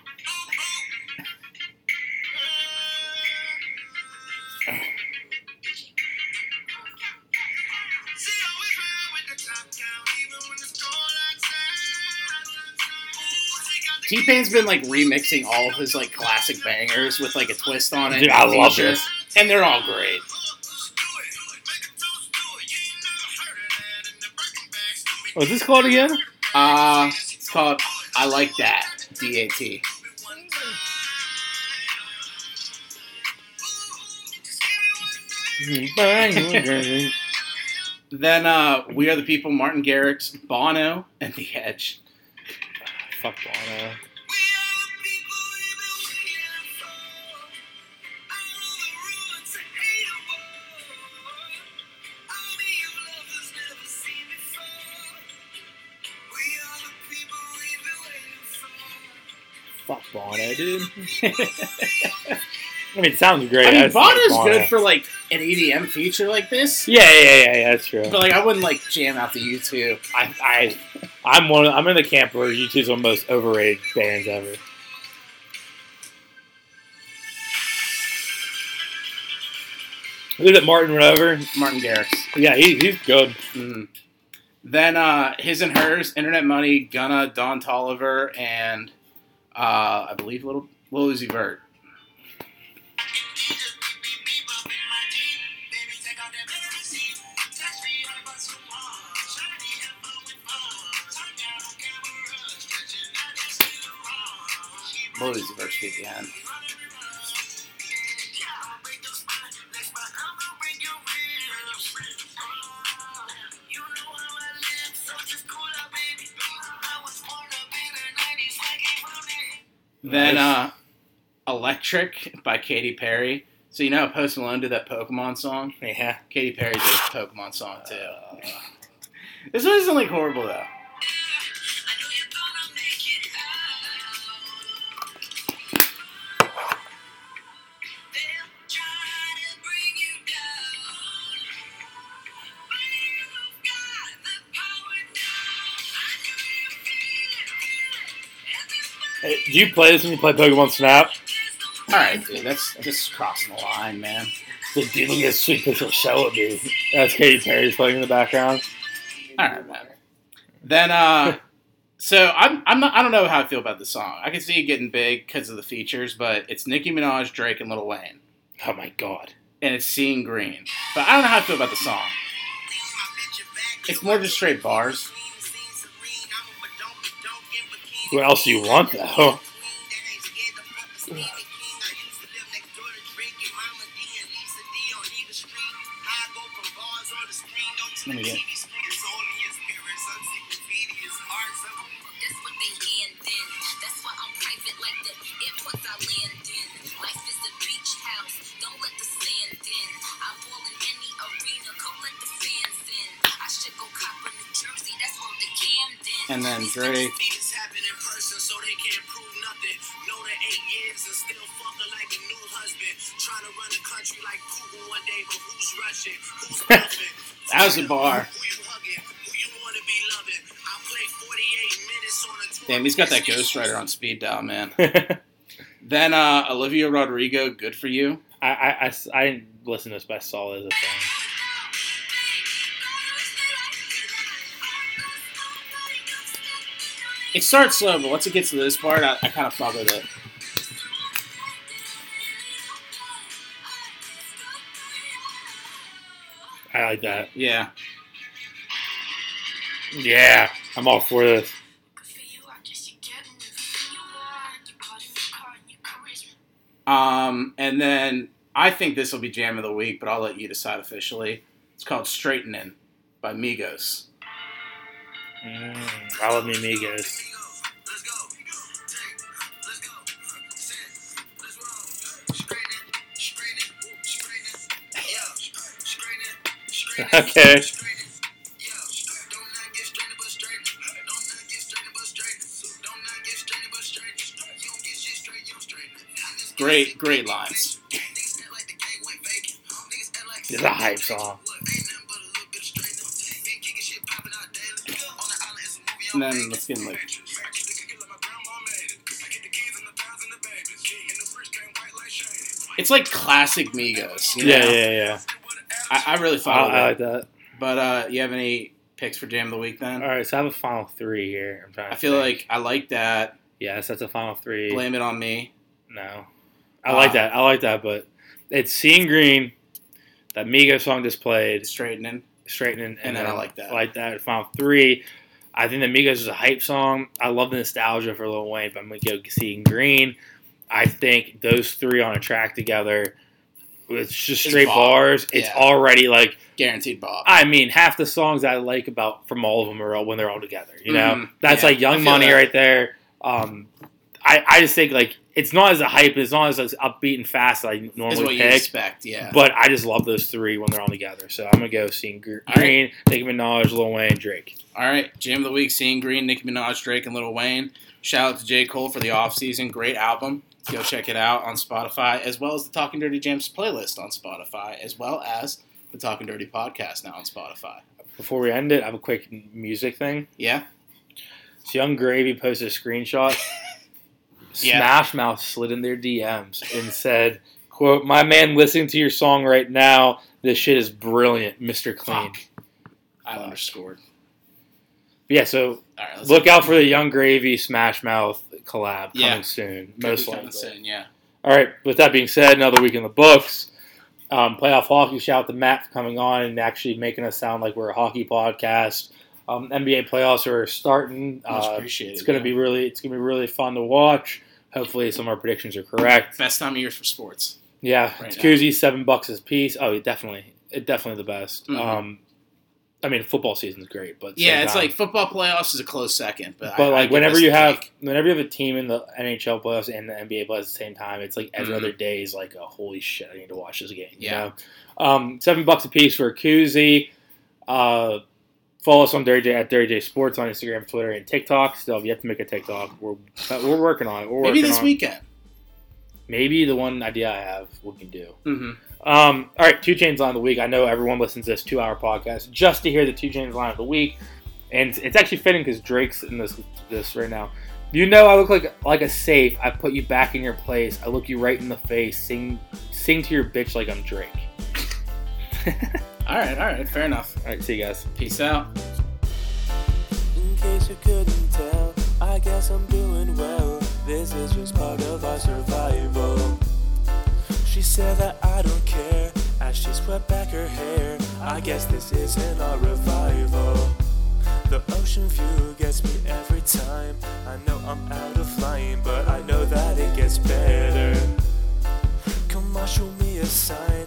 T Pain's been like remixing all of his like classic bangers with like a twist on it. Dude, I love this. and they're all great. What's this called again? Uh, it's called I Like That. D A T. Then uh, We Are the People, Martin Garrix, Bono, and The Edge. Fuck Bono. Bono, dude. I mean, it sounds great. I mean, just like Bono. good for like an EDM feature like this. Yeah, yeah, yeah, yeah. That's true. But like, I wouldn't like jam out the U2. I, I, I'm one. Of, I'm in the camp where U2's one of the most overrated bands ever. Who did Martin run over? Martin Garrix. Yeah, he, he's good. Mhm. Then uh, his and hers, Internet Money, Gunna, Don Toliver, and uh, I believe little Lil Uzi Vert. Lil Uzi Vert's at the end. Then uh, Electric by Katy Perry. So you know how Post Malone did that Pokemon song? Yeah. Katy Perry did a Pokemon song too. This one isn't like horrible though. Do you play this when you play Pokemon Snap? All right, dude, that's just crossing the line, man. The deadliest sweet pixel show it be. That's Katy Perry's playing in the background. All right, man. Then, uh, so I'm, I'm not, I don't know how I feel about the song. I can see it getting big because of the features, but it's Nicki Minaj, Drake, and Lil Wayne, Oh my god. and it's Seeing Green. But I don't know how I feel about the song. It's more just straight bars. What else do you want though? Let me get. That's what they country like Putin one day, but who's rushing? Who's bluffing? That was a bar. Who you hugging? Who you wanna be loving? I play 48 minutes on a tour. Damn, he's got that ghostwriter on speed dial, man. Then uh, Olivia Rodrigo, good for you. I didn't listen to this, but I saw it as a thing. It starts slow, but once it gets to this part, I, I kind of fuck with it. I like that. Yeah. Yeah, I'm all for this. Um, and then I think this will be jam of the week, but I'll let you decide officially. It's called "Straightening" by Migos. Mm, I love me Migos. out Great, great lines. island, it's a movie And then let's get in like it's like classic Migos. you Yeah, yeah, yeah. I, I really I, thought I it. like that. But uh, you have any picks for jam of the week then? All right, so I have a final three here. I'm trying. To I feel think. like I like that. yes, that's a final three. Blame it on me. No, I like Ah. that. I like that, but it's Seeing Green, that Migos song just played, Straightening. straightening, And then I like that. I like that. Final three. I think that Migos is a hype song. I love the nostalgia for Lil Wayne, but I'm gonna go Seeing Green. I think those three on a track together, it's just straight Bob. bars. It's Yeah. already like Guaranteed Bob. I mean, half the songs I like about from all of them are all when they're all together. You know, Mhm. that's Yeah, like Young Money that. right there. Um, I I just think like it's not as a hype, it's not as upbeat and fast as I what normally you pick. expect, yeah. But I just love those three when they're all together. So I'm gonna go seeing Gr- All right. Green, Nicki Minaj, Lil Wayne, Drake. All right, jam of the week: Seeing Green, Nicki Minaj, Drake, and Lil Wayne. Shout out to J Cole for the off season, great album. Go check it out on Spotify, as well as the Talking Dirty Jams playlist on Spotify, as well as the Talking Dirty podcast now on Spotify. Before we end it, I have a quick music thing. Yeah, So Yung Gravy posted a screenshot. Yeah. Smash Mouth slid in their DMs and said, "quote My man, listening to your song right now. This shit is brilliant, Mister Clean." Fuck. I underscored. But yeah, so right, look out for the Yung Gravy Smash Mouth collab coming soon, Could most likely. soon, yeah. All right. With that being said, another week in the books. Um, playoff hockey. Shout out to Matt for coming on and actually making us sound like we're a hockey podcast. Um, NBA playoffs are starting. Uh, it's gonna yeah. be really. It's gonna be really fun to watch. Hopefully, some of our predictions are correct. best time of year for sports. Yeah, Right koozie seven bucks a piece. Oh, definitely, it definitely the best. Mhm. Um, I mean, football season's great, but Yeah, it's time. like football playoffs is a close second, but, But I, I like give whenever you have take. whenever you have a team in the NHL playoffs and the NBA playoffs at the same time, it's like every Mhm. other day is like a holy shit, I need to watch this game. You Yeah. know? Um, seven bucks a piece for a koozie. Uh, follow us on Dirty J at Dirty J Sports on Instagram, Twitter, and TikTok. Still we have yet to make a TikTok. We're uh, we're working on it. We're maybe this on- weekend. Maybe the one idea I have we can do. Mm-hmm. Um, all right, 2 Chainz line of the week. I know everyone listens to this two-hour podcast just to hear the 2 Chainz line of the week, and it's actually fitting because Drake's in this this right now. You know, I look like like a safe. I put you back in your place. I look you right in the face. Sing sing to your bitch like I'm Drake. All right, all right, fair enough. All right, see you guys. Peace out. I guess I'm doing well. This is just part of our survival. She said that I don't care as she swept back her hair. I guess this isn't our revival. The ocean view gets me every time. I know I'm out of line, but I know that it gets better. Come on, show me a sign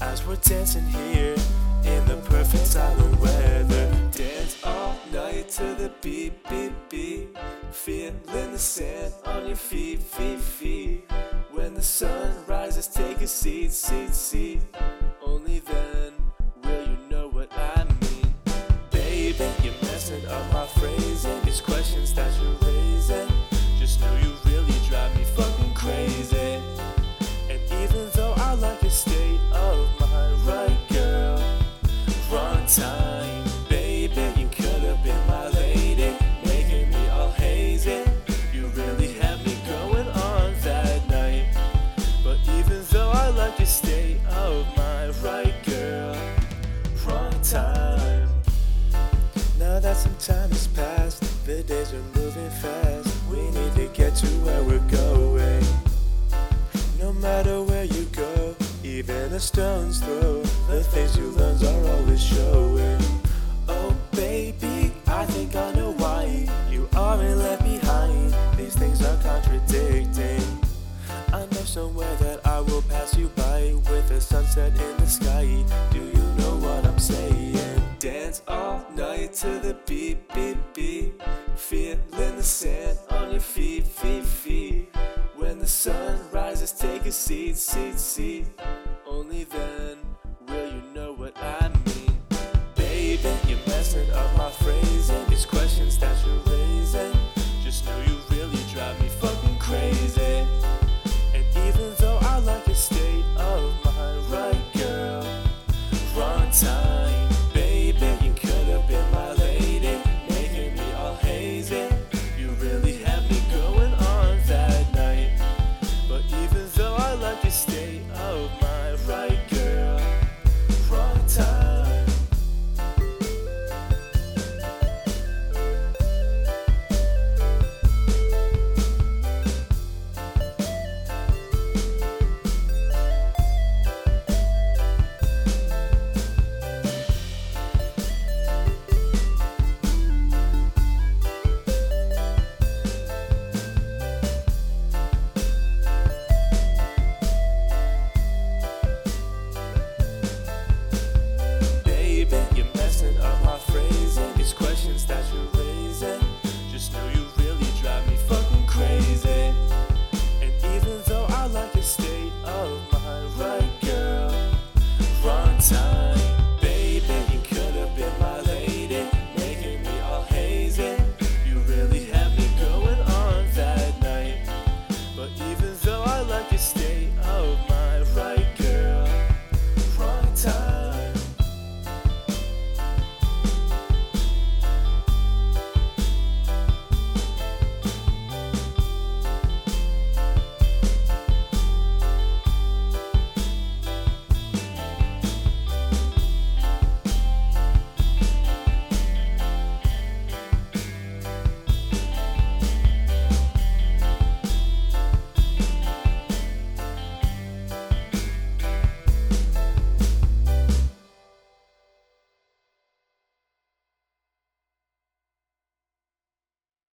as we're dancing here in the perfect silent weather. Dance all night to the beat, beat, beat. Feeling the sand on your feet, feet, feet. When the sun rises, take a seat, seat, seat. Only then stone's throw. The things you learn are always showing. Oh, baby, I think I know why you aren't left behind. These things are contradicting. I know somewhere that I will pass you by with a sunset in the sky. Do you know what I'm saying? Dance all night to the beat, beat, beat. Feeling the sand on your feet, feet, feet. When the sun rises, take a seat, seat, seat. You